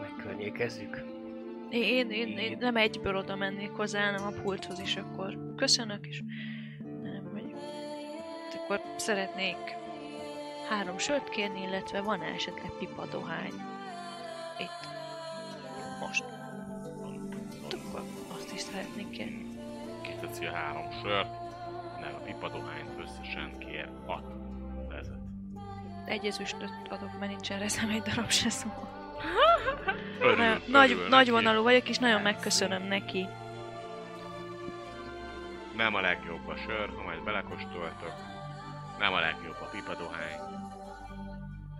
Megkörnyékezzük. Én, én, én nem egyből oda mennék hozzá, hanem a pulthoz is akkor köszönök, és akkor szeretnék három sört kérni, illetve van -e esetleg pipa dohány itt most. Akkor azt is szeretnék kérni. kiteszi a három sört, meg a pipadohányt összesen kér hat vezet. Egy ezüstöt adok, mert nincsen rezem egy darab se szó. Örül, örül nagy, neki. nagy vonalú vagyok, és nagyon megköszönöm neki. Nem a legjobb a sör, ha majd belekóstoltok. Nem a legjobb a pipadohány.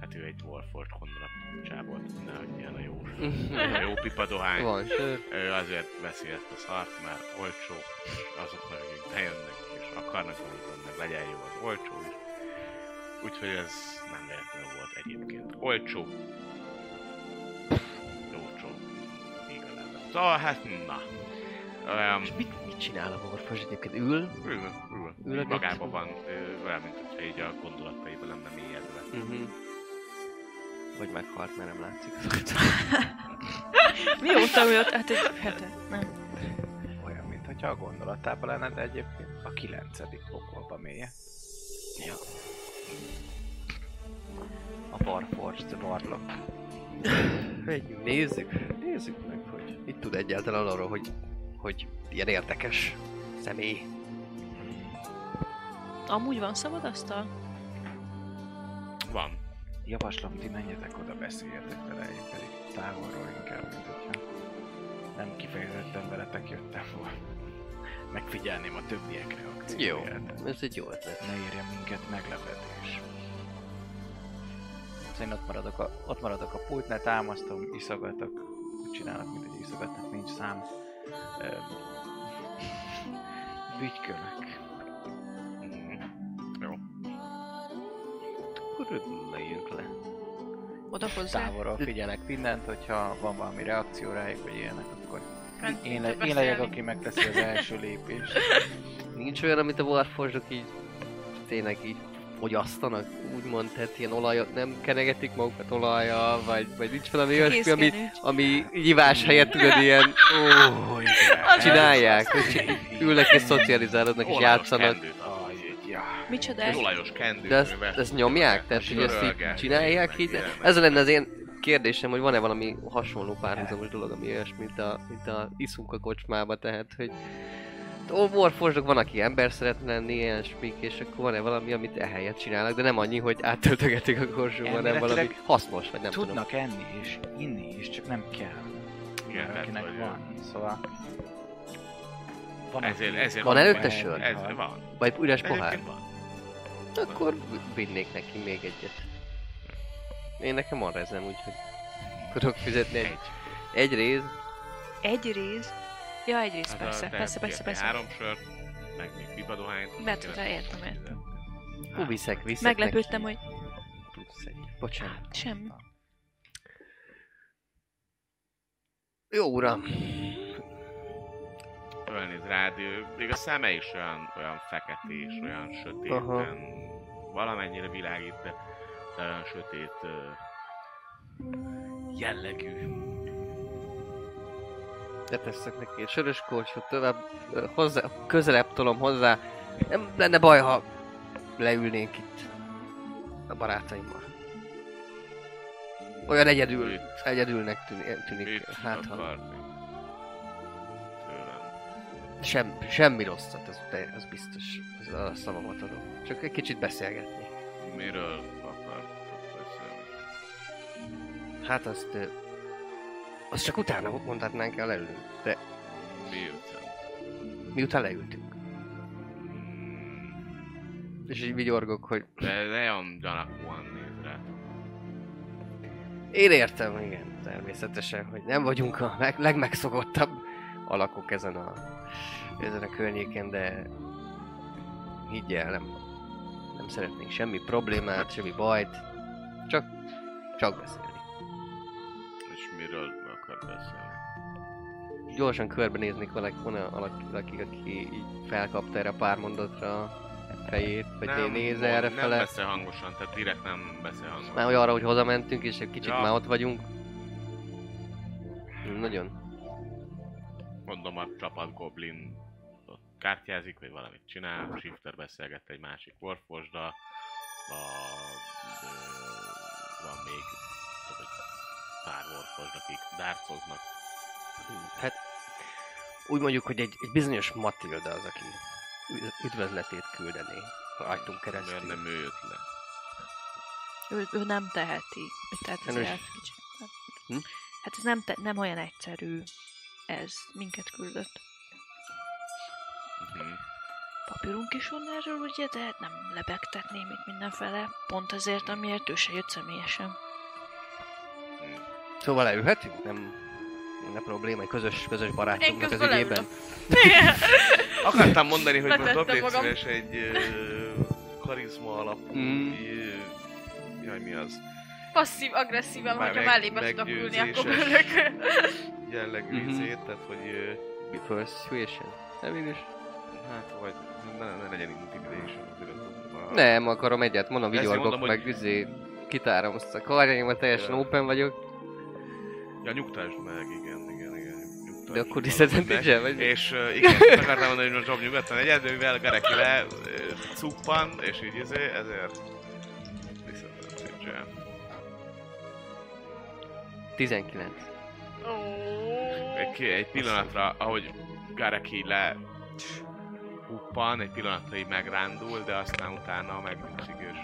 Hát ő egy Warford Konrad csábolt, nehogy ilyen a jó, a jó pipadohány. Van sör. Ő azért veszi ezt a szart, mert olcsó, és azoknak, akik bejönnek és akarnak valamit, meg legyen jó az olcsó is. Úgyhogy ez nem véletlenül volt egyébként olcsó. Olcsó. Igazából. Szóval hát na. Um, És mit, mit csinál a Warforged egyébként? Ül? ül, ül, Ül magában van, olyan, mint hogyha így a gondolataiban lenne mélyedve. Uh-huh. Vagy meghalt, mert nem látszik. Mióta ült? Hát egy hetet, nem. Olyan, mintha a gondolatában lenne, de egyébként a kilencedik pokolba mélye. ja. A Warforged Warlock. Menjünk, nézzük. Nézzük meg, hogy mit tud egyáltalán arról, hogy, hogy ilyen érdekes személy. Amúgy van szabad asztal? Van. Javaslom, ti menjetek oda, beszéljetek vele, én pedig távolról inkább, mint hogyha nem kifejezetten veletek jöttem volna. Megfigyelném a többiek Jó, reakcióját. ez egy jó ötlet. Ne érje minket meglepetés. Szóval én ott maradok a, ott maradok a pultnál, támasztom, iszogatok, úgy csinálok, mint hogy iszogatnak, nincs szám. Ö, Akkor rögtön le. Oda hozzá? Távolról figyelek mindent, hogyha van valami reakció rájuk, vagy ilyenek, akkor én, le, én legyek, aki megteszi az első lépést. Nincs olyan, amit a Warforged így tényleg így fogyasztanak, úgymond, tehát ilyen olajat nem kenegetik magukat olajjal, vagy, vagy nincs valami olyasmi, ami, ami nyivás helyett tudod ilyen Ó, igen. csinálják, így ülnek és szocializálódnak és játszanak. kendőt. Micsoda? Olajos kendőt. De ezt, ezt nyomják? Tehát, hogy ezt így csinálják így? Ez lenne az én kérdésem, hogy van-e valami hasonló párhuzamos dolog, ami olyasmi, mint a, mint a iszunk a kocsmába, tehát, hogy a Warforged van, aki ember szeretne lenni, ilyen spik, és akkor van-e valami, amit ehelyett csinálnak, de nem annyi, hogy áttöltögetik a korsóban, hanem valami hasznos, vagy nem tudom. Tudnak enni és inni is, csak nem kell. Igen, akinek van. Szóval... Van Ezért, ezért Van előtte sör? Ez van. Vagy üres pohár? Van. Akkor vinnék neki még egyet. Én nekem van rezem, úgyhogy tudok fizetni egy, Egy. egy rész. Egy rész. Ja, egy rész, Hát persze, persze, persze, persze. Három sört, meg még pipadohányt. Mert te értem, értem. Hú, viszek, viszek Meglepődtem, neki. hogy Plusz egy. Bocsánat. semmi. Jó uram. Fölnéz rád, ő- még a szeme is olyan, olyan feketés, olyan sötét, Aha. valamennyire világít, de, de olyan sötét jellegű. Leteszek neki egy sörös korcsot, tovább, hozzá, közelebb tolom hozzá. Nem lenne baj, ha leülnénk itt a barátaimmal. Olyan egyedül, egyedülnek tűnik, tűnik hát ha akarni? Sem, semmi rosszat, az, de az biztos, az a szavamat adom. Csak egy kicsit beszélgetni. Miről akartok beszélni? Hát azt, azt csak utána mondhatnánk el előtt, de Miután? miután leültünk. Hmm, És így vigyorgok, hogy De nagyon gyanakúan néz rá. Én értem, igen, természetesen, hogy nem vagyunk a leg- legmegszokottabb alakok ezen a, ezen a környéken, de higgyel, nem, nem szeretnénk semmi problémát, semmi bajt, csak, csak beszélni. És miről akar beszélni? Gyorsan körbenéznék valaki, van valaki, aki így felkapta erre a pár mondatra a fejét, vagy nem, néz mond- erre Nem fele. beszél hangosan, tehát direkt nem beszél hangosan. Már hogy arra, hogy hazamentünk, és egy kicsit Ja. már ott vagyunk. Nagyon. Mondom, a csapat Goblin kártyázik, vagy valamit csinál, Shifter beszélget egy másik Warforgedal, a, ö, van még tudod, egy pár Warforged, akik dárcoznak. Hát úgy mondjuk, hogy egy, egy bizonyos Matilda az, aki üdvözletét küldené rajtunk Miért keresztül. nem ő jött le? Ő, ő nem teheti. Tehát Nem ezért is. kicsit. Hm? Hát ez nem, te, nem olyan egyszerű. Ez minket küldött. Uh-huh. Papírunk is van erről, ugye, de nem lebegtetném itt mindenfele. Pont azért, amiért ő se jött személyesen. Szóval leülhetünk? Nem, nem probléma, egy közös, közös barátunknak az ügyében. Akartam mondani, hogy most magam. szíves egy ö, karizma alapú, Mm. jaj mi az, Passzív, agresszívan, Már hogyha mellébe tudok ülni, akkor ülök. Jellegű Mhm. izét, tehát hogy Persuasion? Nem én is. hát vagy ne, ne legyen intimidation, azért a- Nem, akarom egyet, mondom, vigyorgok, mondom, hogy- meg izé, kitárom azt a karjaimat, teljesen Ja. open vagyok, Ja, nyugtasd meg, igen, igen, igen. Nyugtasd de akkor disadvantage vagy? És uh, igen, akartam mondani, hogy most jobb nyugodtan egyedül, mivel Gareki le cuppan, és így izé, ezért disadvantage 19. egy, egy pillanatra, ahogy Gareki le huppan, egy pillanatra így megrándul, de aztán utána megnyugszik és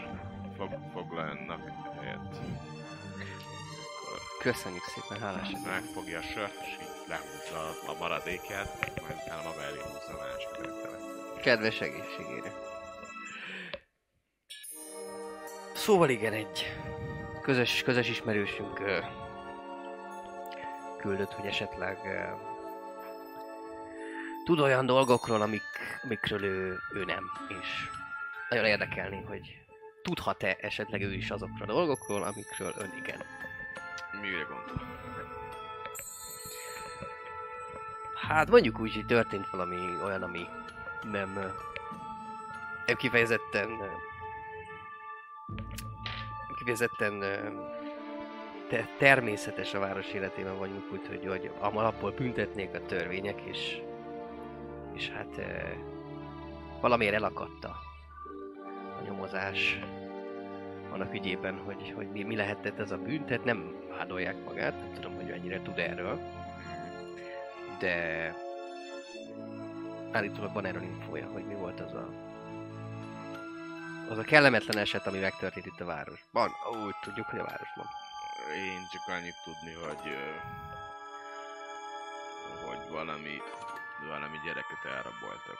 fog, foglalnak helyet. Köszönjük szépen, hálás. megfogja a sört, és így lehúzza a- maradékját, majd utána maga elé húzza a másik. Kedves egészségére. Szóval igen, egy közös, közös ismerősünk küldött, hogy esetleg ö, tud olyan dolgokról, amik, amikről ő, ő nem, és nagyon érdekelni, hogy tudhat-e esetleg ő is azokról a dolgokról, amikről ön igen. Mire gondol? Hát mondjuk úgy, hogy történt valami olyan, ami nem, ö, nem kifejezetten ö, kifejezetten te, természetes a város életében vagyunk, úgyhogy hogy alapból büntetnék a törvények, és, és hát ö, valamiért elakadt a, nyomozás annak ügyében, hogy, hogy mi, mi lehetett ez a büntet, nem vádolják magát, nem tudom, hogy mennyire tud erről, de állítólag van erről infója, hogy mi volt az a az a kellemetlen eset, ami megtörtént itt a városban. Úgy tudjuk, hogy a városban. Én csak annyit tudni, hogy ö, valami, valami gyereket elraboltak.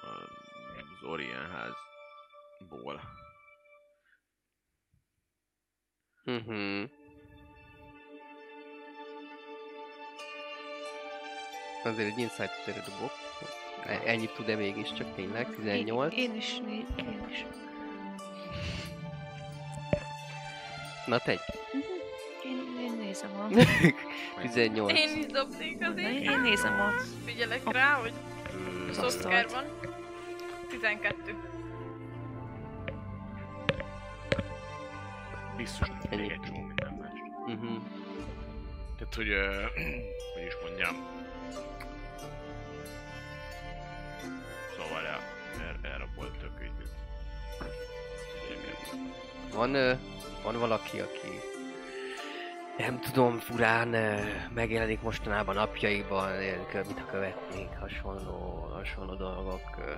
Az Orient házból. Mhm. Azért egy insight tere dobok. E- Ennyit tud-e mégiscsak tényleg? 18. Én, én is, én is. Na tegy. Én, én nézem a... 18. Én is dobnék azért. én nézem a... Figyelek rá, hogy szoftver van. 12. Biztos, hogy még egy csomó minden más. Mhm. Tehát, hogy, ö, hogy is mondjam. Szóval el, el, elraboltak ügyet. Van, ö, van valaki, aki nem tudom, furán ö, megjelenik mostanában napjaiban, kö- mit követnék, hasonló, hasonló dolgok. ö.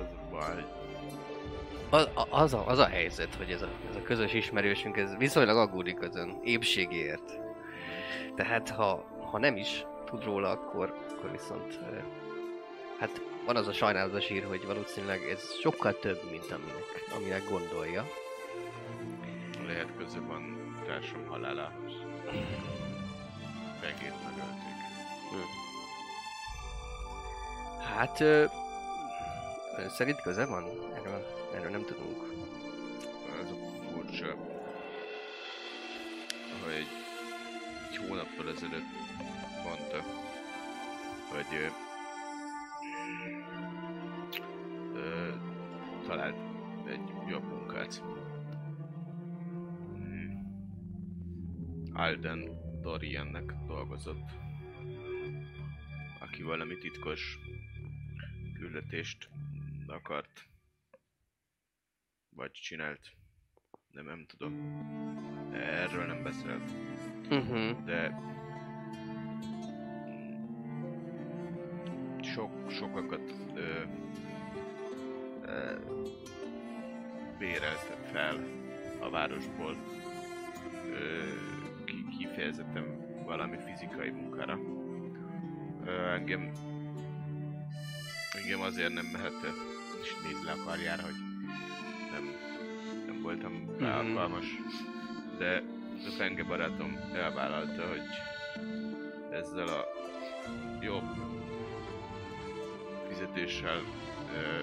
Az a Az, a- az, a, a helyzet, hogy ez a, ez a közös ismerősünk, ez viszonylag aggódik azon épségéért. Tehát ha, ha nem is tud róla, akkor, akkor viszont hát van az a sajnálatos ír, hogy valószínűleg ez sokkal több, mint aminek, aminek gondolja. lehet köze van társam halálához. Megét megölték. Hát ö, szerint köze van? Erről, erről nem tudunk. Ez a furcsa, hogy egy, egy hónappal ezelőtt mondta, hogy talált egy jobb munkát. Hmm. Alden Doriannek dolgozott, aki valami titkos küldetést akart vagy csinált. Nem, nem tudom. Erről nem beszélt, Uh-huh. de sok, sokakat ö, ö, bérelt fel a városból ö, ki, kifejezetten valami fizikai munkára. Ö, engem engem azért nem mehet és néz le a karjára, hogy nem, nem voltam rá Mhm. alkalmas. De a Fenge barátom elvállalta, hogy ezzel a jobb fizetéssel ö,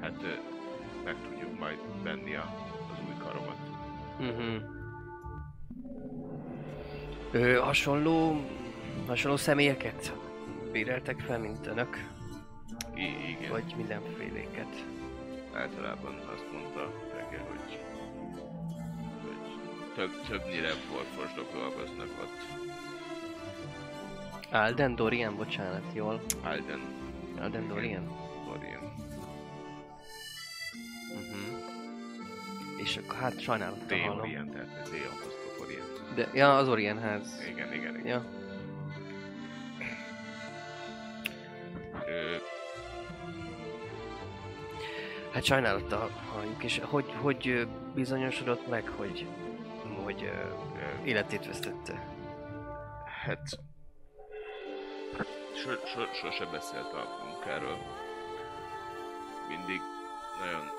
hát meg tudjuk majd venni a, az új karomat. Uh-huh. Ö, hasonló, hasonló személyeket béreltek fel, mint önök? I- igen, Vagy mindenféléket? általában azt mondta Fenge, hogy, hogy több, többnyire borfosdok dolgoznak ott. Alden Dorian, bocsánat, jól? Alden Alden Dorian? Dorian. És akkor hát sajnálattal hallom. D-Orient, tehát D apostrof Orient. De, ja, az Orient ház. Igen, igen, igen. Ja. Ö, Hát sajnálattal halljuk, és hogy, hogy bizonyosodott meg, hogy, hogy ö, életét vesztette? hát... So, so, sose beszélt a munkáról. Mindig nagyon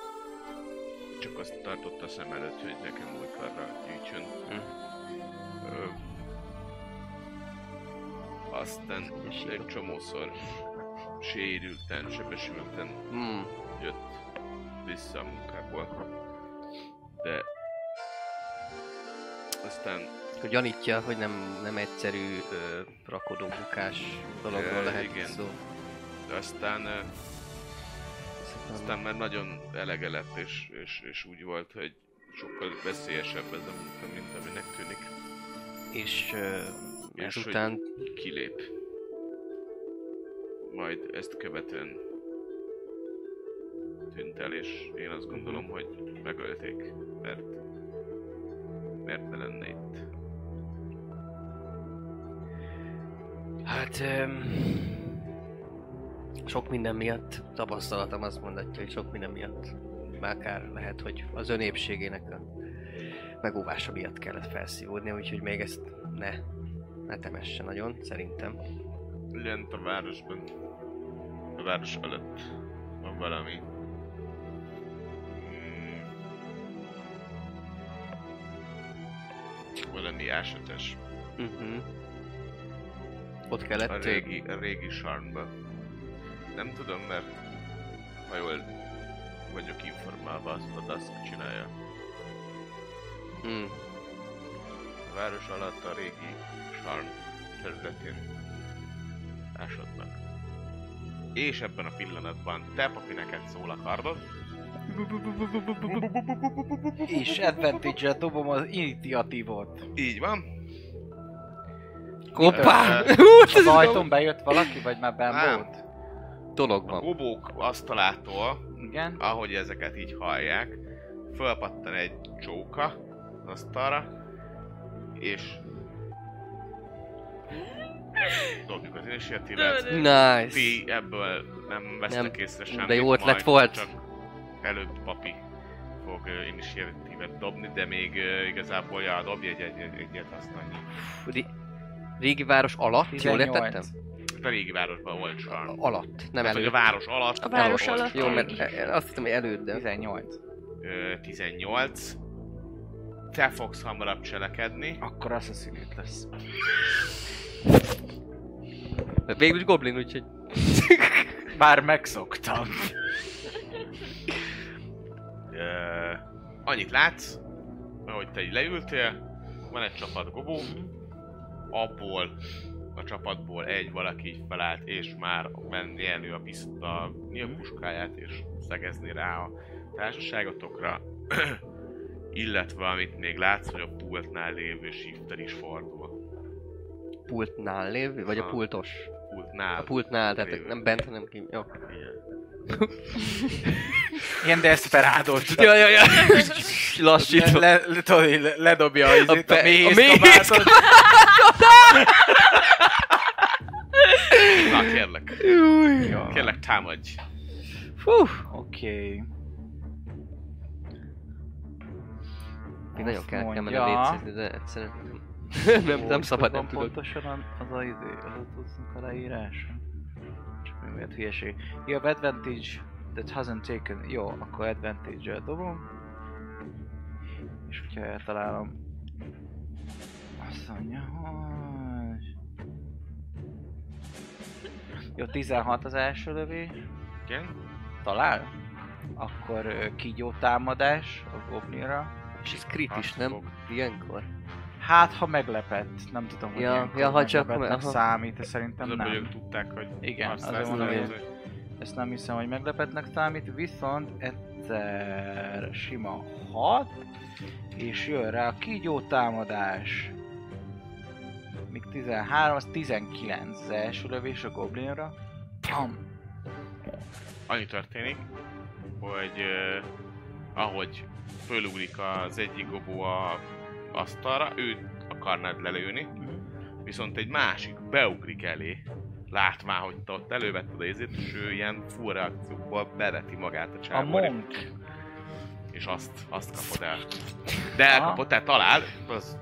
csak azt tartotta szem előtt, hogy nekem új karra gyűjtsön. Hm. Ö, aztán egy csomószor sérülten, sebesülten Hmm. jött vissza a munkából. De aztán Hogy gyanítja, hogy nem, nem egyszerű ö, rakodó munkás dologról lehet igen. szó. de aztán, ö, Aztán, már nagyon elege lett, és, és, és úgy volt, hogy sokkal veszélyesebb ez a munka, mint aminek tűnik. és ö, És ezután Kilép. Majd ezt követően tűnt el, és én azt gondolom, hogy megölték, mert mert ne lenne itt. Hát... öm, sok minden miatt, tapasztalatom azt mondatja, hogy sok minden miatt már akár lehet, hogy az ön épségének a megóvása miatt kellett felszívódni, úgyhogy még ezt ne, ne temesse nagyon, szerintem. Lent a városban. A város előtt van valami. Hmm. Valami ásates. Uh-huh. Ott kellett... A régi, a régi sarnba. Nem tudom, mert ha jól vagyok informálva, azt a Dusk csinálja. Mm. A város alatt a régi sarn területén ásodnak. És ebben a pillanatban te, papi, neked szól a kardod. És advantage dobom az initiatívot. Így van. Hoppá! Ö, Az ajtón bejött valaki, vagy már benn volt? Dolog A van. gobók asztalától, Igen. ahogy ezeket így hallják, fölpattan egy csóka az asztalra, és dobjuk az initiatívet. Nice. Ti ebből nem vesztek Nem, észre semmit, de jó ötlet majd volt. Csak előbb papi fog uh, initiatívet dobni, de még uh, igazából ja, dobj egy, egy, egy, egyet, azt annyi. Ré- Régi város alatt, jól 18. értettem? A régi városban volt sarm. Alatt, nem Hát, hogy a előtt. város alatt. A város volt alatt. Jó, mert e- azt hittem, hogy előtt, de... 18. Ö, 18. Te fogsz hamarabb cselekedni. Akkor Assassinate lesz. Végül is goblin, úgyhogy... Bár megszoktam. Ö, annyit látsz, ahogy te így leültél, van egy csapat gobó, abból a csapatból egy valaki így felállt, és már venni elő a, piszt, a nyílpuskáját, és szegezni rá a társaságotokra. Illetve amit még látsz, hogy a pultnál lévő shifter is fordul. Pultnál lévő, vagy a Aha. pultos? Pultnál. A pultnál, tehát lévő. nem bent, hanem ki... Jó. Igen. Ilyen desperádós. Ja, ja, ja. Lassítva. Le, le, tudod, le, ledobja a, izét, a, pe- a méhész méhész kabátot. Na kérlek, Jó. kérlek támadj. Fú. Oké. Még nagyon kell, kell mondja- mennem létszézni, de egyszerűen nem, nem, nem szabad, nem tudod. pontosan a- az a izé, az a tudsznak a leírása. Mi miért hülyeség. You have advantage that hasn't taken... Jó, akkor advantage-el dobom. És hogyha eltalálom... Azt mondja, hogy... Jó, 16 az első lövés. Igen? Talál? Akkor ö, kígyó támadás a goblinra. És ez crit is, nem? Ilyenkor. Hát, ha meglepett, nem tudom, hogy Ja, ja, ha csak- aha. számít, de szerintem Az nem. ők tudták, hogy Igen, azért mondom, hogy- Ezt nem hiszem, hogy meglepetnek számít, viszont egyszer sima 6, és jön rá a kígyó támadás. Még 13, az 19 az első lövés a goblinra. Pam! annyi történik, hogy uh, ahogy fölugrik az egyik gobó a asztalra, őt akarnád lelőni, viszont egy másik beugrik elé, látván, hogy te ott elővetted a izét, és ő ilyen full reakciókból beveti magát a A csávóra, monk! és azt, azt kapod el. De elkapod, tehát talál, az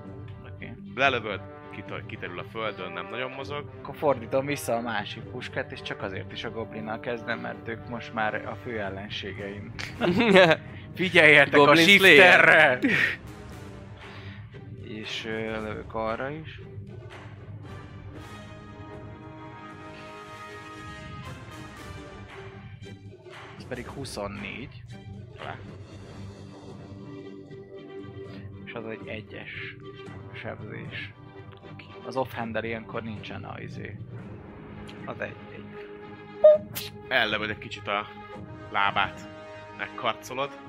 lelövöd, kiter- kiterül a földön, nem nagyon mozog, Akkor fordítom vissza a másik puskát, és csak azért is a goblinnal kezdem, mert ők most már a fő ellenségeim. Figyeljetek Goblin a Slayer. shifterre! És lövök arra is. Ez pedig 24. talán. És az egy egyes sebzés. Az offhander ilyenkor nincsen a izé. Az egy, egy. ellövöd egy kicsit a lábát, megkarcolod.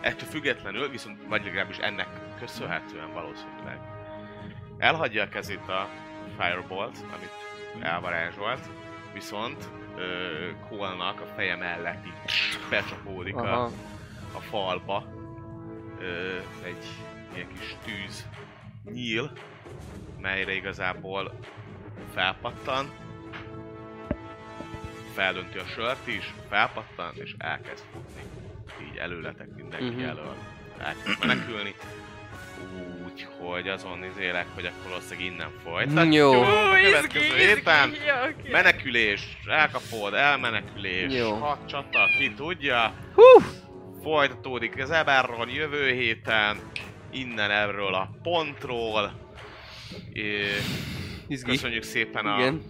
Ettől függetlenül, viszont vagy legalábbis ennek köszönhetően valószínűleg elhagyja a kezét a Firebolt, amit elvarázsolt, viszont ö, Cole-nak a feje mellett így becsapódik a, a falba ö, egy ilyen kis tűz nyíl, melyre igazából felpattan, feldönti a sört is, felpattan és elkezd futni. így előletek mindenki Mhm. elől elkezd menekülni. Úgyhogy azon izélek, hogy akkor valószínűleg innen folytatjuk. Jó. A következő héten Jó, menekülés, elkapod, elmenekülés, Jó. hat csata, ki tudja. Hú! Folytatódik az Eberron jövő héten, innen erről a pontról. É, Izgi. Köszönjük szépen a Igen.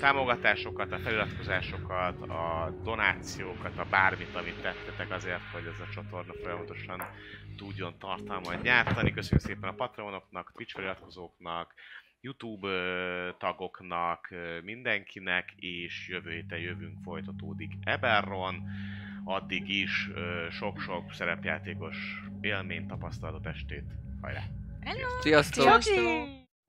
Támogatásokat, a feliratkozásokat, a donációkat, a bármit, amit tettetek azért, hogy ez a csatorna folyamatosan tudjon tartalmat gyártani. Köszönjük szépen a Patreonoknak, Twitch feliratkozóknak, YouTube tagoknak, mindenkinek, és jövő héten jövünk, folytatódik Eberron. Addig is sok-sok szerepjátékos élmény, tapasztalatot, estét. Hajrá! Sziasztok! Csoki!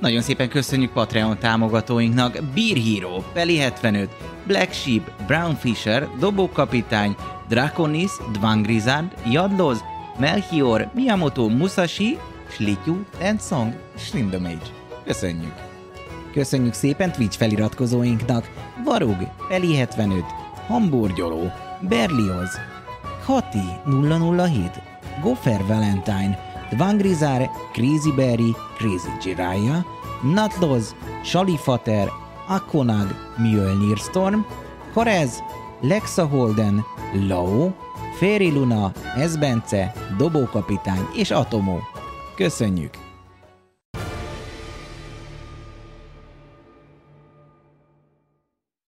Nagyon szépen köszönjük Patreon támogatóinknak Beer Hero, Peli 75, Black Sheep, Brown Fisher, Dobókapitány, Draconis, Dvangrizard, Jadloz, Melchior, Miyamoto Musashi, Slityu, Tensong, Slindomage. Köszönjük! Köszönjük szépen Twitch feliratkozóinknak Varug, Peli 75, Hamburgyoló, Berlioz, Hati 007, Gopher Valentine, Dvangrizar, Crazy Berry, Crazy Jiraiya, Natloz, Shalifater, Akonag, Mjölnir Storm, Korez, Lexa Holden, Lao, Fairy Luna, Esbence, Dobókapitány és Atomo. Köszönjük!